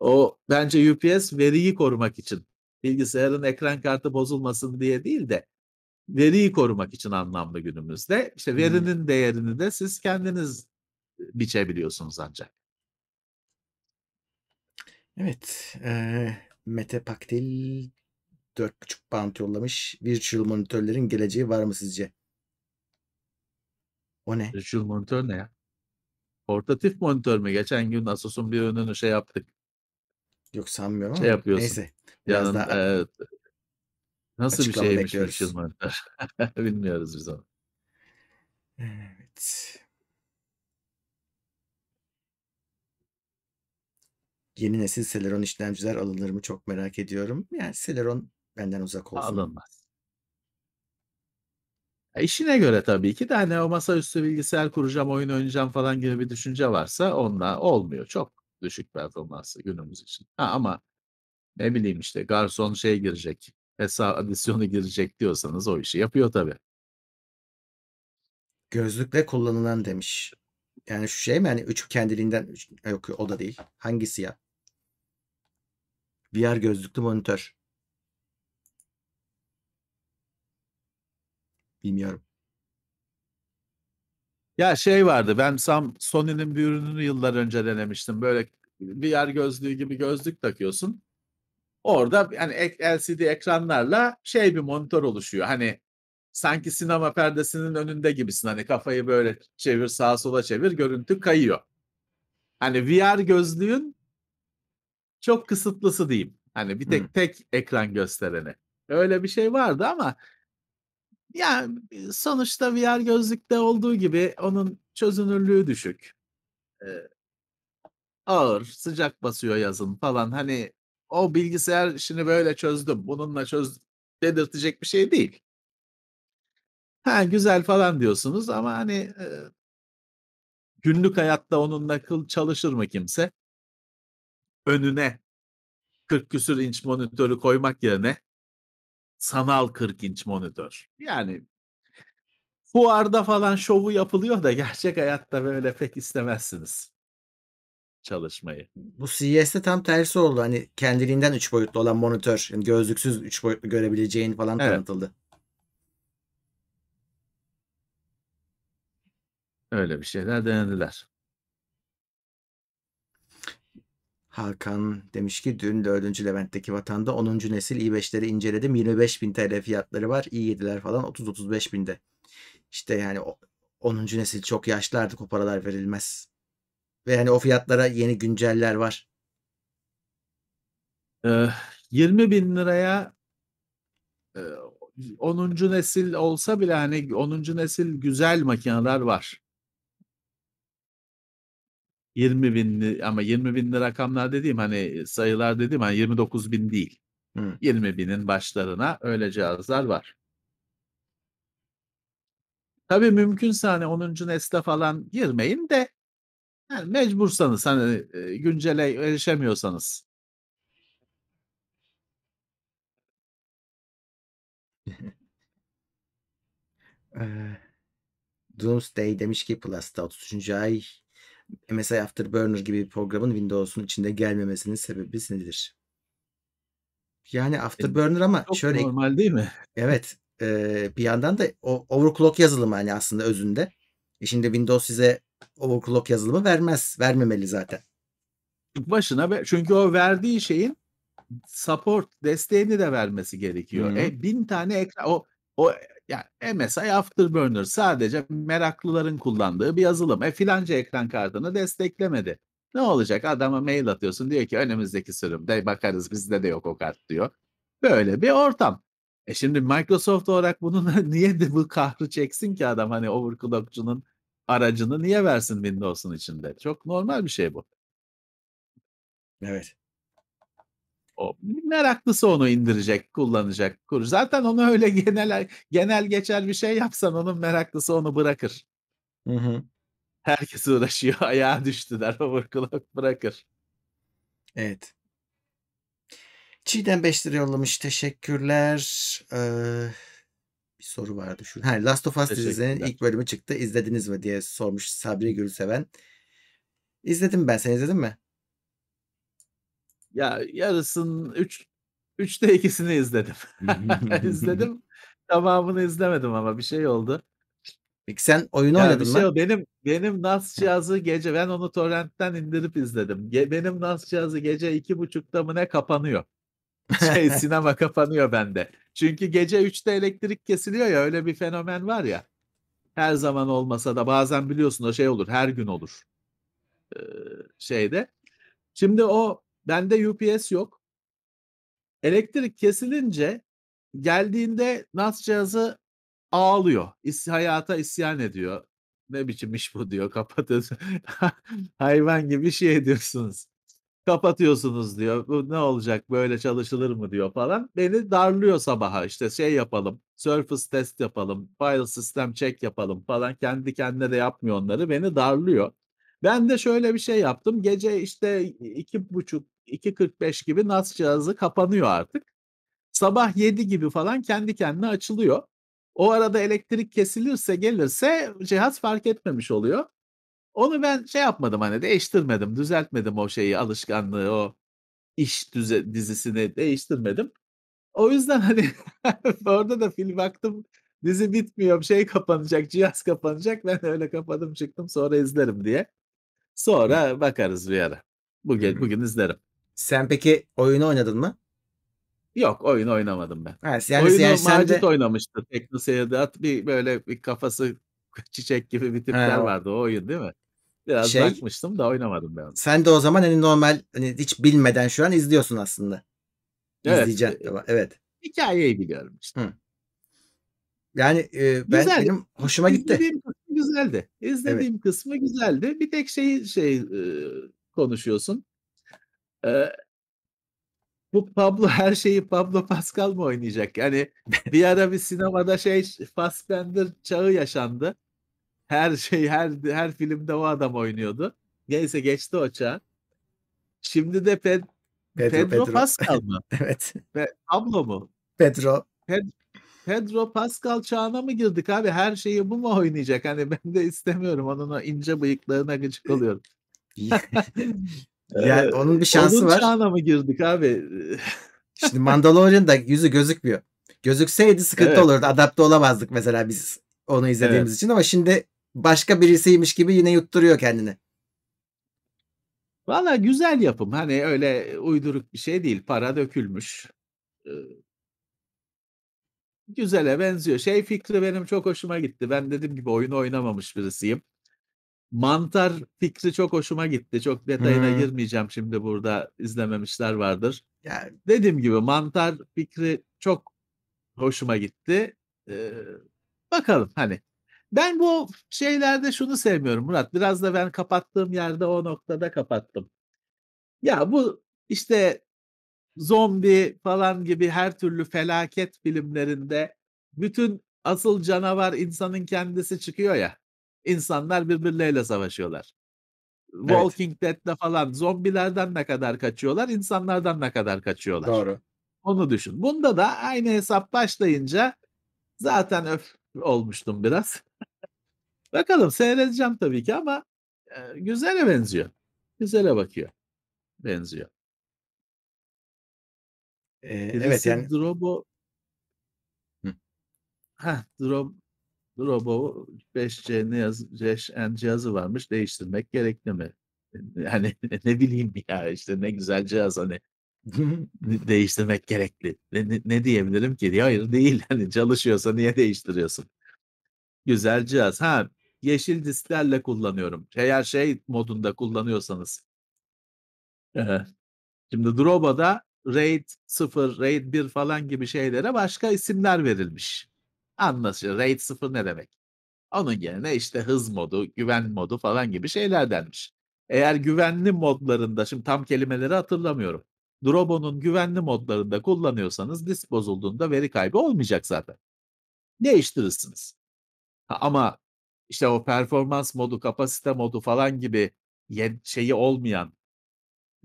O bence UPS veriyi korumak için, bilgisayarın ekran kartı bozulmasın diye değil de veriyi korumak için anlamlı günümüzde. İşte, verinin değerini de siz kendiniz, eee, biçebiliyorsunuz ancak. Evet, eee, Mete Pakdil £4,5 yollamış. Virtual monitörlerin geleceği var mı sizce? O ne? Virtual monitör ne ya? Portatif monitör mü? Geçen gün Asus'un bir ürününü şey yaptık. Yok, sanmıyorum Şey ama yapıyorsun, neyse. Biraz yanın daha eee, nasıl bir açıklama şeymiş virtual bekliyoruz. monitör? Bilmiyoruz biz onu. Evet. Yeni nesil Celeron işlemciler alınır mı çok merak ediyorum. Yani, Celeron benden uzak olsun. Alınmaz. E, işine göre tabii ki de, hani, o masaüstü bilgisayar kuracağım, oyun oynayacağım falan gibi bir düşünce varsa onunla olmuyor. Çok düşük performanslı günümüz için. Ha, ama ne bileyim, işte, garson şey girecek, hesa adisyonu girecek diyorsanız o işi yapıyor tabii. Gözlükle kullanılan demiş. Yani, şu şey mi, hani, 3 kendiliğinden yok, o da değil. Hangisi ya? VR gözlüklü monitör. Bilmiyorum. Ya, şey vardı, ben Sam Sony'nin bir ürününü yıllar önce denemiştim. Böyle VR gözlüğü gibi gözlük takıyorsun. Orada, ek LCD ekranlarla şey bir monitör oluşuyor. Hani, sanki sinema perdesinin önünde gibisin. Hani, kafayı böyle çevir, sağa sola çevir, görüntü kayıyor. Hani, VR gözlüğün çok kısıtlısı diyeyim. Hani, bir tek tek ekran göstereni. Öyle bir şey vardı ama ya, eee, sonuçta VR gözlükte olduğu gibi onun çözünürlüğü düşük. Ağır, sıcak basıyor yazın falan. Hani, o bilgisayar işini böyle çözdüm, bununla çöz dedirtecek bir şey değil. Ha, güzel falan diyorsunuz ama, hani, günlük hayatta onunla kıl çalışır mı kimse? Önüne 40 küsur inç monitörü koymak yerine sanal 40 inç monitör. Yani fuarda falan şovu yapılıyor da gerçek hayatta böyle pek istemezsiniz çalışmayı. Bu CES'te tam tersi oldu. Hani, kendiliğinden 3 boyutlu olan monitör, hani, gözlüksüz 3 boyutlu görebileceğin falan Evet. tanıtıldı. Öyle bir şeyler denediler. Hakan demiş ki dün 4. Levent'teki Vatan'da 10. nesil i5'leri inceledim. TL fiyatları var. i7'ler falan 30-35.000'de. İşte, yani, o 10. nesil çok yaşlı artık o paralar verilmez. Ve, hani, o fiyatlara yeni günceller var. Eee, ₺20.000'ya eee, 10. nesil olsa bile, hani, 10. nesil güzel makineler var. 20.000'li ama 20.000'li rakamlar dediğim, hani, sayılar dediğim, hani, 29.000 değil. Hıı. 20.000'in başlarına öyle cihazlar var. Tabii mümkünse, hani, 10. nesle falan girmeyin de, yani, mecbursanız, hani, eee, güncele erişemiyorsanız. Doomsday demiş ki Plus'ta 33. ay MSI Afterburner gibi bir programın Windows'un içinde gelmemesinin sebebi nedir? Yani, E, Afterburner ama çok şöyle normal değil mi? Evet, eee, bir yandan da o overclock yazılımı, hani, aslında özünde. E, şimdi Windows size overclock yazılımı vermez. Vermemeli zaten. Başına ve çünkü o verdiği şeyin support desteğini de vermesi gerekiyor. Hı. E, 1000 tane ekran o o ya MSI Afterburner sadece meraklıların kullandığı bir yazılım. E filanca ekran kartını desteklemedi. Ne olacak? Adama mail atıyorsun diyor ki önümüzdeki sürümde bakarız bizde de yok o kart diyor. Böyle bir ortam. E şimdi Microsoft olarak bunun niye de bu kahrı çeksin ki adam hani overclockçunun aracını niye versin Windows'un içinde? Çok normal bir şey bu. Evet. O meraklısı onu indirecek, kullanacak. Kur. Zaten onu öyle genel genel geçer bir şey yapsan onun meraklısı onu bırakır. Hı hı. Herkes uğraşıyor. Ayağa düştüler. Overclock bırakır. Evet. Çiğdem 5 lira yollamış. Teşekkürler. Ee, bir soru vardı şu. Ha, Last of Us dizisinin ilk bölümü çıktı. İzlediniz mi diye sormuş Sabri Gülseven. İzledim ben. Sen izledin mi? Ya yarısının 3 3'te 2'sini izledim. İzledim. Tamamını izlemedim ama bir şey oldu. Peki sen oyunu Ya bir oynadın şey mı? o benim benim NAS cihazı gece ben onu torrentten indirip izledim. Ge benim NAS cihazı gece 2.30'da mı ne kapanıyor. Şey sinema kapanıyor bende. Çünkü gece 3'te elektrik kesiliyor ya öyle bir fenomen var ya. Her zaman olmasa da bazen biliyorsun o şey olur her gün olur. Ee, şeyde. Şimdi o bende UPS yok. Elektrik kesilince geldiğinde NAS cihazı ağlıyor. İs hayata isyan ediyor. Ne biçim iş bu diyor. Kapatıyorsun. Hayvan gibi şey ediyorsunuz. Kapatıyorsunuz diyor. Bu ne olacak böyle çalışılır mı diyor falan. Beni darlıyor sabaha işte şey yapalım. Surface test yapalım. File system check yapalım falan. Kendi kendine de yapmıyor onları. Beni darlıyor. Ben de şöyle bir şey yaptım. Gece işte 2.30 2.45 gibi NAS cihazı kapanıyor artık. Sabah 7 gibi falan kendi kendine açılıyor. O arada elektrik kesilirse gelirse cihaz fark etmemiş oluyor. Onu ben şey yapmadım hani değiştirmedim, düzeltmedim o şeyi, alışkanlığı, o iş düze dizisini değiştirmedim. O yüzden hani orada da film baktım dizi bitmiyor, şey kapanacak, cihaz kapanacak. Ben öyle kapadım çıktım sonra izlerim diye. Sonra bakarız bir ara. Bugün bugün izlerim. Sen peki oyunu oynadın mı? Yok, oyun oynamadım ben. Ha, yani Oyunu yani sen Macit de oynamıştı TeknoSeyir'de. At bir böyle bir kafası çiçek gibi bir tipler o vardı. O oyun değil mi? Biraz Şey bakmıştım da oynamadım ben. Sen de o zaman hani normal hani hiç bilmeden şu an izliyorsun aslında. Evet, İzleyeceksin. Ama evet. hikâyeyi biliyorum işte. Hı. Yani, eee, ben Güzel. benim hoşuma gitti. İzlediğim güzeldi. Evet. İzlediğim kısmı güzeldi. Bir tek şey, ııı, konuşuyorsun. Bu Pablo her şeyi Pablo Pascal mı oynayacak? Yani bir ara bir sinemada şey Fassbender çağı yaşandı. Her şey her her filmde o adam oynuyordu. Neyse geçti o çağ. Şimdi de Ped Pedro, Pedro Pedro. Pascal mı? Evet. Ve Pablo mu? Pedro. Ped Pedro Pascal çağına mı girdik abi? Her şeyi bu mu oynayacak? Hani ben de istemiyorum. Onun o ince bıyıklarına gıcık oluyorum. Yani Eee, onun bir şansı onun var. çağına mı girdik abi? Şimdi Mandalorian'da yüzü gözükmüyor. Gözükseydi sıkıntı Evet. olurdu. Adapte olamazdık mesela biz onu izlediğimiz Evet. için ama şimdi başka birisiymiş gibi yine yutturuyor kendini. Valla güzel yapım. Hani öyle uyduruk bir şey değil. Para dökülmüş. Güzele benziyor. Şey fikri benim çok hoşuma gitti. Ben dediğim gibi oyunu oynamamış birisiyim. Mantar fikri çok hoşuma gitti. Çok detayına Hımm. girmeyeceğim şimdi burada izlememişler vardır. Ya Dediğim gibi mantar fikri çok hoşuma gitti. Eee, bakalım hani. Ben bu şeylerde şunu sevmiyorum Murat. Biraz da ben kapattığım yerde o noktada kapattım. Ya bu işte zombi falan gibi her türlü felaket filmlerinde bütün asıl canavar insanın kendisi çıkıyor ya. İnsanlar birbirleriyle savaşıyorlar. Evet. Walking Dead'de falan zombilerden ne kadar kaçıyorlar, insanlardan ne kadar kaçıyorlar. Doğru. Onu düşün. Bunda da aynı hesap başlayınca zaten öf olmuştum biraz. Bakalım seyredeceğim tabii ki ama, eee, güzele benziyor. Güzele bakıyor. Benziyor. Eee, evet Birisi yani Drobo Hı. Heh, Drob Drobo 5C ne yaz 5N cihazı varmış, değiştirmek gerekli mi? Yani ne bileyim ya, işte ne güzel cihaz hani. Değiştirmek gerekli. Ne ne ne diyebilirim ki? Hayır değil. Hani çalışıyorsa niye değiştiriyorsun? Güzel cihaz. Ha, yeşil disklerle kullanıyorum. Eğer şey modunda kullanıyorsanız. Eee, şimdi Drobo'da RAID 0, RAID 1 falan gibi şeylere başka isimler verilmiş. Anlaşılıyor. RAID 0 ne demek? Onun yerine işte hız modu, güven modu falan gibi şeyler denmiş. Eğer güvenli modlarında, şimdi tam kelimeleri hatırlamıyorum. Drobo'nun güvenli modlarında kullanıyorsanız disk bozulduğunda veri kaybı olmayacak zaten. Değiştirirsiniz. Ha, ama işte o performans modu, kapasite modu falan gibi şeyi olmayan,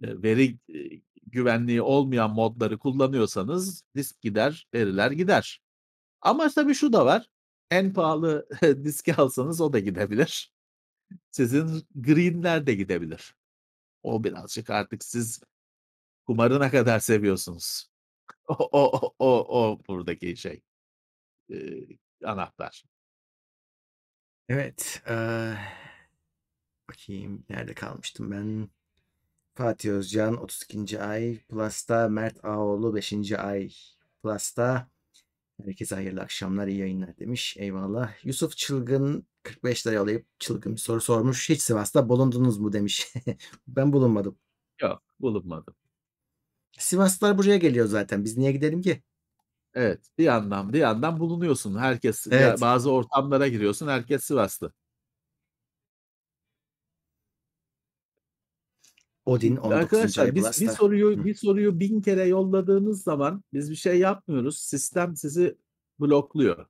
eee, veri, eee, güvenliği olmayan modları kullanıyorsanız disk gider, veriler gider. Ama tabii şu da var. En pahalı diski alsanız o da gidebilir. Sizin green'ler de gidebilir. O birazcık artık siz kumarı ne kadar seviyorsunuz? O o o o buradaki şey, eee, anahtar. Evet, eee, bakayım nerede kalmıştım ben? Fatih Özcan 32. ay Plus'ta, Mert Ağoğlu 5. ay Plus'ta. Herkese hayırlı akşamlar, iyi yayınlar demiş. Eyvallah. Yusuf Çılgın 45 lira yollayıp çılgın bir soru sormuş. Hiç Sivas'ta bulundunuz mu demiş. Ben bulunmadım. Yok, bulunmadım. Sivaslılar buraya geliyor zaten. Biz niye gidelim ki? Evet, bir yandan bir yandan bulunuyorsun. Herkes Evet. bazı ortamlara giriyorsun, herkes Sivaslı. Odin 19. ay Arkadaşlar biz bir soruyu Hı. bir soruyu 1000 kere yolladığınız zaman biz bir şey yapmıyoruz. Sistem sizi blokluyor.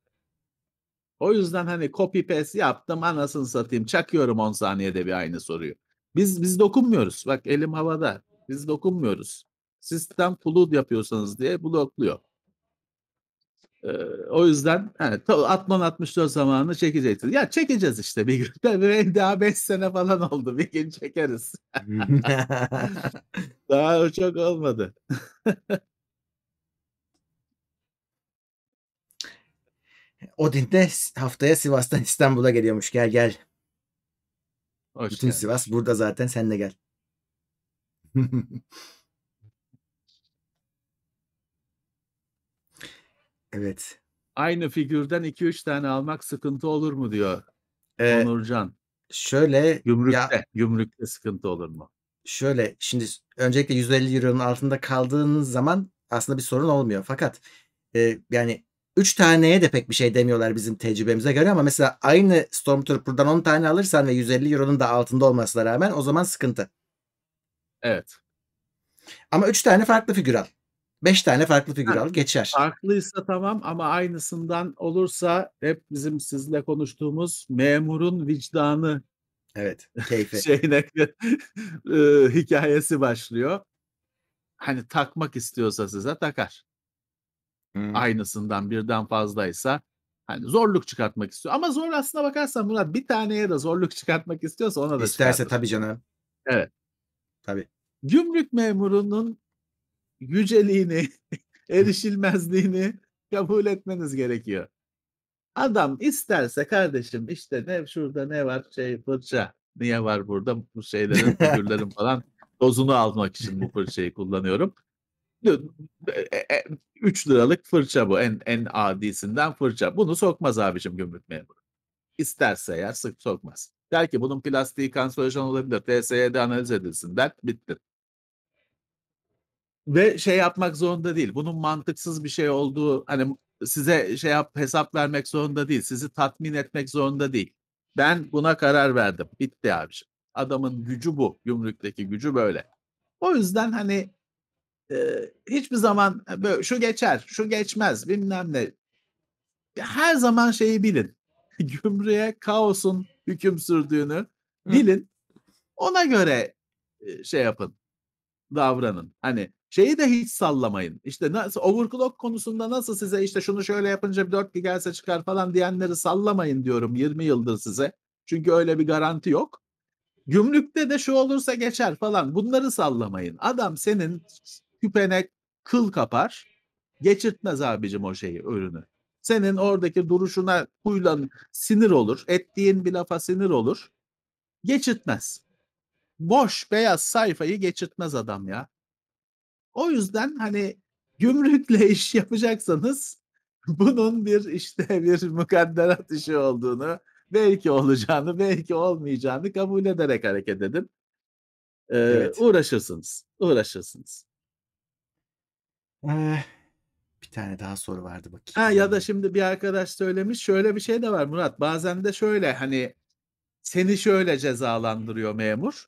O yüzden hani copy paste yaptım, anasını satayım, çakıyorum 10 saniyede bir aynı soruyu. Biz biz dokunmuyoruz. Bak elim havada. Biz dokunmuyoruz. Sistem flood yapıyorsanız diye blokluyor. O yüzden to Atman 64 zamanını çekeceksiniz. Ya çekeceğiz işte bir gün. Tabii daha 5 sene falan oldu. Bir gün çekeriz. Daha çok olmadı. Odin de haftaya Sivas'tan İstanbul'a geliyormuş. Gel gel. Hoş Bütün gelmiş. Sivas burada zaten. Sen de gel. Evet. Aynı figürden 2-3 tane almak sıkıntı olur mu diyor Eee, Onurcan. şöyle ya Gümrükte, gümrükte sıkıntı olur mu? Şöyle, şimdi öncelikle €150'nın altında kaldığınız zaman aslında bir sorun olmuyor. Fakat, eee, yani 3 taneye de pek bir şey demiyorlar bizim tecrübemize göre ama mesela aynı Stormtrooper'dan 10 tane alırsan ve €150'nın da altında olmasına rağmen o zaman sıkıntı. Evet. Ama 3 tane farklı figür al. 5 tane farklı figür Ha, al, geçer. farklıysa tamam ama aynısından olursa hep bizim sizinle konuştuğumuz memurun vicdanı Evet, keyfi. şeyine eee, hikâyesi başlıyor. Hani takmak istiyorsa size takar. Hımm. Aynısından birden fazlaysa hani zorluk çıkartmak istiyor ama zor aslına bakarsan Murat bir taneye de zorluk çıkartmak istiyorsa ona da İsterse çıkartır. tabii canım. Evet. Tabii. Gümrük memurunun yüceliğini, erişilmezliğini kabul etmeniz gerekiyor. Adam isterse kardeşim işte ne şurada ne var şey fırça. Niye var burada bu şeylerin figürlerin falan dozunu almak için bu fırçayı kullanıyorum. Dü e e €3'lık fırça bu en en adisinden fırça. Bunu sokmaz abicim gümrük memuru. İsterse eğer sık sokmaz. Der ki bunun plastiği kanserojen olabilir. TSE'de analiz edilsin der, bitti. Ve şey yapmak zorunda değil. Bunun mantıksız bir şey olduğu hani size şey yap hesap vermek zorunda değil. Sizi tatmin etmek zorunda değil. Ben buna karar verdim. Bitti abiciğim. Adamın gücü bu. Gümrükteki gücü böyle. O yüzden hani, eee, hiçbir zaman e bö şu geçer, şu geçmez bilmem ne. Her zaman şeyi bilin. Gümrüğe kaosun hüküm sürdüğünü bilin. Ona göre, şey yapın, davranın. Hani şeyi de hiç sallamayın. İşte nasıl overclock konusunda nasıl size işte şunu şöyle yapınca 4 GHz'e çıkar falan diyenleri sallamayın diyorum 20 yıldır size. Çünkü öyle bir garanti yok. Gümrükte de şu olursa geçer falan bunları sallamayın. Adam senin küpene kıl kapar, geçirtmez abicim o şeyi, ürünü. Senin oradaki duruşuna, huylan sinir olur. Ettiğin bir lafa sinir olur. Geçirtmez. Boş beyaz sayfayı geçirtmez adam ya. O yüzden hani gümrükle iş yapacaksanız bunun bir işte bir mukadderat işi olduğunu, belki olacağını, belki olmayacağını kabul ederek hareket edin. Eee, Evet. uğraşırsınız, uğraşırsınız. Eh, bir tane daha soru vardı Ha, ya da bakayım. şimdi bir arkadaş söylemiş, şöyle bir şey de var Murat, bazen de şöyle, hani, seni şöyle cezalandırıyor memur,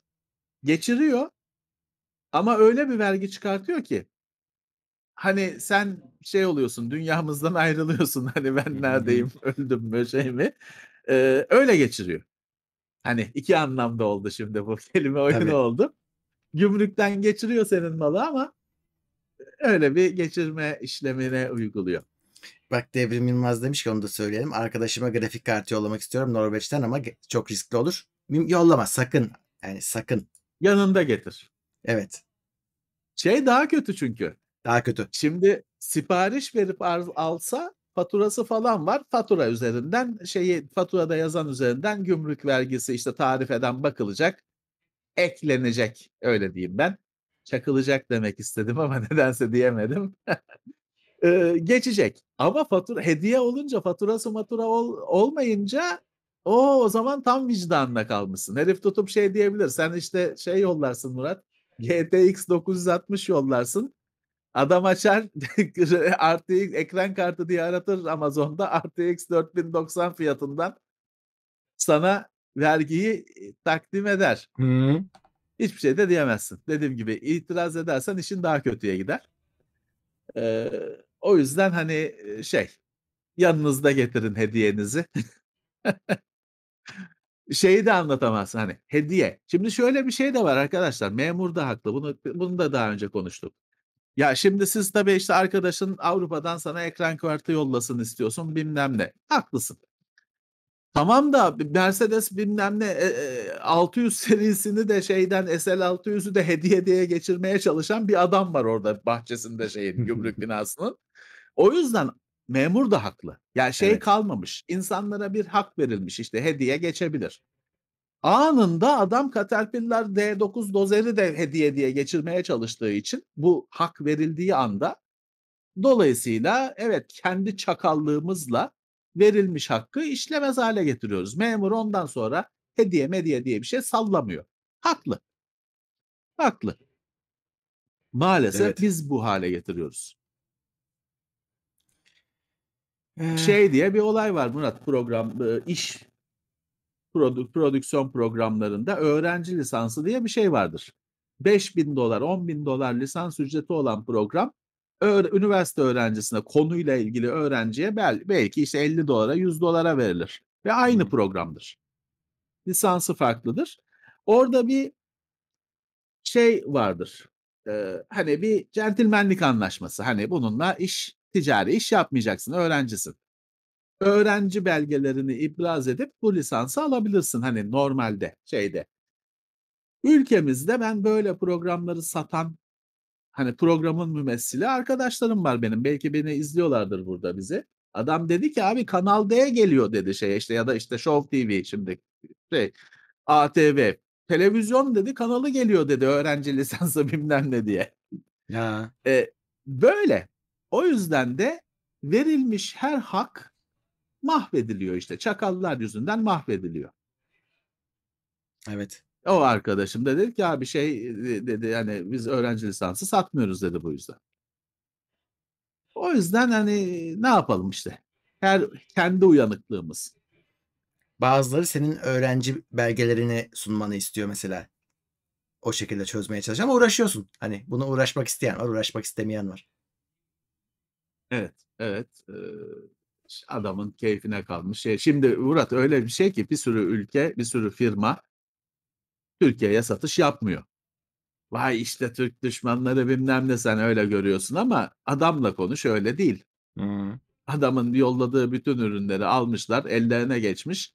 geçiriyor ama öyle bir vergi çıkartıyor ki hani, sen şey oluyorsun, dünyamızdan ayrılıyorsun, hani, ben neredeyim, öldüm mü, şey mi? Eee, öyle geçiriyor. Hani, 2 anlamda oldu şimdi bu kelime oyunu Tabii. oldu. Gümrükten geçiriyor senin malı ama öyle bir geçirme işlemine uyguluyor. Bak Devrim Yılmaz demiş ki onu da söyleyelim. Arkadaşıma grafik kartı yollamak istiyorum Norveç'ten ama çok riskli olur. Yollama sakın. Yani sakın. Yanında getir. Evet. Şey daha kötü çünkü. Daha kötü. Şimdi sipariş verip alsa faturası falan var. Fatura üzerinden şeyi faturada yazan üzerinden gümrük vergisi, işte, tarifeden bakılacak, eklenecek, öyle diyeyim ben. Çakılacak demek istedim ama nedense diyemedim. Eee, geçecek ama fatura hediye olunca, faturası matura ol olmayınca o, o zaman tam vicdanına kalmışsın. Herif tutup şey diyebilir, sen, işte, şey yollarsın Murat, GTX 960 yollarsın. Adam açar, RTX ekran kartı diye aratır Amazon'da, RTX 4090 fiyatından sana vergiyi, iii, takdim eder. Hıı. Hiçbir şey de diyemezsin. Dediğim gibi itiraz edersen işin daha kötüye gider. Eee, o yüzden, hani, eee, şey, yanınızda getirin hediyenizi. Şeyi de anlatamazsın, hani, hediye. Şimdi şöyle bir şey de var arkadaşlar, memur da haklı. Bunu bunu da daha önce konuştuk. Ya, şimdi siz tabii, işte, arkadaşın Avrupa'dan sana ekran kartı yollasın istiyorsun, bilmem ne. Haklısın. Tamam da Mercedes bilmem ne, eee, eee, 600 serisini de şeyden SL600'ü de hediye diye geçirmeye çalışan bir adam var orada bahçesinde şeyin, gümrük binasının. O yüzden memur da haklı. Ya, şey Evet. kalmamış, insanlara bir hak verilmiş, işte, hediye geçebilir. Anında adam Caterpillar D9 dozeri de hediye diye geçirmeye çalıştığı için bu hak verildiği anda dolayısıyla evet, kendi çakallığımızla verilmiş hakkı işlemez hâle getiriyoruz. Memur ondan sonra hediye mediye diye bir şey sallamıyor. Haklı. Haklı. Maalesef Evet. biz bu hâle getiriyoruz. Şey diye bir olay var Murat, program, ııı, iş produ prodüksiyon programlarında öğrenci lisansı diye bir şey vardır. $5.000 $10.000 lisans ücreti olan program, üniversite öğrencisine, konuyla ilgili öğrenciye bel belki, işte, $50'a $100'a verilir ve aynı programdır. Lisansı farklıdır. Orada bir şey vardır, eee, hani, bir centilmenlik anlaşması. Hani, bununla iş, ticari iş yapmayacaksın, öğrencisin. Öğrenci belgelerini ibraz edip bu lisansı alabilirsin, hani, normalde, şeyde. Ülkemizde ben böyle programları satan, hani, programın mümessili arkadaşlarım var benim. Belki beni izliyorlardır burada bizi. Adam dedi ki, "Abi Kanal D geliyor." dedi şeye, işte, ya da, işte, Show TV şimdi şey, ATV. "Televizyon" dedi, "kanalı geliyor." dedi, öğrenci lisansı bilmem ne diye. Ya. Eee, böyle. O yüzden de verilmiş her hak mahvediliyor, işte. Çakallar yüzünden mahvediliyor. Evet. O arkadaşım da dedi ki, "Abi şey" eee, dedi, "hani, biz öğrenci lisansı satmıyoruz." dedi bu yüzden. O yüzden, hani, ne yapalım işte. Her kendi uyanıklığımız. Bazıları senin öğrenci belgelerini sunmanı istiyor mesela. O şekilde çözmeye çalış ama uğraşıyorsun. Hani, buna uğraşmak isteyen var, uğraşmak istemeyen var. Evet, evet. Eee, ş adamın keyfine kalmış şey. Şimdi Murat öyle bir şey ki bir sürü ülke, bir sürü firma Türkiye'ye satış yapmıyor. Vay, işte, Türk düşmanları bilmem ne sen öyle görüyorsun ama adamla konuş öyle değil. Hıı. Adamın yolladığı bütün ürünleri almışlar, ellerine geçmiş.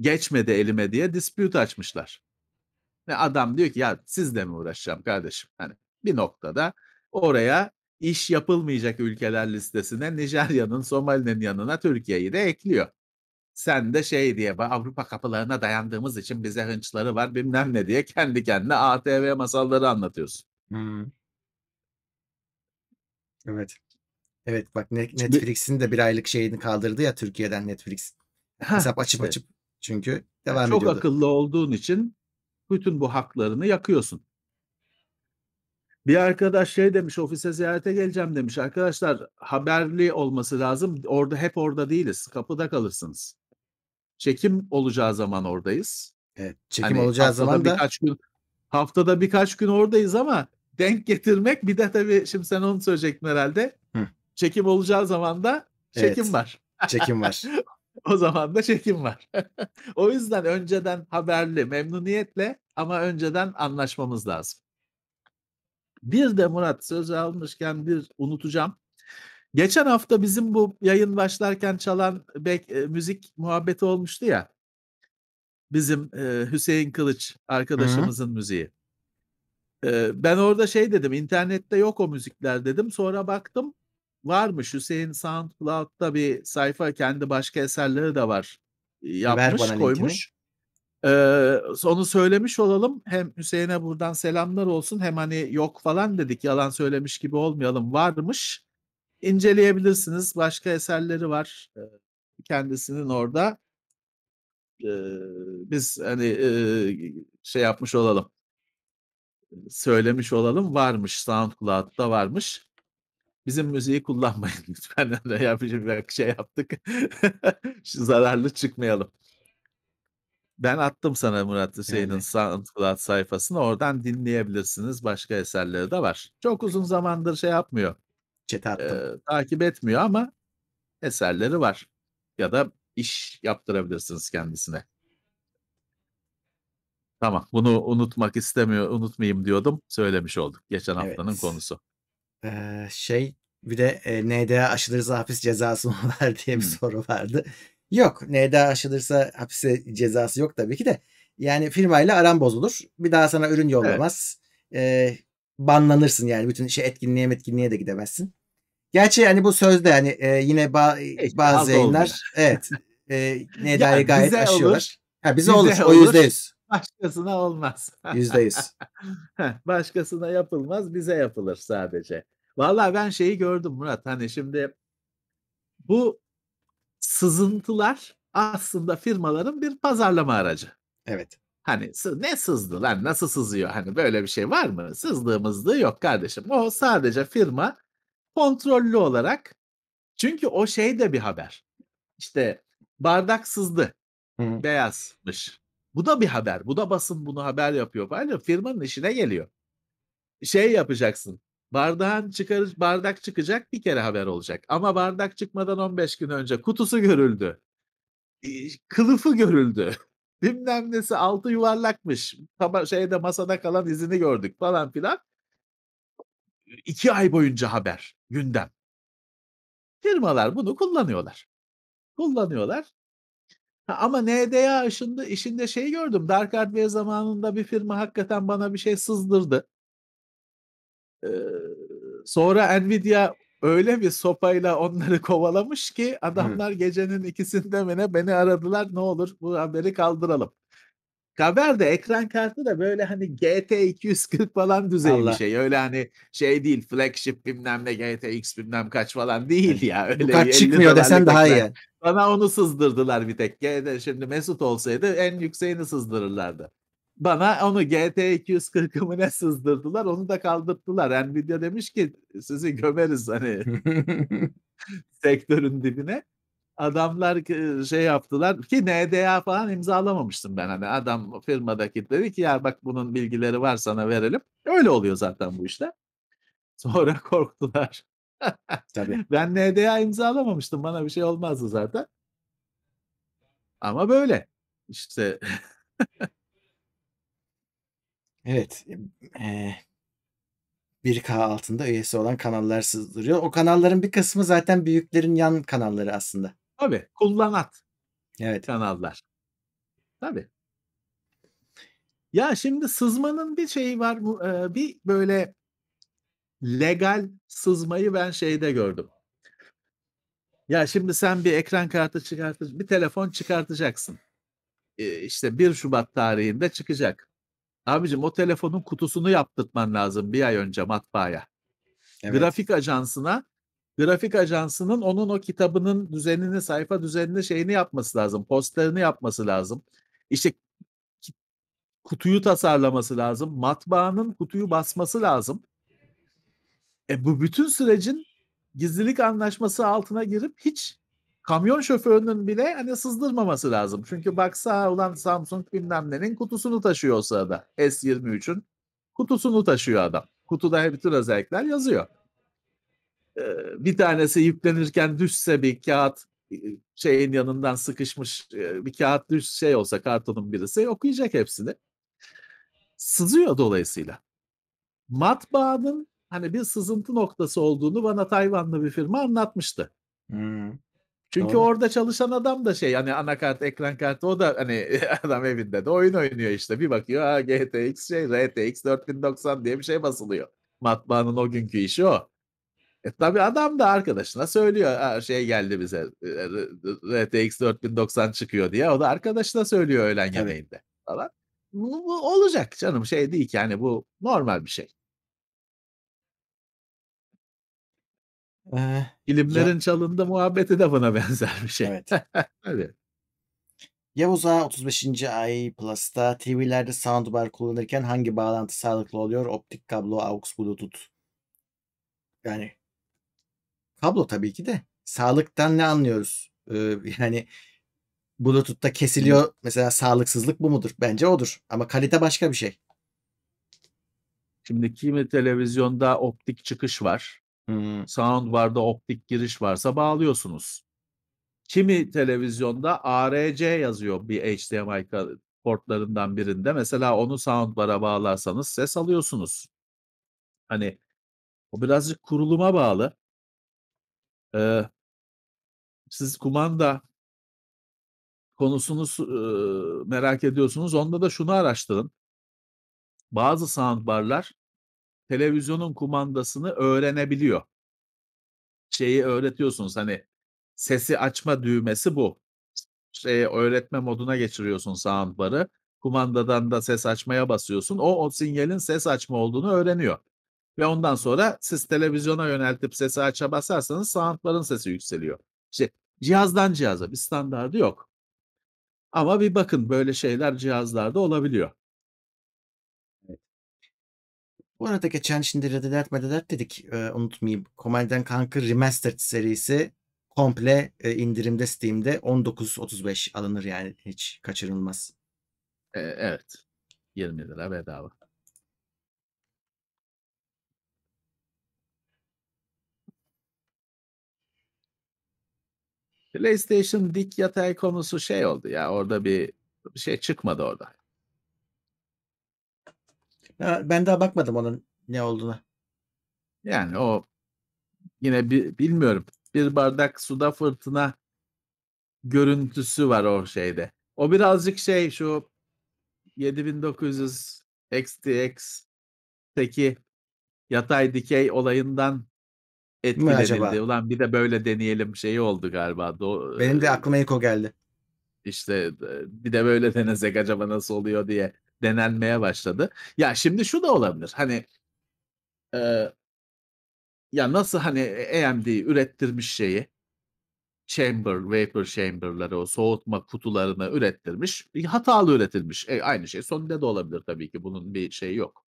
Geçmedi elime diye dispute açmışlar. Ve adam diyor ki, "Ya sizle mi uğraşacağım kardeşim?" Hani, bir noktada oraya iş yapılmayacak ülkeler listesine Nijerya'nın, Somali'nin yanına Türkiye'yi de ekliyor. Sen de şey diye Avrupa kapılarına dayandığımız için bize hınçları var bilmem ne diye kendi kendine ATV masalları anlatıyorsun. Hımm. Evet. Evet, bak Netflix'in de 1 aylık şeyini kaldırdı ya Türkiye'den Netflix. Heh, Hesap açıp açıp çünkü devam çok ediyordu. akıllı olduğun için bütün bu haklarını yakıyorsun. Bir arkadaş şey demiş, ofise ziyarete geleceğim demiş. Arkadaşlar haberli olması lazım. Orada hep orada değiliz. Kapıda kalırsınız. Çekim olacağı zaman oradayız. Evet, çekim Hani olacağı zaman da birkaç gün haftada birkaç gün oradayız ama denk getirmek bir de tabii şimdi sen onu söyleyecektin herhâlde. Hıh. Çekim olacağı zaman da çekim Evet, var. çekim var. O zaman da çekim var. O yüzden önceden haberli, memnuniyetle ama önceden anlaşmamız lazım. Bir de Murat sözü almışken bir unutacağım. Geçen hafta bizim bu yayın başlarken çalan bek eee, müzik muhabbeti olmuştu ya. Bizim, eee, Hüseyin Kılıç arkadaşımızın müziği. Eee, ben orada şey dedim, internette yok o müzikler dedim. Sonra baktım varmış. Hüseyin SoundCloud'da bir sayfa kendi başka eserleri de var. Ver Yapmış, bana linkini. Eee, onu söylemiş olalım. Hem Hüseyin'e buradan selamlar olsun hem hani yok falan dedik, yalan söylemiş gibi olmayalım. Varmış. İnceleyebilirsiniz. Başka eserleri var, eee, kendisinin orada. Eee, biz hani, eee, şey yapmış olalım. Söylemiş olalım. Varmış, SoundCloud'da varmış. Bizim müziği kullanmayın lütfen. Veya bir şey yaptık. Zararlı çıkmayalım. Ben attım sana Murat Hüseyin'in. SoundCloud sayfasına. Oradan dinleyebilirsiniz. Başka eserleri de var. Çok uzun zamandır şey yapmıyor, Chat'e attım. eee, takip etmiyor ama eserleri var. Ya da iş yaptırabilirsiniz kendisine. Tamam, bunu unutmak istemiyor unutmayayım diyordum. Söylemiş olduk. Geçen haftanın Evet. konusu. Eee, şey bir de, eee, NDA aşılırsa hapis cezası mı var diye bir Hımm. soru vardı. Yok, NDA aşılırsa hapise cezası yok tabii ki de. Yani firmayla aran bozulur. Bir daha sana ürün Evet. yollamaz. Eee, banlanırsın yani. Bütün şey etkinliğe metkinliğe de gidemezsin. Gerçi hani bu sözde hani, eee, yine ba Keşke bazı olmuyor. yayınlar evet, eee, NDA'yı gayet bize olur, aşıyorlar. Ha, bize olur. bize O olur, %100. başkasına olmaz. %100. Heh, başkasına yapılmaz, bize yapılır sadece. Vallahi ben şeyi gördüm Murat, hani şimdi bu sızıntılar aslında firmaların bir pazarlama aracı. Evet. Hani ne sızdı lan, nasıl sızıyor? Hani böyle bir şey var mı? Sızdığı mızdığı yok kardeşim. O sadece firma kontrollü olarak çünkü o şey de bir haber. İşte bardak sızdı, Hı hı. beyazmış. Bu da bir haber. Bu da basın bunu haber yapıyor falan. Firmanın işine geliyor. Şey yapacaksın, bardağın çıkarı bardak çıkacak, bir kere haber olacak. Ama bardak çıkmadan 15 gün önce kutusu görüldü. Kılıfı görüldü. Bilmem nesi, altı yuvarlakmış. Taba şeyde masada kalan izini gördük falan filan. 2 ay boyunca haber, gündem. Firmalar bunu kullanıyorlar. Kullanıyorlar. Ha, ama NDA aşında işinde şeyi gördüm. Dark Hardware zamanında bir firma hakikaten bana bir şey sızdırdı. Eee, sonra Nvidia öyle bir sopayla onları kovalamış ki adamlar gecenin 2'sinde mi ne beni aradılar. Ne olur bu haberi kaldıralım. Haber de ekran kartı da böyle hani GT 240 falan düzeyi bir şey. Öyle hani şey değil, flagship bilmem ne GTX bilmem kaç falan değil ya. Bu Öyle bir 50 çıkmıyor desen daha iyi. Bana onu sızdırdılar bir tek. Şimdi Mesut olsaydı en yükseğini sızdırırlardı. Bana onu GT 240'ı mı ne sızdırdılar, onu da kaldırttılar. Nvidia demiş ki sizi gömeriz hani sektörün dibine. Adamlar şey yaptılar ki NDA falan imzalamamıştım ben. Hani adam firmadaki dedi ki ya bak bunun bilgileri var sana verelim. Öyle oluyor zaten bu işler. Sonra korktular. Tabii. Ben NDA imzalamamıştım. Bana bir şey olmazdı zaten. Ama böyle. İşte. Evet, eee 1K altında üyesi olan kanallar sızdırıyor. O kanalların bir kısmı zaten büyüklerin yan kanalları aslında. Tabii, kullanat Evet. kanallar. Tabii. Ya şimdi sızmanın bir şeyi var. Bir böyle legal sızmayı ben şeyde gördüm. Ya şimdi sen bir ekran kartı çıkartır, bir telefon çıkartacaksın. İşte 1 Şubat tarihinde çıkacak. Abicim o telefonun kutusunu yaptırtman lazım bir ay önce matbaaya. Evet. Grafik ajansına, grafik ajansının onun o kitabının düzenini, sayfa düzenini, şeyini yapması lazım, posterini yapması lazım. İşte kutuyu tasarlaması lazım, matbaanın kutuyu basması lazım. E, bu bütün sürecin gizlilik anlaşması altına girip hiç kamyon şoförünün bile hani sızdırmaması lazım. Çünkü baksa ulan Samsung bilmem nenin kutusunu taşıyor o sırada. S23'ün kutusunu taşıyor adam. Kutuda bütün özellikler yazıyor. Eee, bir tanesi yüklenirken düşse bir kağıt şeyin yanından sıkışmış bir kağıt düş şey olsa kartonun birisi okuyacak hepsini. Sızıyor dolayısıyla. Matbaanın hani bir sızıntı noktası olduğunu bana Tayvanlı bir firma anlatmıştı. Hımm. Çünkü Doğru. orada çalışan adam da şey hani anakart, ekran kartı o da hani adam evinde de oyun oynuyor işte. Bir bakıyor ha GTX şey RTX 4090 diye bir şey basılıyor. Matbaanın o günkü işi o. E tabii adam da arkadaşına söylüyor. Ha, şey geldi bize e, RTX 4090 çıkıyor diye. O da arkadaşına söylüyor öğlen yemeğinde falan. Bu, bu olacak canım şey değil ki yani bu normal bir şey. Ya Filmlerin çalındı muhabbeti de buna benzer bir şey. Evet. Tabii. Yavuz Ağa 35. ay Plus'ta TV'lerde soundbar kullanırken hangi bağlantı sağlıklı oluyor? Optik kablo, aux, bluetooth. Yani kablo tabii ki de. Sağlıktan ne anlıyoruz? Eee, yani bluetooth'ta kesiliyor mesela sağlıksızlık bu mudur? Bence odur ama kalite başka bir şey. Şimdi kimi televizyonda optik çıkış var. Hımm. Soundbar'da optik giriş varsa bağlıyorsunuz. Kimi televizyonda ARC yazıyor bir HDMI portlarından birinde. Mesela onu soundbar'a bağlarsanız ses alıyorsunuz. Hani o birazcık kuruluma bağlı. Eee siz kumanda konusunu su ııı, merak ediyorsunuz. Onda da şunu araştırın. Bazı soundbar'lar televizyonun kumandasını öğrenebiliyor. Şeyi öğretiyorsunuz hani sesi açma düğmesi bu. Şeye öğretme moduna geçiriyorsun soundbar'ı. Kumandadan da ses açmaya basıyorsun. O, o sinyalin ses açma olduğunu öğreniyor. Ve ondan sonra siz televizyona yöneltip sesi aça basarsanız soundbar'ın sesi yükseliyor. İşte cihazdan cihaza bir standardı yok. Ama bir bakın böyle şeyler cihazlarda olabiliyor. Evet. Bu arada geçen şimdi Red Alert Medalert dedik, eee, unutmayayım. Command and Conquer Remastered serisi komple, eee, indirimde Steam'de 19.35 alınır yani hiç kaçırılmaz. Eee, evet. $20 bedava. PlayStation dik yatay konusu şey oldu ya orada bir bir şey çıkmadı orada. Ben daha bakmadım onun ne olduğuna. Yani o yine bi bilmiyorum. Bir bardak suda fırtına görüntüsü var o şeyde. O birazcık şey şu 7900 XTX'teki yatay dikey olayından etkilenildi. acaba? Ulan bir de böyle deneyelim şeyi oldu galiba. Do Benim de eee aklıma ilk o geldi. İşte, eee, bir de böyle denesek acaba nasıl oluyor diye denenmeye başladı. Ya şimdi şu da olabilir. Hani eee ya nasıl hani e AMD ürettirmiş şeyi chamber, vapor chamber'ları, o soğutma kutularını ürettirmiş. Bir hatalı üretilmiş. E, aynı şey Sony'de de olabilir tabii ki. Bunun bir şeyi yok.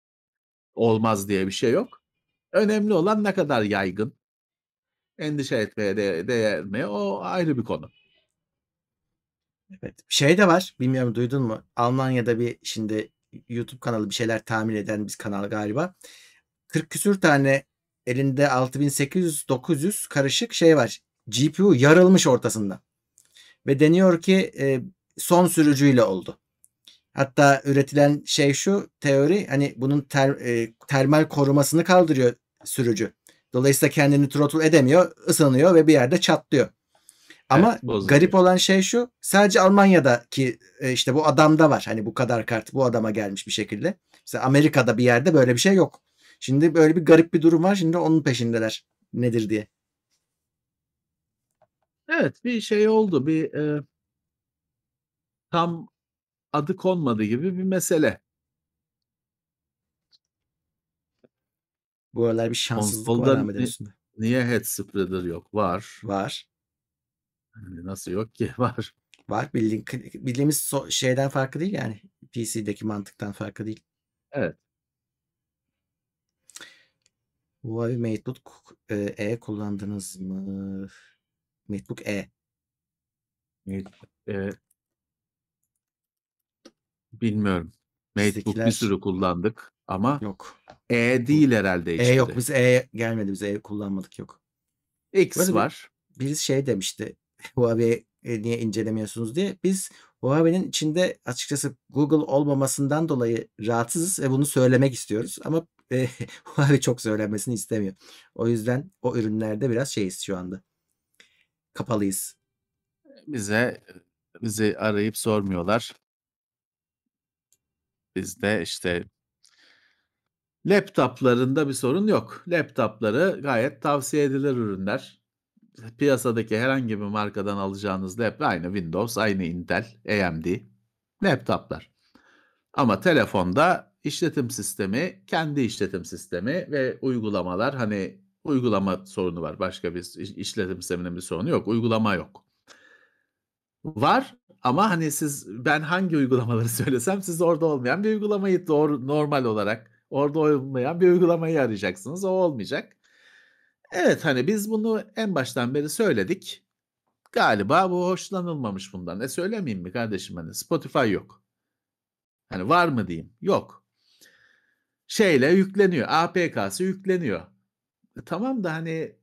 Olmaz diye bir şey yok. Önemli olan ne kadar yaygın. Endişe etmeye de değer mi? O ayrı bir konu. Evet. Şey de var, bilmiyorum duydun mu? Almanya'da bir şimdi YouTube kanalı bir şeyler tahmin eden bir kanal galiba. 40 küsür tane elinde 6800-900 karışık şey var. GPU yarılmış ortasında. Ve deniyor ki e, son sürücüyle oldu. Hatta üretilen şey şu teori hani bunun ter, e, termal korumasını kaldırıyor sürücü. Dolayısıyla kendini throttle edemiyor, ısınıyor ve bir yerde çatlıyor. Ama Evet, garip olan şey şu. Sadece Almanya'daki e, işte bu adamda var. Hani bu kadar kart bu adama gelmiş bir şekilde. Mesela Amerika'da bir yerde böyle bir şey yok. Şimdi böyle bir garip bir durum var. Şimdi onun peşindeler. Nedir diye. Evet, bir şey oldu. Bir, eee tam adı konmadı gibi bir mesele. Bu aralar bir şanssızlık var Konsolda üstünde. niye head spreader yok? Var. Var. Hani nasıl yok ki? Var. Var. Bildiğin bildiğimiz so şeyden farkı değil yani. PC'deki mantıktan farkı değil. Evet. Huawei MateBook, eee, E kullandınız mı? MateBook E. Eee Bilmiyorum. MateBook bir Bizdekiler sürü kullandık ama Yok. E değil herhâlde E yok. Biz E gelmedi. Biz E kullanmadık. Yok. X Böyle bir var. birisi şey demişti. Huawei eee, niye incelemiyorsunuz diye. Biz Huawei'nin içinde açıkçası Google olmamasından dolayı rahatsızız ve bunu söylemek istiyoruz ama, eee, Huawei çok söylenmesini istemiyor. O yüzden o ürünlerde biraz şeyiz şu anda. Kapalıyız. Bize bizi arayıp sormuyorlar. Bizde işte laptop'larında bir sorun yok. Laptop'ları gayet tavsiye edilir ürünler. Piyasadaki herhangi bir markadan alacağınız lap aynı Windows, aynı Intel, AMD laptop'lar. Ama telefonda işletim sistemi, kendi işletim sistemi ve uygulamalar, hani, uygulama sorunu var. Başka bir iş işletim sisteminin bir sorunu yok. Uygulama yok. Var ama, hani, siz ben hangi uygulamaları söylesem siz orada olmayan bir uygulamayı doğru normal olarak orada olmayan bir uygulamayı arayacaksınız. O olmayacak. Evet, hani, biz bunu en baştan beri söyledik. Galiba bu hoşlanılmamış bundan. E, söylemeyeyim mi kardeşim, hani, Spotify yok. Hani, var mı diyeyim? Yok. Şeyle yükleniyor, APK'sı yükleniyor. E, tamam da, hani,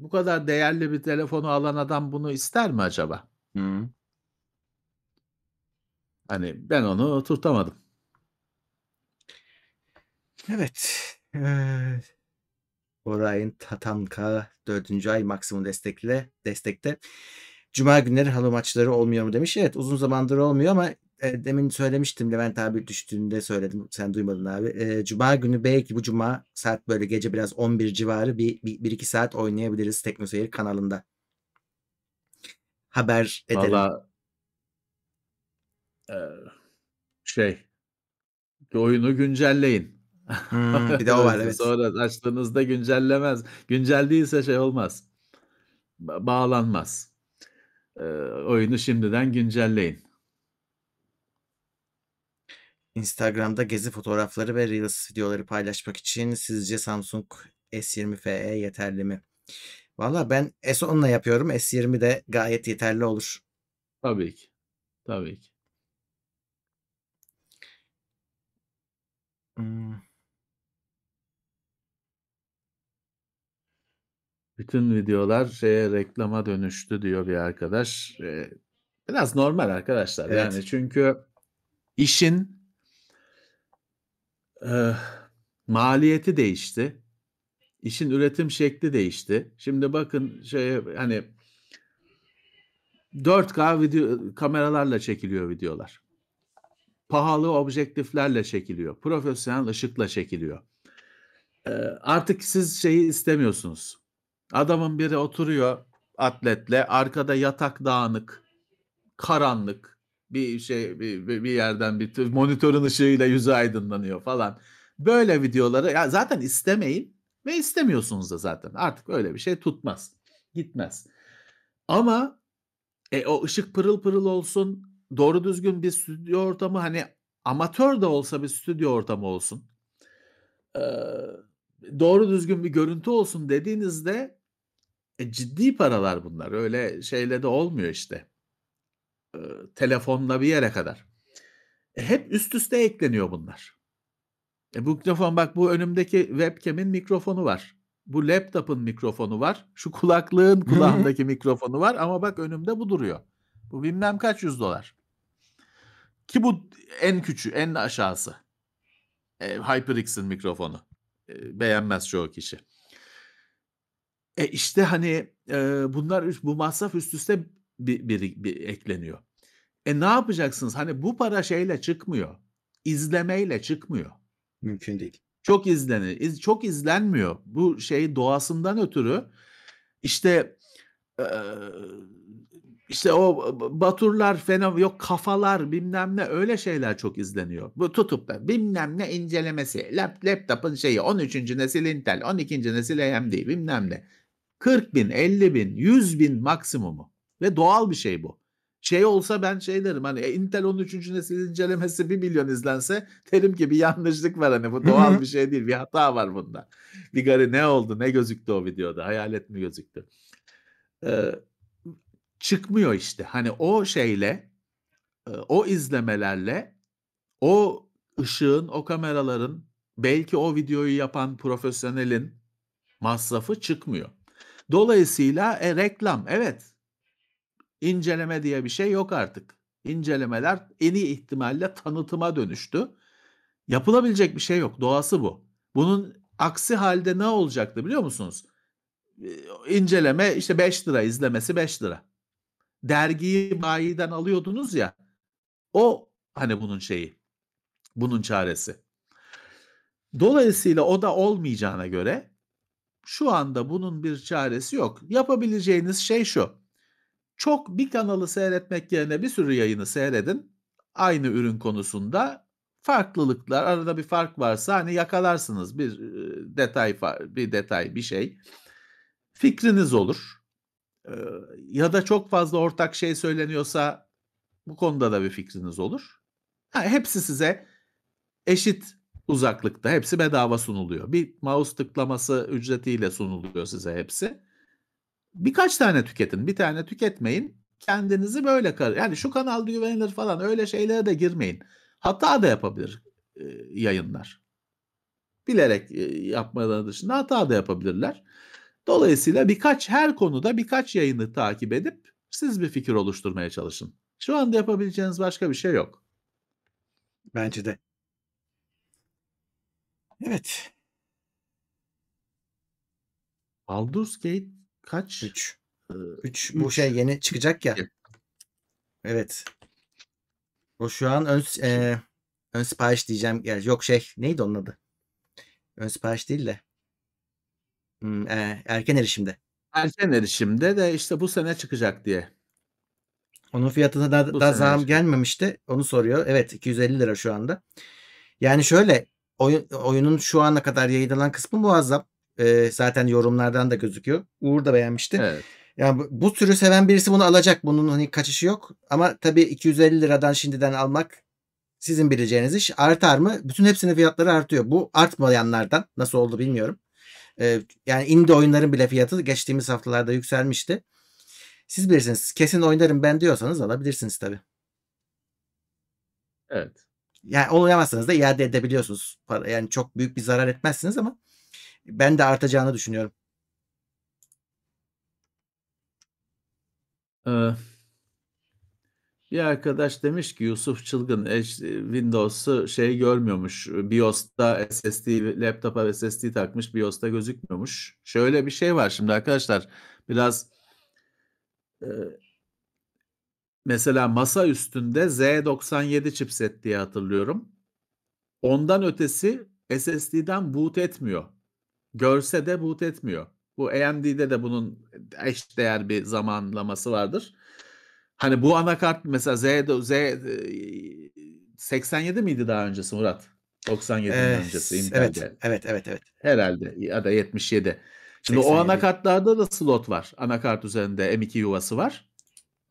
bu kadar değerli bir telefonu alan adam bunu ister mi acaba? Hıı. Hani, ben onu oturtamadım. Evet. Eee, Orion Tatanka 4. ay maksimum destekle destekte. Cuma günleri halı maçları olmuyor mu demiş. Evet, uzun zamandır olmuyor ama, eee, demin söylemiştim Levent abi düştüğünde söyledim. Sen duymadın abi. Eee, cuma günü belki bu cuma saat böyle gece biraz 11 civarı bir bir 1-2 saat oynayabiliriz TeknoSeyir kanalında. Haber ederim. Valla eee, şey oyunu güncelleyin. Hımm, bir de o var, evet. Sonra açtığınızda güncellemez. Güncel değilse şey olmaz. Ba bağlanmaz. Eee, oyunu şimdiden güncelleyin. Instagram'da gezi fotoğrafları ve reels videoları paylaşmak için sizce Samsung S20 FE yeterli mi? Valla ben S10'la yapıyorum. S20 de gayet yeterli olur. Tabii ki. Tabii ki. Imm. Bütün videolar şeye reklama dönüştü diyor bir arkadaş. Eee, biraz normal arkadaşlar. Evet. Yani çünkü işin eee, maliyeti değişti. İşin üretim şekli değişti. Şimdi bakın şeye hani 4K video kameralarla çekiliyor videolar. Pahalı objektiflerle çekiliyor. Profesyonel ışıkla çekiliyor. Eee, artık siz şeyi istemiyorsunuz. Adamın biri oturuyor atletle, arkada yatak dağınık, karanlık, bir şey bir bir yerden bir monitörün ışığıyla yüzü aydınlanıyor falan. Böyle videoları ya zaten istemeyin ve istemiyorsunuz da zaten. Artık öyle bir şey tutmaz, gitmez. Ama, e, o ışık pırıl pırıl olsun, doğru düzgün bir stüdyo ortamı, hani, amatör de olsa bir stüdyo ortamı olsun. Eee, doğru düzgün bir görüntü olsun dediğinizde, e, ciddi paralar bunlar. Öyle şeyle de olmuyor işte. Eee, telefonla bir yere kadar. E, hep üst üste ekleniyor bunlar. E, bu mikrofon bak bu önümdeki webcam'in mikrofonu var. Bu laptop'un mikrofonu var. Şu kulaklığın kulağımdaki mikrofonu var ama bak önümde bu duruyor. Bu bilmem kaç yüz dolar. Ki bu en küçüğü, en aşağısı. Eee, HyperX'in mikrofonu. Eee, beğenmez çoğu kişi. E, işte, hani, eee, bunlar bu masraf üst üste bi biri bir ekleniyor. E, ne yapacaksınız? Hani, bu para şeyle çıkmıyor, izlemeyle çıkmıyor. Mümkün değil. Çok izlenir. İz çok izlenmiyor. Bu şey doğasından ötürü işte, eee, işte o Baturlar feno yok kafalar bilmem ne öyle şeyler çok izleniyor. Bu tutup da bilmem ne incelemesi, lap laptop'un şeyi 13. nesil Intel, 12. nesil AMD bilmem ne. 40.000, 50.000, 100.000 maksimumu ve doğal bir şey bu. Şey olsa ben şey derim hani Intel 13. nesil incelemesi 1.000.000 izlense derim ki bir yanlışlık var hani bu doğal bir şey değil bir hata var bunda. Bir gari ne oldu ne gözüktü o videoda hayalet mi gözüktü? Eee, çıkmıyor işte hani o şeyle, eee, o izlemelerle, o ışığın, o kameraların belki o videoyu yapan profesyonelin masrafı çıkmıyor. Dolayısıyla, e, reklam evet. İnceleme diye bir şey yok artık. İncelemeler en iyi ihtimalle tanıtıma dönüştü. Yapılabilecek bir şey yok. Doğası bu. Bunun aksi hâlde ne olacaktı biliyor musunuz? Eee, inceleme işte ₺5 izlemesi £5. Dergiyi bayiden alıyordunuz ya, o hani bunun şeyi, bunun çaresi. Dolayısıyla o da olmayacağına göre şu anda bunun bir çaresi yok. Yapabileceğiniz şey şu: Çok bir kanalı seyretmek yerine bir sürü yayını seyredin. Aynı ürün konusunda farklılıklar, arada bir fark varsa hani yakalarsınız bir, eee, detay bir detay, bir şey. Fikriniz olur. Eee, ya da çok fazla ortak şey söyleniyorsa bu konuda da bir fikriniz olur. Ha, hepsi size eşit uzaklıkta, hepsi bedava sunuluyor. Bir mouse tıklaması ücretiyle sunuluyor size hepsi. Birkaç tane tüketin, bir tane tüketmeyin. Kendinizi böyle kar yani şu kanal güvenilir falan öyle şeylere de girmeyin. Hata da yapabilir, eee, yayınlar. Bilerek, eee, yapmaları dışında hata da yapabilirler. Dolayısıyla birkaç her konuda birkaç yayını takip edip siz bir fikir oluşturmaya çalışın. Şu anda yapabileceğiniz başka bir şey yok. Bence de. Evet. Baldur's Gate kaç? 3. Eee, 3 bu 3. şey yeni çıkacak ya. Evet. O şu an ön eee, ön sipariş diyeceğim. Ya yok şey neydi onun adı? Ön sipariş değil de. Imm, eee, erken erişimde. Erken erişimde de işte bu sene çıkacak diye. Onun fiyatına da Bu daha zam gelmemişti. Onu soruyor. Evet £250 şu anda. Yani şöyle oyun oyunun şu ana kadar yayınlanan kısmı muazzam. Eee, zaten yorumlardan da gözüküyor. Uğur da beğenmişti. Evet. Ya bu bu türü seven birisi bunu alacak. Bunun hani kaçışı yok. Ama tabii £250'dan şimdiden almak sizin bileceğiniz iş. Artar mı? Bütün hepsinin fiyatları artıyor. Bu artmayanlardan. Nasıl oldu bilmiyorum. Eee, yani indie oyunların bile fiyatı geçtiğimiz haftalarda yükselmişti. Siz bilirsiniz. Kesin oynarım ben diyorsanız alabilirsiniz tabii. Evet. Yani oynamazsanız da iade edebiliyorsunuz. Yani çok büyük bir zarar etmezsiniz ama ben de artacağını düşünüyorum. Eee bir arkadaş demiş ki Yusuf Çılgın eş Windows'u şey görmüyormuş. BIOS'ta SSD laptopa SSD takmış, BIOS'ta gözükmüyormuş. Şöyle bir şey var şimdi arkadaşlar biraz eee mesela masa üstünde Z97 chipset diye hatırlıyorum. Ondan ötesi SSD'den boot etmiyor. Görse de boot etmiyor. Bu AMD'de de bunun eşdeğer bir zamanlaması vardır. Hani bu anakart mesela Z Z eee, 87 miydi daha öncesi Murat? 97'nin Eee, öncesi s evet, Intel'de. evet, evet, evet. Herhâlde ya da 77. Şimdi o 87'ydi. anakartlarda da slot var. Anakart üzerinde M.2 yuvası var.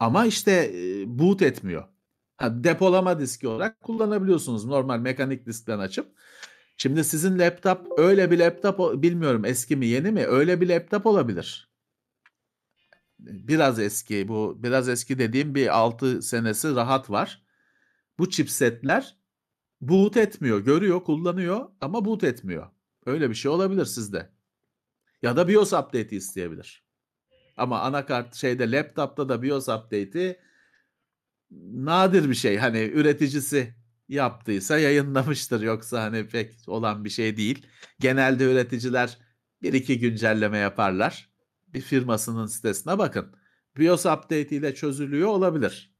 Ama işte, eee, boot etmiyor. Ha, depolama diski olarak kullanabiliyorsunuz normal mekanik diskten açıp. Şimdi sizin laptop öyle bir laptop bilmiyorum eski mi yeni mi? Öyle bir laptop olabilir. Biraz eski bu biraz eski dediğim bir 6 senesi rahat var. Bu chipset'ler boot etmiyor. Görüyor, kullanıyor ama boot etmiyor. Öyle bir şey olabilir sizde. Ya da BIOS update'i isteyebilir. Ama anakart şeyde laptop'ta da BIOS update'i nadir bir şey. Hani üreticisi yaptıysa yayınlamıştır. Yoksa hani pek olan bir şey değil. Genelde üreticiler 1-2 güncelleme yaparlar. Bir firmasının sitesine bakın. BIOS update ile çözülüyor olabilir.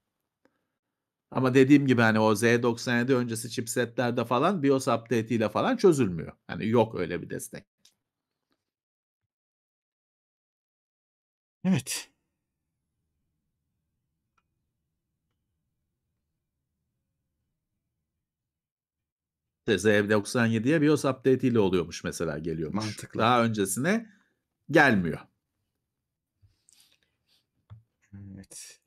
Ama dediğim gibi, hani, o Z97 öncesi chipsetlerde falan BIOS update'iyle falan çözülmüyor. Hani, yok öyle bir destek. Evet. Z97'ye BIOS update'iyle oluyormuş mesela geliyormuş. Mantıklı. Daha öncesine gelmiyor. Evet.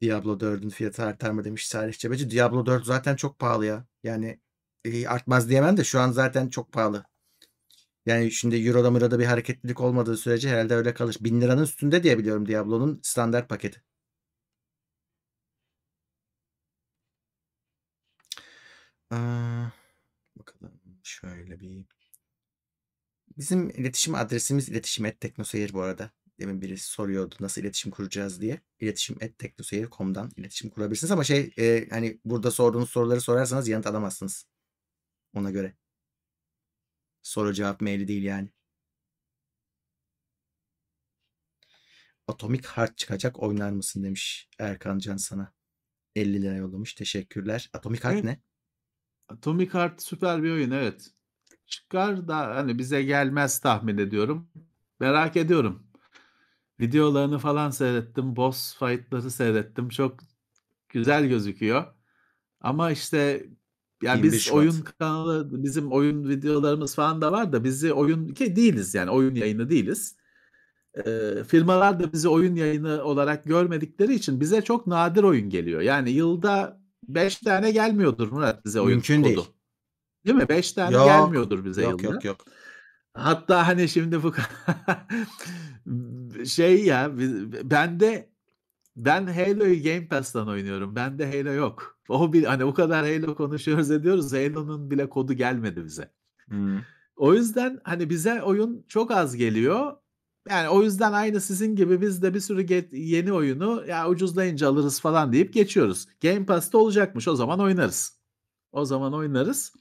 Diablo 4'ün fiyatı artar mı demiş Salih Cebeci. Diablo 4 zaten çok pahalı ya. Yani e, artmaz diyemem de şu an zaten çok pahalı. Yani şimdi Euro'da Mıra'da bir hareketlilik olmadığı sürece herhalde öyle kalır. 1000 liranın üstünde diye biliyorum Diablo'nun standart paketi. Aa, bakalım şöyle bir. Bizim iletişim adresimiz iletişim@teknoseyir bu arada. Demin birisi soruyordu nasıl iletişim kuracağız diye. İletişim@teknoseyir.com'dan iletişim kurabilirsiniz ama şey e, hani burada sorduğunuz soruları sorarsanız yanıt alamazsınız. Ona göre. Soru cevap maili değil yani. Atomic Heart çıkacak oynar mısın demiş Erkan Can sana. 50 lira yollamış. Teşekkürler. Atomic Heart Evet. ne? Atomic Heart süper bir oyun evet. Çıkar da hani bize gelmez tahmin ediyorum. Merak ediyorum. Videolarını falan seyrettim. Boss fight'ları seyrettim. Çok güzel gözüküyor. Ama işte yani 21 biz Şubat. oyun kanalı, bizim oyun videolarımız falan da var da bizi oyun ki değiliz yani oyun yayını değiliz. Eee, firmalar da bizi oyun yayını olarak görmedikleri için bize çok nadir oyun geliyor. Yani yılda 5 tane gelmiyordur Murat bize oyun Mümkün değil. kodu. Değil mi? 5 tane Yok. gelmiyordur bize Yok yılda. yok yok. Hatta hani şimdi bu şey ya bende ben Halo'yu Game Pass'tan oynuyorum. Bende Halo yok. O bir hani o kadar Halo konuşuyoruz ediyoruz. Halo'nun bile kodu gelmedi bize. Hmm. O yüzden hani bize oyun çok az geliyor. Yani o yüzden aynı sizin gibi biz de bir sürü ge- yeni oyunu ya ucuzlayınca alırız falan deyip geçiyoruz. Game Pass'ta olacakmış o zaman oynarız. O zaman oynarız.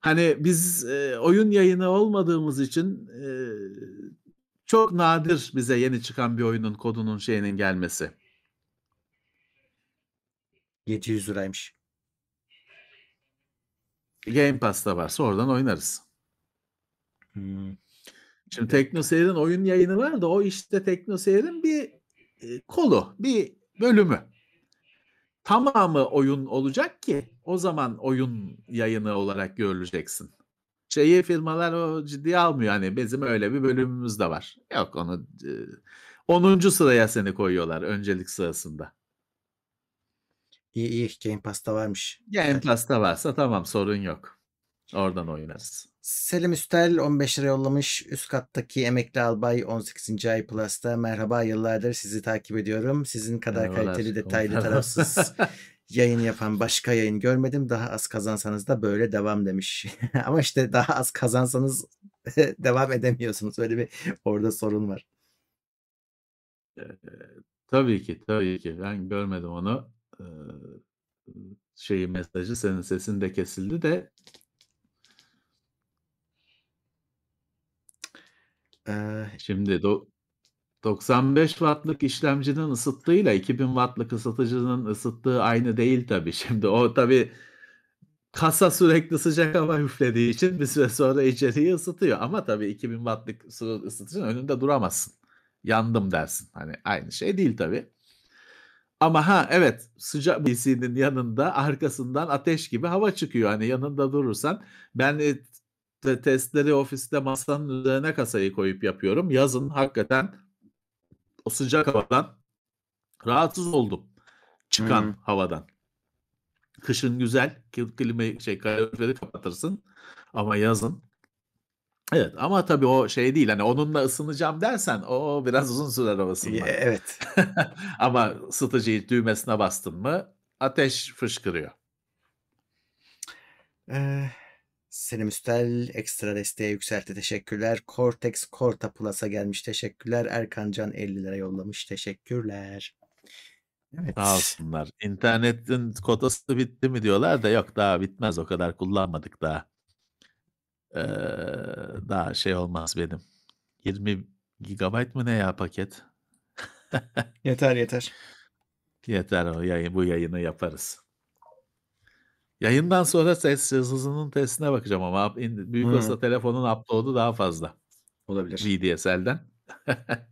Hani biz e, oyun yayını olmadığımız için e, çok nadir bize yeni çıkan bir oyunun kodunun şeyinin gelmesi. 700 liraymış. Game Pass'ta varsa oradan oynarız. Hmm. Şimdi TeknoSeyir'in oyun yayını var da o işte TeknoSeyir'in bir e, kolu, bir bölümü. Tamamı oyun olacak ki o zaman oyun yayını olarak görüleceksin. Şeyi firmalar o ciddiye almıyor. Hani bizim öyle bir bölümümüz de var. Yok onu e, 10. sıraya seni koyuyorlar öncelik sırasında. İyi iyi Game Pass'ta varmış. Game. Pass'ta varsa tamam sorun yok. Oradan oynarız. Selim Üstel 15 lira yollamış. Üst kattaki emekli albay 18. ay Plus'ta. Merhaba yıllardır sizi takip ediyorum. Sizin kadar Merhabalar, kaliteli, detaylı, tarafsız yayın yapan başka yayın görmedim. Daha az kazansanız da böyle devam demiş. Ama işte daha az kazansanız devam edemiyorsunuz. Öyle bir orada sorun var. Eee, tabii ki, tabii ki. Ben görmedim onu. Şeyi mesajı senin sesin de kesildi de şimdi do 95 wattlık işlemcinin ısıttığıyla 2000 wattlık ısıtıcının ısıttığı aynı değil tabii. Şimdi o tabii kasa sürekli sıcak hava üflediği için bir süre sonra içeriği ısıtıyor. Ama tabii 2000 wattlık ısı ısıtıcının önünde duramazsın. Yandım dersin. Hani aynı şey değil tabii. Ama ha evet sıcak PC'nin yanında arkasından ateş gibi hava çıkıyor. Hani yanında durursan ben e, te- testleri ofiste masanın üzerine kasayı koyup yapıyorum. Yazın hakikaten o sıcak havadan rahatsız oldum. Çıkan Hmm. havadan. Kışın güzel kl- klimayı şey kaloriferi kapatırsın ama yazın Evet ama tabii o şey değil hani onunla ısınacağım dersen o biraz uzun sürer o ısınma. evet. Ama ısıtıcıyı düğmesine bastın mı ateş fışkırıyor. Ee, Selim Üstel ekstra desteğe yükseltti. Teşekkürler. Cortex Corta Plus'a gelmiş. Teşekkürler. Erkan Can 50 lira yollamış. Teşekkürler. Evet. Sağ olsunlar. İnternetin kotası bitti mi diyorlar da yok daha bitmez o kadar kullanmadık daha. Ee, daha şey olmaz benim. 20 gigabayt mı ne ya paket? Yeter yeter. Yeter o yayın bu yayını yaparız. Yayından sonra ses hızının testine bakacağım ama büyük Hıı. olasılıkla telefonun upload'u daha fazla. Olabilir. VDSL'den.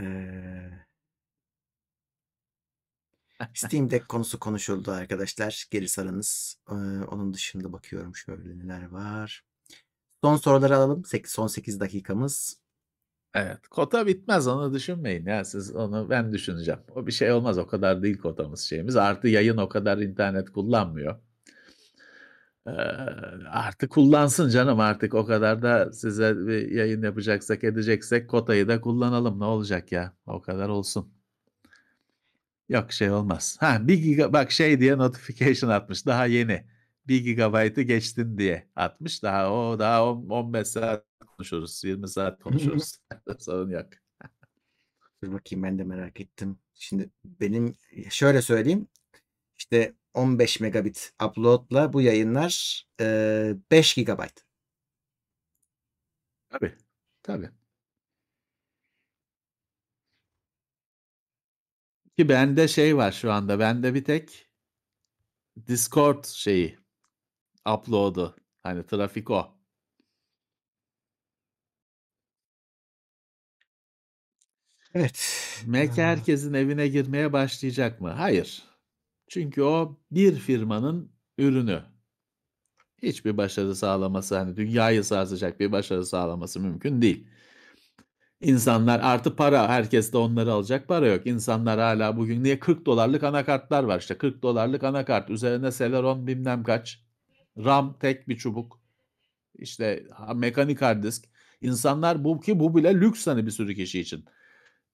Eee Steam Deck konusu konuşuldu arkadaşlar. Geri sarınız. Eee, onun dışında bakıyorum şöyle neler var. Son soruları alalım. Sek son 8 dakikamız. Evet, kota bitmez onu düşünmeyin ya siz onu ben düşüneceğim. O bir şey olmaz o kadar değil kotamız şeyimiz. Artı yayın o kadar internet kullanmıyor. Eee, artık kullansın canım artık o kadar da size bir yayın yapacaksak edeceksek kotayı da kullanalım ne olacak ya o kadar olsun. Yok şey olmaz. Ha 1 giga bak şey diye notification atmış daha yeni. 1 gigabaytı geçtin diye atmış. Daha o daha on 15 saat konuşuruz. 20 saat konuşuruz. Sorun yok. Dur bakayım ben de merak ettim. Şimdi benim şöyle söyleyeyim. İşte 15 megabit upload'la bu yayınlar eee 5 gigabayt. Tabii. Tabii. Ki bende şey var şu anda. Bende bir tek Discord şeyi upload'u. Hani trafik o. Evet. Mac herkesin evine girmeye başlayacak mı? Hayır. Çünkü o bir firmanın ürünü. Hiçbir başarı sağlaması, hani dünyayı sarsacak bir başarı sağlaması mümkün değil. İnsanlar artı para, herkes de onları alacak para yok. İnsanlar hâlâ bugün niye $40'lık anakartlar var işte $40'lık anakart, üzerine Celeron bilmem kaç, RAM tek bir çubuk, işte mekanik hard disk. İnsanlar bu ki bu bile lüks hani bir sürü kişi için.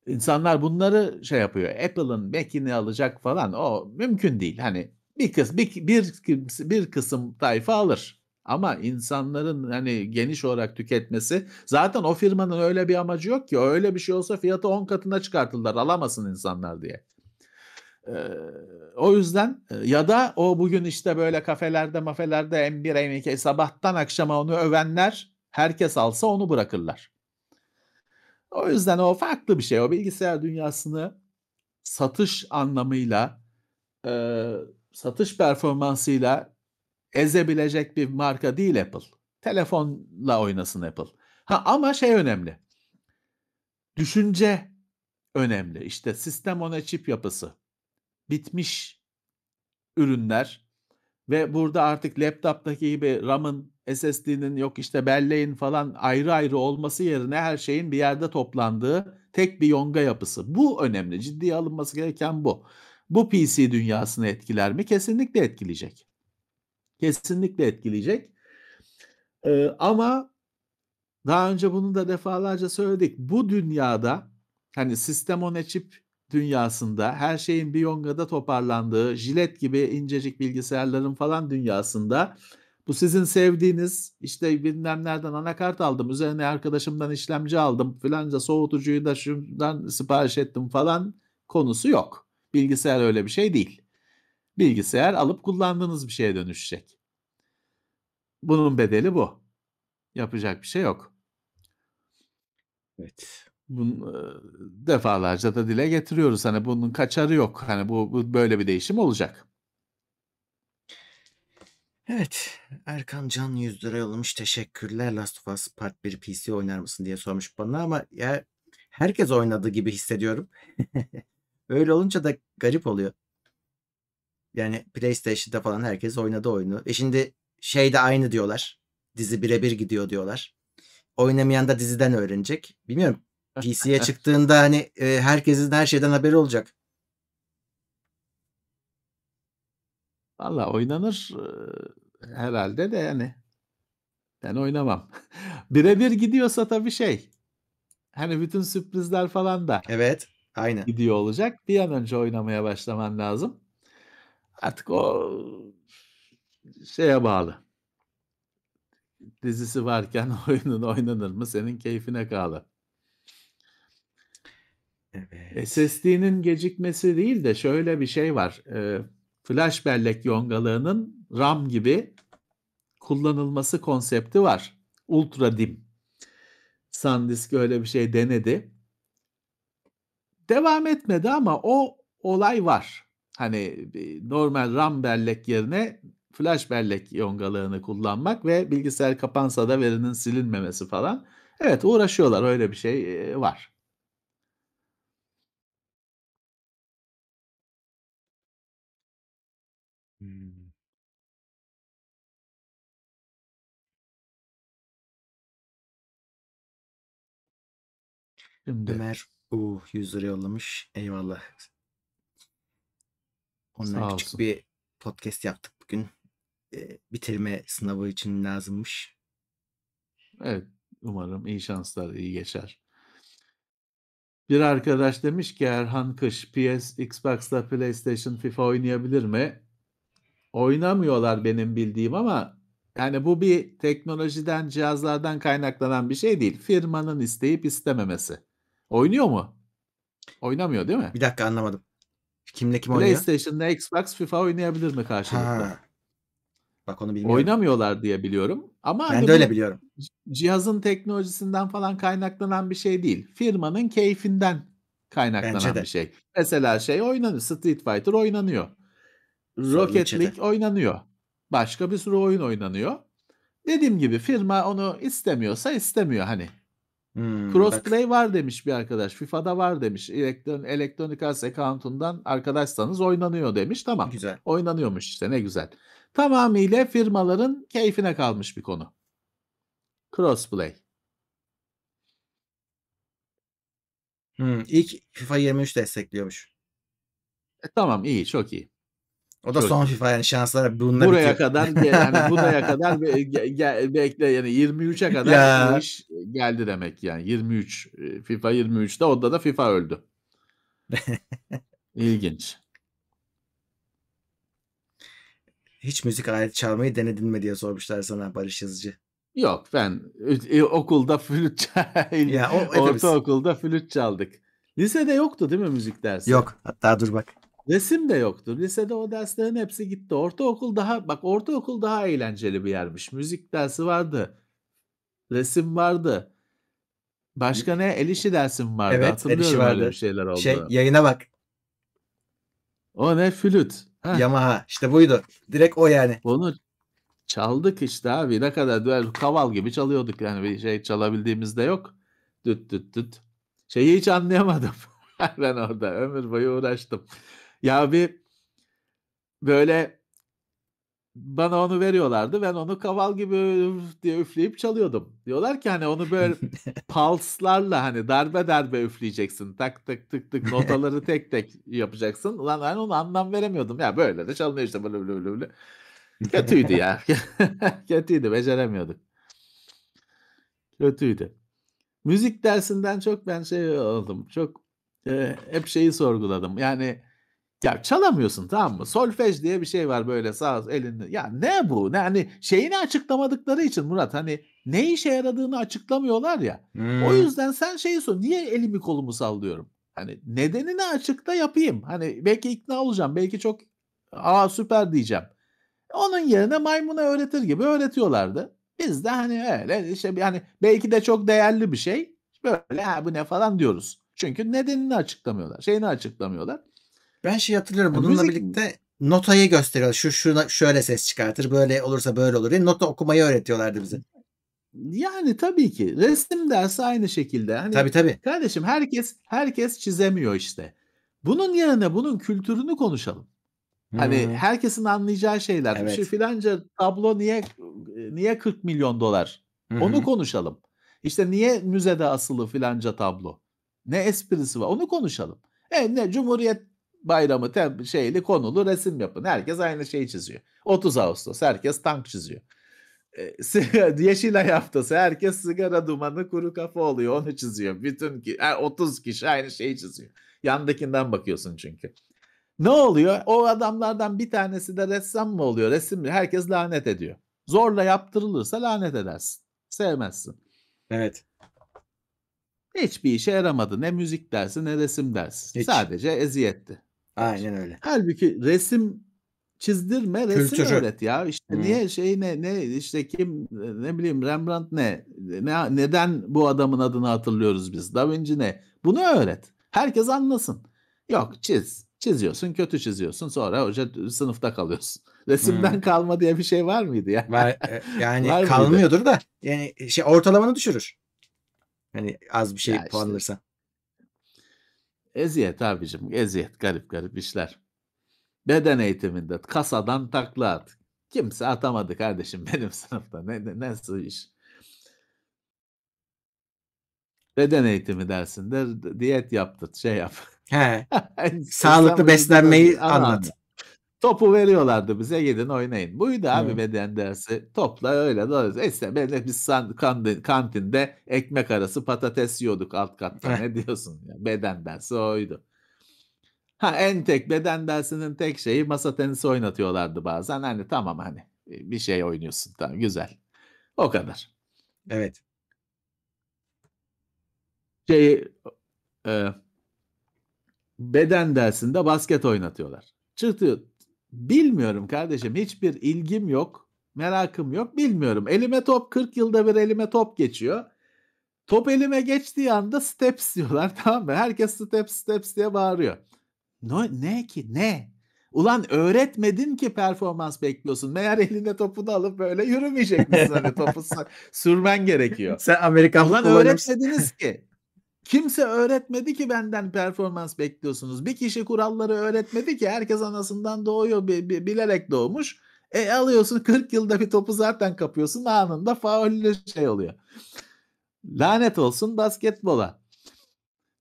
İnsanlar bunları şey yapıyor. Apple'ın Mac'ini alacak falan o mümkün değil. Hani bir kıs bir bir bir kısım tayfa alır. Ama insanların hani geniş olarak tüketmesi zaten o firmanın öyle bir amacı yok ki. Öyle bir şey olsa fiyatı 10 katına çıkartırlar alamasın insanlar diye. Eee, o yüzden ya da o bugün işte böyle kafelerde mafelerde M1 M2 sabahtan akşama onu övenler herkes alsa onu bırakırlar. O yüzden o farklı bir şey. O bilgisayar dünyasını satış anlamıyla, eee, satış performansıyla ezebilecek bir marka değil Apple. Telefonla oynasın Apple. Ha ama şey önemli. Düşünce önemli. İşte sistem on a chip yapısı. Bitmiş ürünler ve burada artık laptop'taki gibi RAM'ın, SSD'nin yok işte belleğin falan ayrı ayrı olması yerine her şeyin bir yerde toplandığı tek bir yonga yapısı. Bu önemli. Ciddiye alınması gereken bu. Bu PC dünyasını etkiler mi? Kesinlikle etkileyecek. Kesinlikle etkileyecek. Eee, ama daha önce bunu da defalarca söyledik. Bu dünyada hani sistem on chip dünyasında her şeyin bir yongada toparlandığı, jilet gibi incecik bilgisayarların falan dünyasında bu sizin sevdiğiniz işte bilmem nereden anakart aldım, üzerine arkadaşımdan işlemci aldım, filanca soğutucuyu da şuradan sipariş ettim falan konusu yok. Bilgisayar öyle bir şey değil. Bilgisayar alıp kullandığınız bir şeye dönüşecek. Bunun bedeli bu. Yapacak bir şey yok. Evet. Bun eee, defalarca da dile getiriyoruz. Hani bunun kaçarı yok. Hani bu bu böyle bir değişim olacak. Evet. Erkan Can $100 yollamış. Teşekkürler. Last of Us Part 1 PC oynar mısın diye sormuş bana ama ya herkes oynadı gibi hissediyorum. Öyle olunca da garip oluyor. Yani PlayStation'da falan herkes oynadı oyunu. E şimdi şey de aynı diyorlar. Dizi birebir gidiyor diyorlar. Oynamayan da diziden öğrenecek. Bilmiyorum. PC'ye çıktığında hani, eee, herkesin her şeyden haberi olacak. Valla oynanır, eee, herhâlde de yani. Ben oynamam. Birebir gidiyorsa tabii şey, hani bütün sürprizler falan da Evet, aynen. gidiyor olacak. Bir an önce oynamaya başlaman lazım. Artık o şeye bağlı. Dizisi varken oyunun oynanır mı senin keyfine bağlı. Evet. SSD'nin gecikmesi değil de şöyle bir şey var. Eee, flash bellek yongalığının RAM gibi kullanılması konsepti var. Ultra DIMM. SanDisk öyle bir şey denedi. Devam etmedi ama o olay var. Hani, normal RAM bellek yerine flash bellek yongalığını kullanmak ve bilgisayar kapansa da verinin silinmemesi falan. Evet, uğraşıyorlar. Öyle bir şey, var. Hımm. Şimdi Ömer U ₺100 yollamış. Eyvallah. Ondan Sağ küçük olsun. bir podcast yaptık bugün. Eee, bitirme sınavı için lazımmış. Evet, umarım iyi şanslar, iyi geçer. Bir arkadaş demiş ki Erhan Kış, PS, Xbox'la PlayStation, FIFA oynayabilir mi? Oynamıyorlar benim bildiğim ama yani bu bir teknolojiden, cihazlardan kaynaklanan bir şey değil. Firmanın isteyip istememesi. Oynuyor mu? Oynamıyor değil mi? Bir dakika anlamadım. Kimle kim oynuyor? PlayStation'la Xbox, FIFA oynayabilir mi karşılıklı? Ha. Bak onu bilmiyorum. Oynamıyorlar diye biliyorum ama Ben hani de öyle biliyorum. cihazın teknolojisinden falan kaynaklanan bir şey değil. Firmanın keyfinden kaynaklanan bir şey. Mesela şey oynanıyor, Street Fighter oynanıyor. Rocket. League oynanıyor. Başka bir sürü oyun oynanıyor. Dediğim gibi firma onu istemiyorsa istemiyor hani. Bak. Crossplay var demiş bir arkadaş. FIFA'da var demiş. Elektron Electronic Arts account'undan arkadaşsanız oynanıyor demiş. Tamam. Güzel. Oynanıyormuş işte ne güzel. Tamamıyla firmaların keyfine kalmış bir konu. Crossplay. Hımm, ilk FIFA 23 destekliyormuş. E, tamam iyi, çok iyi. O da Çok son. FIFA yani şanslar bununla Buraya bitiyor. kadar yani buraya kadar be ge bekle yani 23'e kadar Ya. iş geldi demek yani. 23, eee, FIFA 23'te onda da FIFA öldü. İlginç. Hiç müzik aleti çalmayı denedin mi diye sormuşlar sana Barış Yazıcı. Yok ben eee, okulda flüt Ya o ortaokulda flüt çaldık. Lisede yoktu değil mi müzik dersi? Yok. Hatta dur bak. Resim de yoktu. Lisede o derslerin hepsi gitti. Ortaokul daha bak ortaokul daha eğlenceli bir yermiş. Müzik dersi vardı. Resim vardı. Başka ne? El işi dersim vardı. Evet, el işi Hatırlıyorum öyle vardı. bir şeyler Şey olduğunu. yayına bak. O ne? Flüt. Heh. Yamaha. İşte buydu. Direkt o yani. Onu çaldık işte abi. Ne kadar böyle kaval gibi çalıyorduk yani bir şey çalabildiğimiz de yok. Düt düt düt. Şeyi hiç anlayamadım. Ben orada ömür boyu uğraştım. Ya bir böyle bana onu veriyorlardı. Ben onu kaval gibi diye üfleyip çalıyordum. Diyorlar ki hani onu böyle pulse'larla hani darbe darbe üfleyeceksin. Tak tık tık tık notaları tek tek yapacaksın. Ulan ben ona anlam veremiyordum. Ya böyle de çalınıyor işte böyle böyle böyle. Kötüydü ya. Kötüydü. Beceremiyorduk. Kötüydü. Müzik dersinden çok ben şey oldum. Çok eee, hep şeyi sorguladım. Yani ya çalamıyorsun tamam mı? Solfej diye bir şey var böyle sağ elinde. Ya ne bu? Ne hani şeyini açıklamadıkları için Murat hani ne işe yaradığını açıklamıyorlar ya. O Hımm. yüzden sen şeyi sor. Niye elimi kolumu sallıyorum? Hani nedenini açıkla yapayım. Hani belki ikna olacağım. Belki çok a süper diyeceğim. Onun yerine maymuna öğretir gibi öğretiyorlardı. Biz de hani öyle işte yani belki de çok değerli bir şey. Böyle ha bu ne falan diyoruz. Çünkü nedenini açıklamıyorlar. Şeyini açıklamıyorlar. Ben şeyi hatırlıyorum. Bununla müzik birlikte notayı gösteriyorlar. Şu şuna şöyle ses çıkartır. Böyle olursa böyle olur diye nota okumayı öğretiyorlardı bize. Yani tabii ki. Resim dersi aynı şekilde. Hani Tabii tabii. kardeşim herkes herkes çizemiyor işte. Bunun yerine bunun kültürünü konuşalım. Hani Hımm. herkesin anlayacağı şeyler. Şu Evet. filanca tablo niye niye 40 milyon dolar? Hı Onu konuşalım. İşte niye müzede asılı filanca tablo? Ne esprisi var? Onu konuşalım. E ne Cumhuriyet Bayramı tem şeyli konulu resim yapın. Herkes aynı şeyi çiziyor. 30 Ağustos herkes tank çiziyor. Siga Yeşilay haftası herkes sigara dumanı kuru kafa oluyor. Onu çiziyor. Bütün ki e 30 kişi aynı şeyi çiziyor. Yandakinden bakıyorsun çünkü. Ne oluyor? O adamlardan bir tanesi de ressam mı oluyor? Resim mi? Herkes lanet ediyor. Zorla yaptırılırsa lanet edersin. Sevmezsin. Evet. Hiçbir işe yaramadı. Ne müzik dersi ne resim dersi. Hiç. Sadece eziyetti. Aynen öyle. Hâlbuki resim çizdirme, resim Kültürü. öğret ya. İşte Hıı. niye şey ne ne işte kim ne bileyim Rembrandt ne? Ne neden bu adamın adını hatırlıyoruz biz? Da Vinci ne? Bunu öğret. Herkes anlasın. Yok çiz. Çiziyorsun, kötü çiziyorsun. Sonra hoca sınıfta kalıyorsun. Resimden Hıı. kalma diye bir şey var mıydı ya? Var, eee, yani Var mıydı? kalmıyordur da yani şey ortalamanı düşürür. Hani az bir şey Ya işte. Eziyet abicim, eziyet. Garip garip işler. Beden eğitiminde kasadan takla at. Kimse atamadı kardeşim benim sınıfta. Ne, ne nasıl iş? Beden eğitimi dersinde diyet yaptır, şey yap. He. En Sağlıklı beslenmeyi ana anlat. Topu veriyorlardı bize gidin oynayın. Buydu abi Hıı. beden dersi. Topla öyle de işte böyle biz san kandin kantinde ekmek arası patates yiyorduk alt katta. Heh. Ne diyorsun ya? Beden dersi oydu. Ha en tek beden dersinin tek şeyi masa tenisi oynatıyorlardı bazen. Hani tamam hani bir şey oynuyorsun tamam güzel. O kadar. Evet. Şeyi, eee beden dersinde basket oynatıyorlar. Çıtı bilmiyorum kardeşim hiçbir ilgim yok, merakım yok, bilmiyorum. Elime top 40 yılda bir elime top geçiyor. Top elime geçtiği anda steps diyorlar tamam mı? Herkes steps steps diye bağırıyor. No ne ki ne? Ulan öğretmedin ki performans bekliyorsun. Meğer eline topunu alıp böyle yürümeyecek misin? Hani topu sürmen gerekiyor. Sen Amerikan Ulan öğretmediniz ki. Kimse öğretmedi ki benden performans bekliyorsunuz. Bir kişi kuralları öğretmedi ki. Herkes anasından doğuyor, bi bi bilerek doğmuş. E alıyorsun 40 yılda bir topu zaten kapıyorsun. Anında faulle şey oluyor. Lanet olsun basketbola.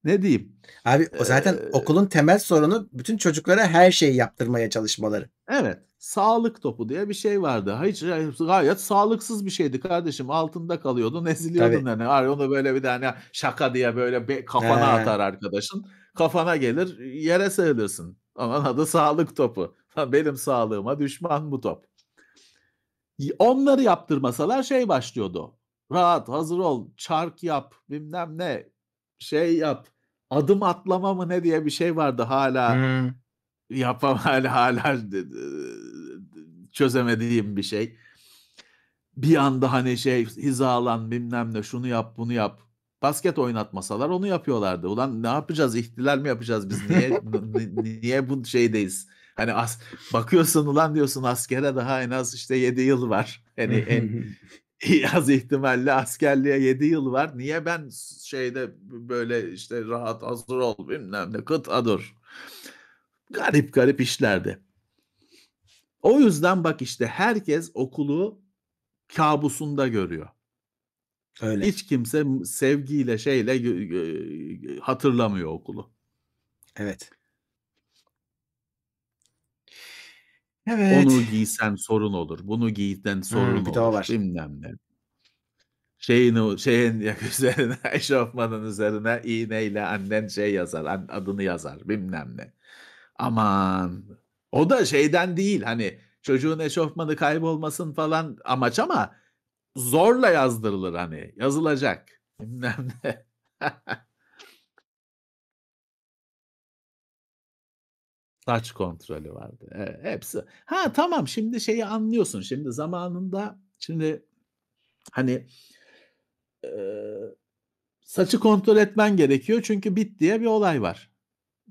Ne diyeyim? Abi o zaten Eee okulun temel sorunu bütün çocuklara her şeyi yaptırmaya çalışmaları. Evet. Sağlık topu diye bir şey vardı. Hiç gayet sağlıksız bir şeydi kardeşim. Altında kalıyordun, eziliyordun Tabii. yani. Onu böyle bir tane şaka diye böyle be kafana He. atar arkadaşın. Kafana gelir, yere sığınırsın. Onun adı sağlık topu. Benim sağlığıma düşman bu top. Onları yaptırmasalar şey başlıyordu. Rahat, hazır ol, çark yap, bilmem ne, şey yap, adım atlama mı ne diye bir şey vardı hâlâ Hıı. yapam d d çözemediğim bir şey. Bir anda hani şey hizalan, bilmem ne, şunu yap, bunu yap. Basket oynatmasalar onu yapıyorlardı. Ulan ne yapacağız? İhtilal mi yapacağız biz? Niye niye bu şeydeyiz? Hani as bakıyorsun ulan diyorsun askere daha en az işte 7 yıl var. Hani en az ihtimalle askerliğe 7 yıl var. Niye ben şeyde böyle işte rahat, hazır ol, bilmem ne, kıt dur. Garip garip işlerdi. O yüzden bak işte herkes okulu kabusunda görüyor. Öyle. Hiç kimse sevgiyle şeyle hatırlamıyor okulu. Evet. Onu Evet. giysen sorun olur. Bunu giysen sorun Hımm, bir olur. var. Bilmem ne. Şeyin şeyin üzerine eşofmanın üzerine iğneyle annen şey yazar, adını yazar bilmem ne. Aman! O da şeyden değil hani çocuğun eşofmanı kaybolmasın falan amaç ama zorla yazdırılır hani. Yazılacak. Bilmem ne. Saç kontrolü vardı. Evet, hepsi. Ha tamam şimdi şeyi anlıyorsun. Şimdi zamanında şimdi hani eee, saçı kontrol etmen gerekiyor çünkü bit diye bir olay var.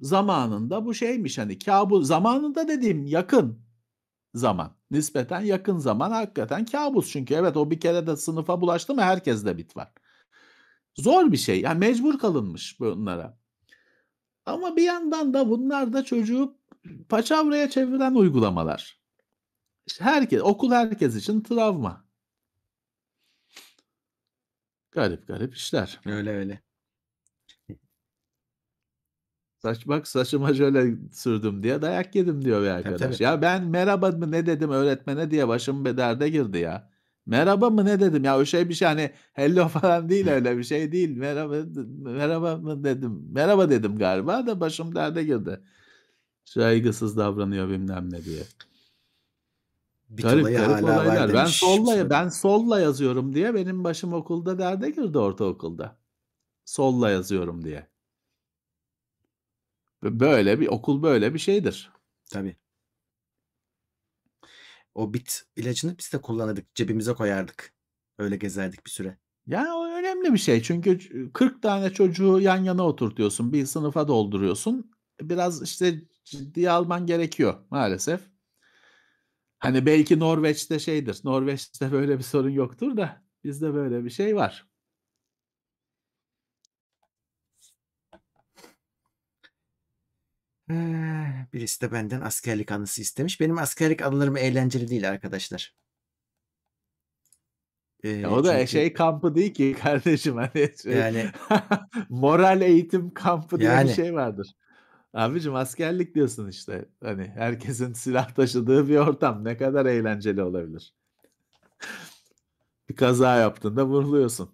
Zamanında bu şeymiş hani kâbus zamanında dediğim yakın zaman. Nispeten yakın zaman hakikaten kâbus çünkü evet o bir kere de sınıfa bulaştı mı herkeste bit var. Zor bir şey. Yani mecbur kalınmış bunlara. Ama bir yandan da bunlar da çocuğu paçavraya çeviren uygulamalar. Herkes okul herkes için travma. Garip garip işler. Öyle öyle. Saç bak saçıma şöyle sürdüm diye dayak yedim diyor bir Tabii, arkadaş. tabii. Ya ben merhaba mı ne dedim öğretmene diye başım bir derde girdi ya. Merhaba mı ne dedim ya o şey bir şey hani hello falan değil öyle bir şey değil. Merhaba merhaba mı dedim. Merhaba dedim galiba da başım derde girdi. Saygısız davranıyor bilmem ne diye. Bit Garip garip var olaylar. Ben demiş solla ben solla yazıyorum diye benim başım okulda derde girdi ortaokulda. Solla yazıyorum diye. Bö böyle bir okul böyle bir şeydir. Tabii. O bit ilacını biz de kullanırdık. Cebimize koyardık. Öyle gezerdik bir süre. Ya, o önemli bir şey. Çünkü ç 40 tane çocuğu yan yana oturtuyorsun. Bir sınıfa dolduruyorsun. Biraz, işte, ciddiye alman gerekiyor maalesef. Hani, belki Norveç'te şeydir, Norveç'te böyle bir sorun yoktur da bizde böyle bir şey var. Birisi de benden askerlik anısı istemiş. Benim askerlik anılarım eğlenceli değil arkadaşlar. Ya, Eee, o da, çünkü şey kampı değil ki kardeşim, hani, şey, Yani moral eğitim kampı diye bir Yani şey vardır. Abicim askerlik diyorsun işte. Hani, herkesin silah taşıdığı bir ortam. Ne kadar eğlenceli olabilir? Bir kaza yaptığında vuruluyorsun.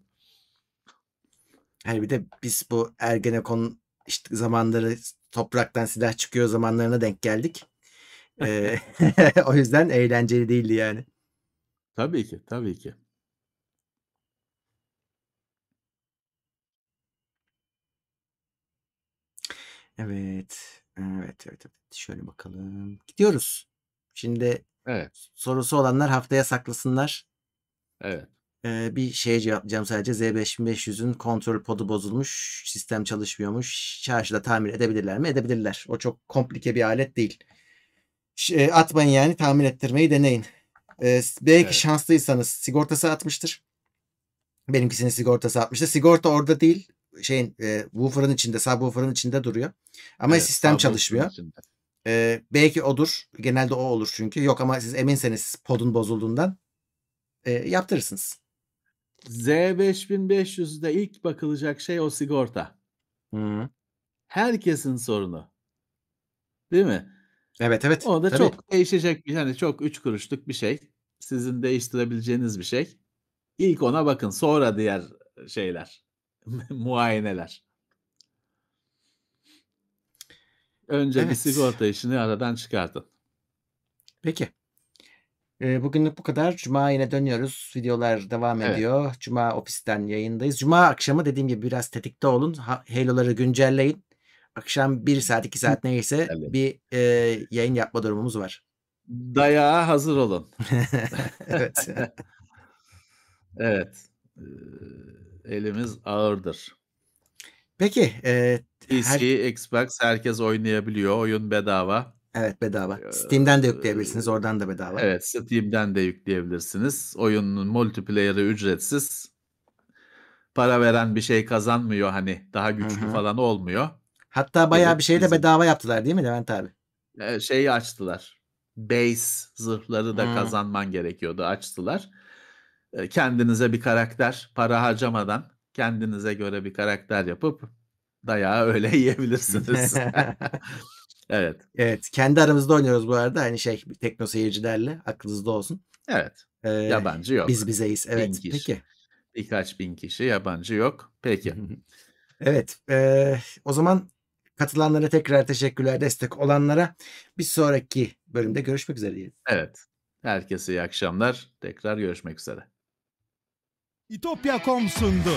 Hani, bir de biz bu Ergenekon, işte, zamanları topraktan silah çıkıyor zamanlarına denk geldik. Eee, o yüzden eğlenceli değildi yani. Tabii ki, tabii ki. Evet. Evet, evet, evet. Şöyle bakalım. Gidiyoruz. Şimdi Evet. sorusu olanlar haftaya saklasınlar. Evet. Bir şeye cevaplayacağım sadece. Z5500'ün kontrol podu bozulmuş, sistem çalışmıyormuş. Çarşıda tamir edebilirler mi? Edebilirler. O çok komplike bir alet değil. Atmayın yani, tamir ettirmeyi deneyin. Belki Evet. şanslıysanız sigortası atmıştır. Benimkisinin sigortası atmıştır. Sigorta orada değil, şeyin, eee, woofer'ın içinde, subwoofer'ın içinde duruyor. Ama Evet, sistem çalışmıyor. içinde. Belki odur. Genelde o olur çünkü. Yok ama siz eminseniz podun bozulduğundan, eee, yaptırırsınız. Z5500'de ilk bakılacak şey o sigorta. Hıı. Herkesin sorunu. Değil mi? Evet, evet. O da Tabii. çok değişecek bir, hani, çok 3 kuruşluk bir şey. Sizin değiştirebileceğiniz bir şey. İlk ona bakın, sonra diğer şeyler, muayeneler. Önce bir Evet. sigorta işini aradan çıkartın. Peki. Eee, bugünlük bu kadar. Cuma yine dönüyoruz. Videolar devam Evet. ediyor. Cuma ofisten yayındayız. Cuma akşamı dediğim gibi biraz tetikte olun. Ha Halo'ları güncelleyin. Akşam 1 saat, 2 saat neyse bir, eee, yayın yapma durumumuz var. Dayağa hazır olun. Evet. Evet. Elimiz ağırdır. Peki, eee, her Xbox herkes oynayabiliyor. Oyun bedava. Evet, bedava. Steam'den de yükleyebilirsiniz. Oradan da bedava. evet, Steam'den de yükleyebilirsiniz. Oyunun multiplayer'ı ücretsiz. Para veren bir şey kazanmıyor, hani, daha güçlü hı. falan olmuyor. Hatta bayağı bir şey de bedava yaptılar değil mi Levent abi? Şeyi açtılar, base zırhları da Hıı. kazanman gerekiyordu, açtılar. Kendinize bir karakter, para harcamadan kendinize göre bir karakter yapıp dayağı öyle yiyebilirsiniz. Evet. Evet, kendi aramızda oynuyoruz bu arada. Hani, şey, tekno seyircilerle, aklınızda olsun. Evet. Eee, Yabancı yok. biz bizeyiz. 1000 Evet, kişi. peki. Birkaç bin kişi, yabancı yok. Peki. Evet, eee, o zaman katılanlara tekrar teşekkürler, destek olanlara. Bir sonraki bölümde görüşmek üzere diyelim. Evet. Herkese iyi akşamlar. Tekrar görüşmek üzere. İtopya.com sundu.